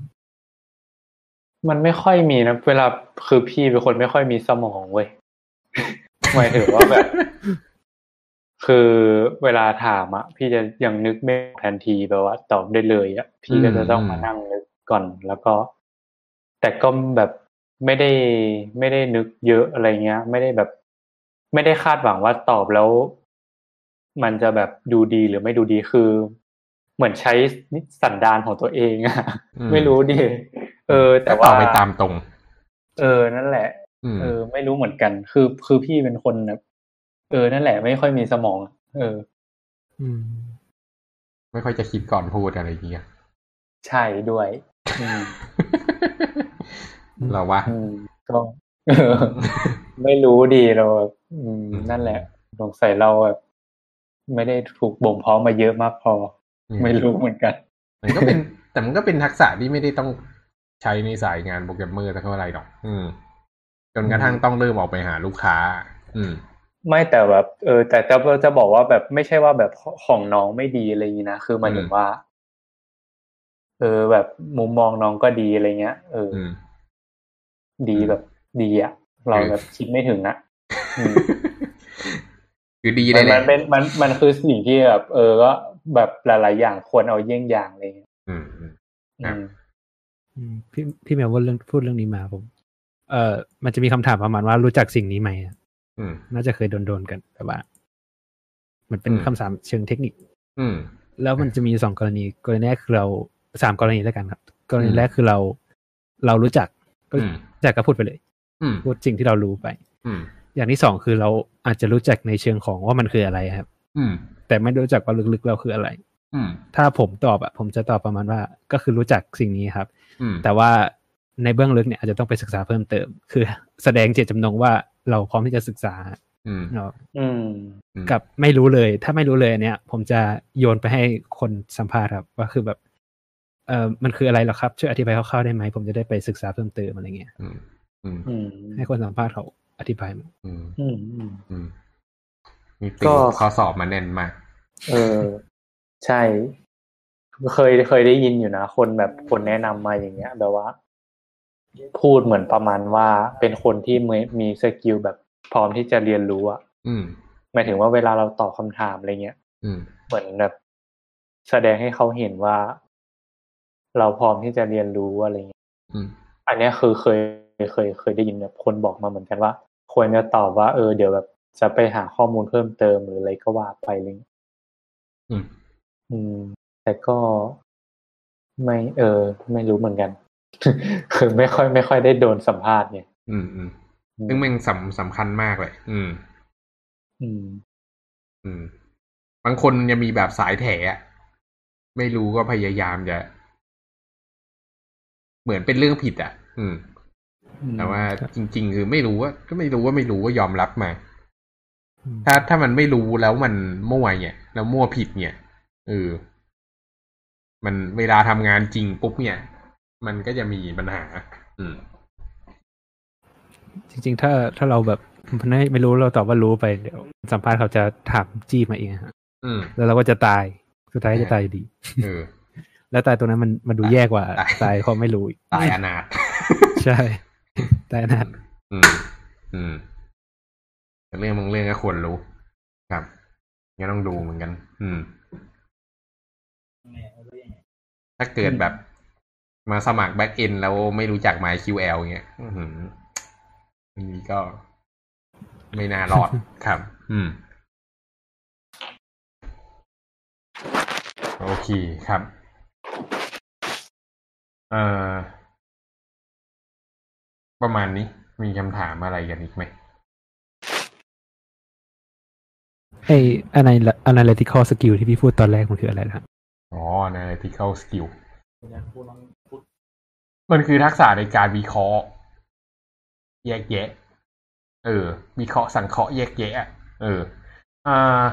มันไม่ค่อยมีนะ เวลาคือพี่เป็นคนไม่ค่อยมีสมองเว้ยหมายถึงว่าแบบ คือเวลาถามอะพี่จะยังนึกไม่ออกทันทีแบบว่า ตอบได้เลยอะพี่ก็จะต้องมานั่งนึกก่อนแล้วก็ แต่ก็แบบไม่ได้ไม่ได้นึกเยอะอะไรเงี้ย ไม่ได้แบบ ไม่ได้คาดหวังว่าตอบแล้ว มันจะแบบดูดีหรือไม่ดูดีคือ เหมือนใช้สันดานของตัวเองอะอืมไม่รู้ดิเออ แต่ก็ตว่าอบไปตามตรง เออนั่นแหละอืมเออ ไม่รู้เหมือนกัน คือคือพี่เป็นคนแบบ เออ นั่นแหละไม่ค่อยมีสมอง เออ อืม ไม่ค่อยจะคิดก่อนพูดอะไรอย่างเงี้ยใช่ด้วยอืมเราว่าอืมก็เออไม่รู้ดีเราแบบอืมนั่นแหละสงสัยเราแบบไม่ได้ถูกบ่มเพาะมาเยอะมากพอ ไม่รู้เหมือนกัน มันก็เป็น แต่มันก็เป็นทักษะที่ไม่ได้ต้องใช้ในสายงานโปรแกรมเมอร์สักเท่าไหร่หรอก อืม จนกระทั่งต้องเริ่มออกไปหาลูกค้า อืม ไม่แต่แบบเออ แต่จะจะบอกว่าแบบไม่ใช่ว่าแบบของน้องไม่ดีอะไรอย่างนี้นะคือหมันถึงว่า เออ แบบมุมมองน้องก็ดีอะไรเงี้ยเออออืมดีแบบดีอะเราเออแบบคิดไม่ถึงอะอืมคือดีมัได้นแหมัละนเป็นมันมันคือสิ่งที่แบบเออก็แบบหลายๆอย่างควรเอาเยี่ยงอย่างอะไรเงี้ยอืมอืมครับอืมอืมพี่พี่เมลว่าเรื่องพูดเรื่องนี้มาผม เอ่อมันจะมีคำถามประมาณว่ารู้จักสิ่งนี้ไหมอะ อืม น่าจะเคยโดนโดนๆกันแต่ว่า มันเป็นอืมคำถามเชิงเทคนิค อืม แล้วมันจะมีสองกรณี กรณีแรกคือเราสามกรณีแล้วกันครับ กรณีอืมแรกคือเราเรารู้จักก็อืมรู้จักก็พูดไปเลยอืมพูดสิ่งที่เรารู้ไปอืมอย่างที่สองคือเราอาจจะรู้จักในเชิงของว่ามันคืออะไรครับอืมแต่ไม่รู้จักว่าลึกๆเราคืออะไรอืมถ้าผมตอบอะผมจะตอบประมาณว่า ก็คือรู้จักสิ่งนี้ครับอืมแต่ว่า ในเบื้องลึกเนี่ยอาจจะต้องไปศึกษาเพิ่มเติม คือ แสดงเจตจำนงว่าเราพร้อมที่จะศึกษาอืมเนาะอืมอืมกับไม่รู้เลย ถ้าไม่รู้เลยอันเนี่ย ผมจะโยนไปให้คนสัมภาษณ์ครับว่าคือแบบเออมันคืออะไรเหรอครับ ช่วยอธิบายคร่าวๆได้ไหม ผมจะได้ไปศึกษาเพิ่มเติมอะไรเงี้ยอืมอืมอืมให้คนสัมภาษณ์เขาอธิบายมาอืมอืมอืมอืมนี่ก็ติวข้อสอบมาแน่นมาก เออ ใช่ เคยเคยได้ยินอยู่นะ คนแบบคนแนะนำมาอย่างเงี้ยแบบว่า พูดเหมือนประมาณว่าเป็นคนที่มีมี skill แบบพร้อมที่จะเรียนรู้อะอืมหมายถึงว่าเวลาเราตอบคำถามอะไรเงี้ยอืมเหมือนแบบ แสดงให้เขาเห็นว่า เราพร้อมที่จะเรียนรู้อะไรเงี้ยอืมอันเนี้ยคือเคยเคยเคยได้ยินแบบคนบอกมาเหมือนกันว่า ควรจะตอบว่าเออเดี๋ยวแบบจะไปหาข้อมูลเพิ่มเติมหรืออะไรก็ว่าไปอะไรเลยอืมอืม แต่ก็ไม่ เออ ไม่รู้เหมือนกัน คือไม่ค่อยไม่ค่อยได้โดนสัมภาษณ์เนี่ย อืมอืมซึ่งมันสำสำคัญมากเลย อืม อืม อืม บางคนยังมีแบบสายแถอะไม่รู้ก็พยายามจะ เหมือนเป็นเรื่องผิด อะ อืม แต่ว่าครับจริง ๆ คือไม่รู้ว่า ก็ไม่รู้ว่าไม่รู้ว่ายอมรับมาอืมถ้าถ้ามันไม่รู้แล้วมันมั่วเนี่ย แล้วมั่วผิดเนี่ยเออมันเวลาทำงานจริงปุ๊บเนี่ย มันก็จะมีปัญหา อืม จริง ๆ ถ้าถ้าเราแบบไม่ไม่รู้เราตอบว่ารู้ไปเดี๋ยวสัมภาษณ์เขาจะถามจี้มาเองฮะอืมแล้วเราก็จะตายสุดท้ายจะตายอยู่ดีเออแล้วตายตัวนั้นมันมันดูแย่กว่า ตายตายเขาะไม่รู้อีกตายอนาถใช่ ตายอนาถอืม อืมแต่เรื่องบางเรื่องก็ควรรู้ ครับงั้นต้องดูเหมือนกัน อืม ถ้าเกิดแบบ มาสมัครแบ็กเอนแล้วไม่รู้จัก MyQL เงี้ยอันนี้ก็ไม่น่ารอดครับ อืม โอเคครับ เอ่อ ประมาณนี้มีคำถามอะไรกันอีกไหมไออะไร analytical skill ที่พี่พูดตอนแรกมันคืออะไรนะ อ๋อ analytical skill มันคือทักษะในการวิเคราะห์ แยกแยะ เออ วิเคราะห์สังเคราะห์แยกแยะอะเออ อ่า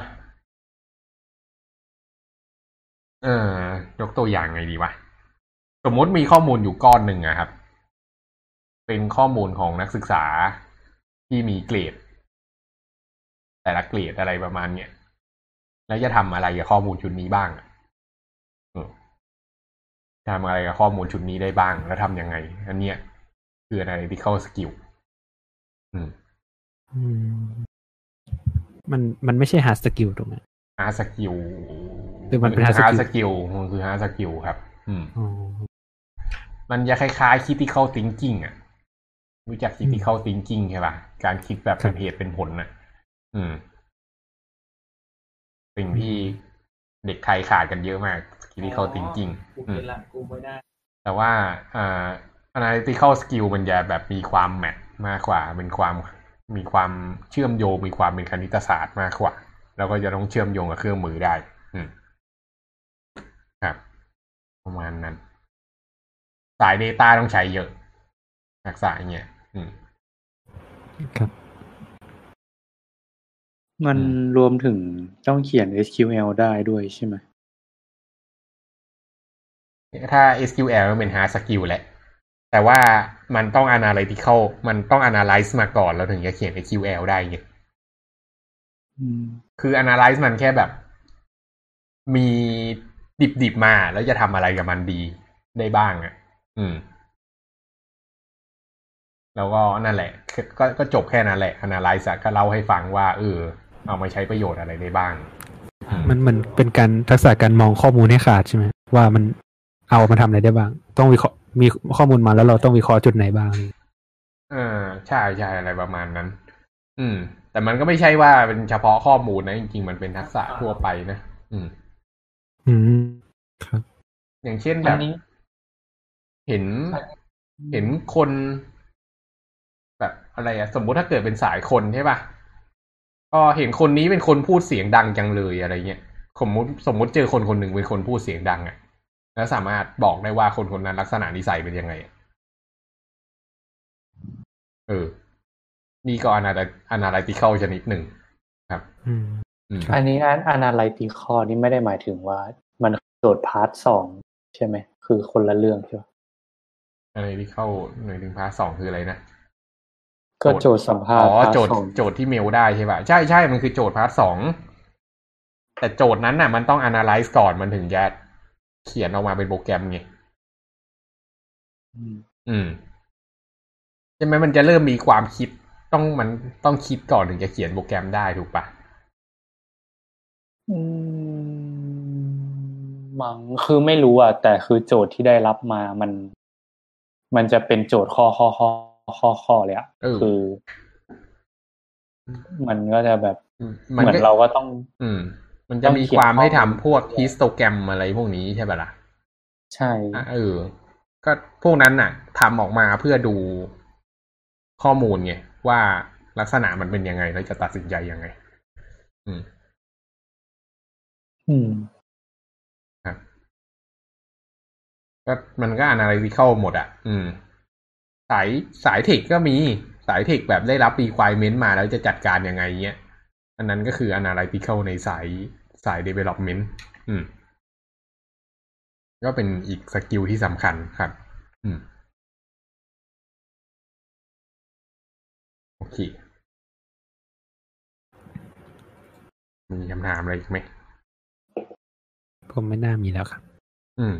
เออยกตัวอย่างไงดีวะ สมมติมีข้อมูลอยู่ก้อนหนึ่งอะครับ เป็นข้อมูลของนักศึกษาที่มีเกรด แต่ละเกรดอะไรประมาณเนี้ย แล้วจะทำอะไรกับข้อมูลชุดนี้บ้างอะเออ ทำอะไรกับข้อมูลชุดนี้ได้บ้าง แล้วทำยังไง อันเนี้ย คือ analytical skill อืมอืมมันมันไม่ใช่ hard skill ถูกไหม hard skill หรือมันเป็น hard hard skill skill มันคือ hard skill ครับ อืมอ๋อมันจะคล้ายๆ critical thinking อะ รู้จัก critical thinking ใช่ป่ะ การคิดแบบเป็นเหตุเป็นผลน่ะ อืม สิ่งที่ เด็กไทยขาดกันเยอะมาก critical thinking กูอืมเป็นละกูไม่ได้แต่ว่าอ่า analytical skill มันจะแบบมีความแมทมากกว่าเป็นความมีความเชื่อมโยงมีความเป็นคณิตศาสตร์มากกว่า แล้วก็จะต้องเชื่อมโยงกับเครื่องมือได้ อืมครับประมาณนั้น สาย Data ต้องใช้เยอะทักษะอย่างเงี้ยอืมครับ มันอืมรวมถึงต้องเขียน SQL ได้ด้วยใช่ไหม ถ้า SQL มันเป็น hard skill แหละ แต่ว่ามันต้อง analytical มันต้อง analyze มาก่อนแล้วถึงจะเขียน SQL ได้ไงอืมคือ analyze มันแค่แบบ มีดิบดิบๆมาแล้วจะทำอะไรกับมันดีได้บ้างอะ อืม แล้วก็นั่นแหละก็ก็ก็จบแค่นั้นแหละ analyze อะก็เล่าให้ฟังว่า เออ เอามาใช้ประโยชน์อะไรได้บ้างอืมมันมันเป็นการทักษะการมองข้อมูลให้ขาดใช่ไหมว่ามันเอามาทำอะไรได้บ้าง ต้องวิเคราะห์มีข้อมูลมาแล้วเราต้องวิเคราะห์จุดไหนบ้างเออใช่ใช่อะไรประมาณนั้น อืม แต่มันก็ไม่ใช่ว่าเป็นเฉพาะข้อมูลนะจริงๆมันเป็นทักษะทั่วไปนะอืม อืมครับ อย่างเช่นแบอันบนี้เห็นเห็นคน แบบอะไรอะสมมุติถ้าเกิดเป็นสายคนใช่ป่ะ ก็เห็นคนนี้เป็นคนพูดเสียงดังจังเลยอะไรเงี้ยสมมติสมมติเจอคนคนหนึ่งเป็นคนพูดเสียงดังอะแล้วสามารถบอกได้ว่าคนคนนั้นลักษณะนิสัยเป็นยังไงอะเออ นี่ก็ analy- analytical ชนิดหนึ่งครับอืมอืมอันนี้อัน analytical นี่ไม่ได้หมายถึงว่า มันโจทย์ part สองใช่ไหม คือคนละเรื่องใช่ไหม analytical หนึ่งถึง part สองคืออะไรนะ ก็โจทย์สัมภาษณ์อ๋อ โจทย์ part สองโจทย์ที่เมลได้ใช่ป่ะใช่ใช่มันคือโจทย์ part สองแต่โจทย์นั้นน่ะ มันต้อง analyze ก่อนมันถึงจะเขียนออกมาเป็นโปรแกรมไงอืมอืมใช่ไหมมันจะเริ่มมีความคิดต้องมันต้องคิดก่อนถึงจะเขียนโปรแกรมได้ถูกปะอืมมังคือไม่รู้อะ แต่คือโจทย์ที่ได้รับมามัน มันจะเป็นโจทย์ข้อข้อข้อ ข้อข้อเลยอะเออคือ มันก็จะแบบมเหมือนเราก็ต้อง อืม มันจะมีต้องเขียนความให้ข้อทำมูลพวกฮิสโตแกรมอะไรพวกนี้ใช่ปะล่ะ ใช่อะเออ ก็พวกนั้นน่ะทำออกมาเพื่อดูข้อมูลไงว่าลักษณะมันเป็นยังไงแล้วจะตัดสินใจยังไง อืม อืมครับก็มันก็ analytical หมดอะ อืม สายสายเทคก็มีสายเทคแบบได้รับ requirement มาแล้วจะจัดการยังไงเงี้ย อันนั้นก็คือ analytical ในสายสาย development อืม ก็เป็นอีกสกิลที่สำคัญครับ อืม โอเค มีคำถามอะไรอีกไหม ผมไม่น่ามีแล้วครับ อืม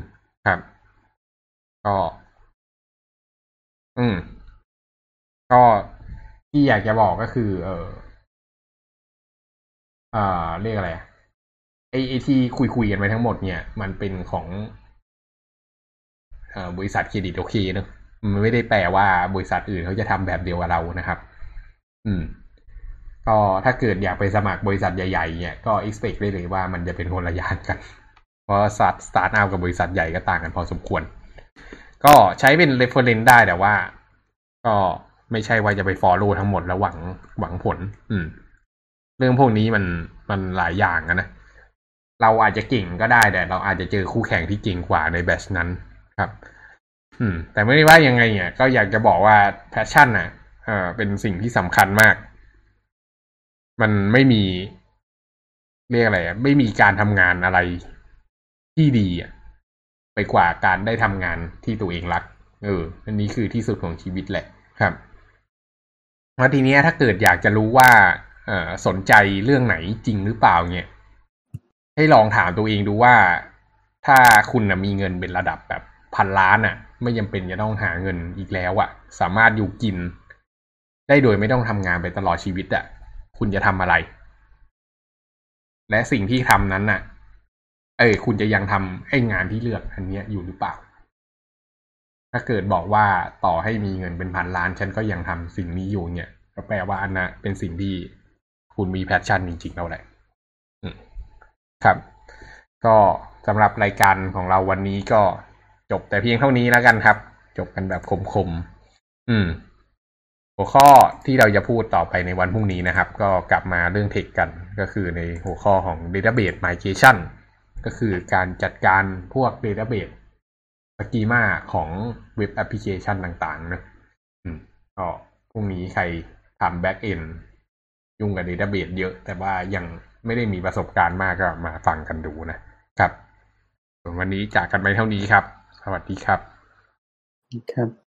ครับ ก็ อืม ก็ที่อยากจะบอกก็คือ เอออ่า เรียกอะไรอะไอไอที่คุยคุยกันไปทั้งหมดเนี่ย มันเป็นของอบริษัทเครดิตโอเคเนอะมันไม่ได้แปลว่าบริษัทอื่นเขาจะทำแบบเดียวกับเรานะครับ อืม ก็ถ้าเกิดอยากไปสมัครบริษัทใหญ่ๆ เนี่ยก็ expect ได้เลยว่ามันจะเป็นคนละอย่างกัน เพราะสัตสตาร์ทอัพกับบริษัทใหญ่ก็ต่างกันพอสมควร ก็ใช้เป็น reference ได้แต่ว่า ก็ไม่ใช่ว่าจะไป follow ทั้งหมดแล้วหวังหวังผล อืม เรื่องพวกนี้มันมันหลายอย่างนะ เราอาจจะเก่งก็ได้แต่เราอาจจะเจอคู่แข่งที่เก่งกว่าในแบชนั้นครับ อืม แต่ไม่ได้ว่ายังไงเนี่ย ก็อยากจะบอกว่าแพชชั่นน่ะเออเป็นสิ่งที่สำคัญมาก มันไม่มีเรียกอะไรไม่มีการทำงานอะไรที่ดีอะ ไปกว่าการได้ทำงานที่ตัวเองรัก เออ อันนี้คือที่สุดของชีวิตแหละครับแล้วทีเนี้ยถ้าเกิดอยากจะรู้ว่าเออสนใจเรื่องไหนจริงหรือเปล่าเนี่ย ให้ลองถามตัวเองดูว่า ถ้าคุณนะมีเงินเป็นระดับแบบพันล้านอะ ไม่จำเป็นจะต้องหาเงินอีกแล้วอะ สามารถอยู่กิน ได้โดยไม่ต้องทำงานไปตลอดชีวิตอะ คุณจะทำอะไร และสิ่งที่ทำนั้นน่ะ เอ้ยคุณจะยังทำไอ้งานที่เลือกอันเนี้ยอยู่หรือเปล่า ถ้าเกิดบอกว่าต่อให้มีเงินเป็นพันล้าน ฉันก็ยังทำสิ่งนี้อยู่เนี่ย ก็แปลว่าอันนะเป็นสิ่งที่คุณมีแพชชั่นจริงๆแล้วแหละครับ ก็สำหรับรายการของเราวันนี้ก็จบแต่เพียงเท่านี้แล้วกันครับ จบกันแบบคมๆอืม หัวข้อที่เราจะพูดต่อไปในวันพรุ่งนี้นะครับ ก็กลับมาเรื่องเทคกันก็คือในหัวข้อของ Database Migration ก็คือการจัดการพวก Database สกีมาของเว็บแอปพลิเคชันต่างๆนะอืมก็พรุ่งนี้ใครทำ Back End ยุ่งกับ Database เยอะ แต่ว่ายังไม่ได้มีประสบการณ์มากก็มาฟังกันดูนะครับวนวันนี้จากกันไปเท่านี้ครับ สวัสดีครับครับ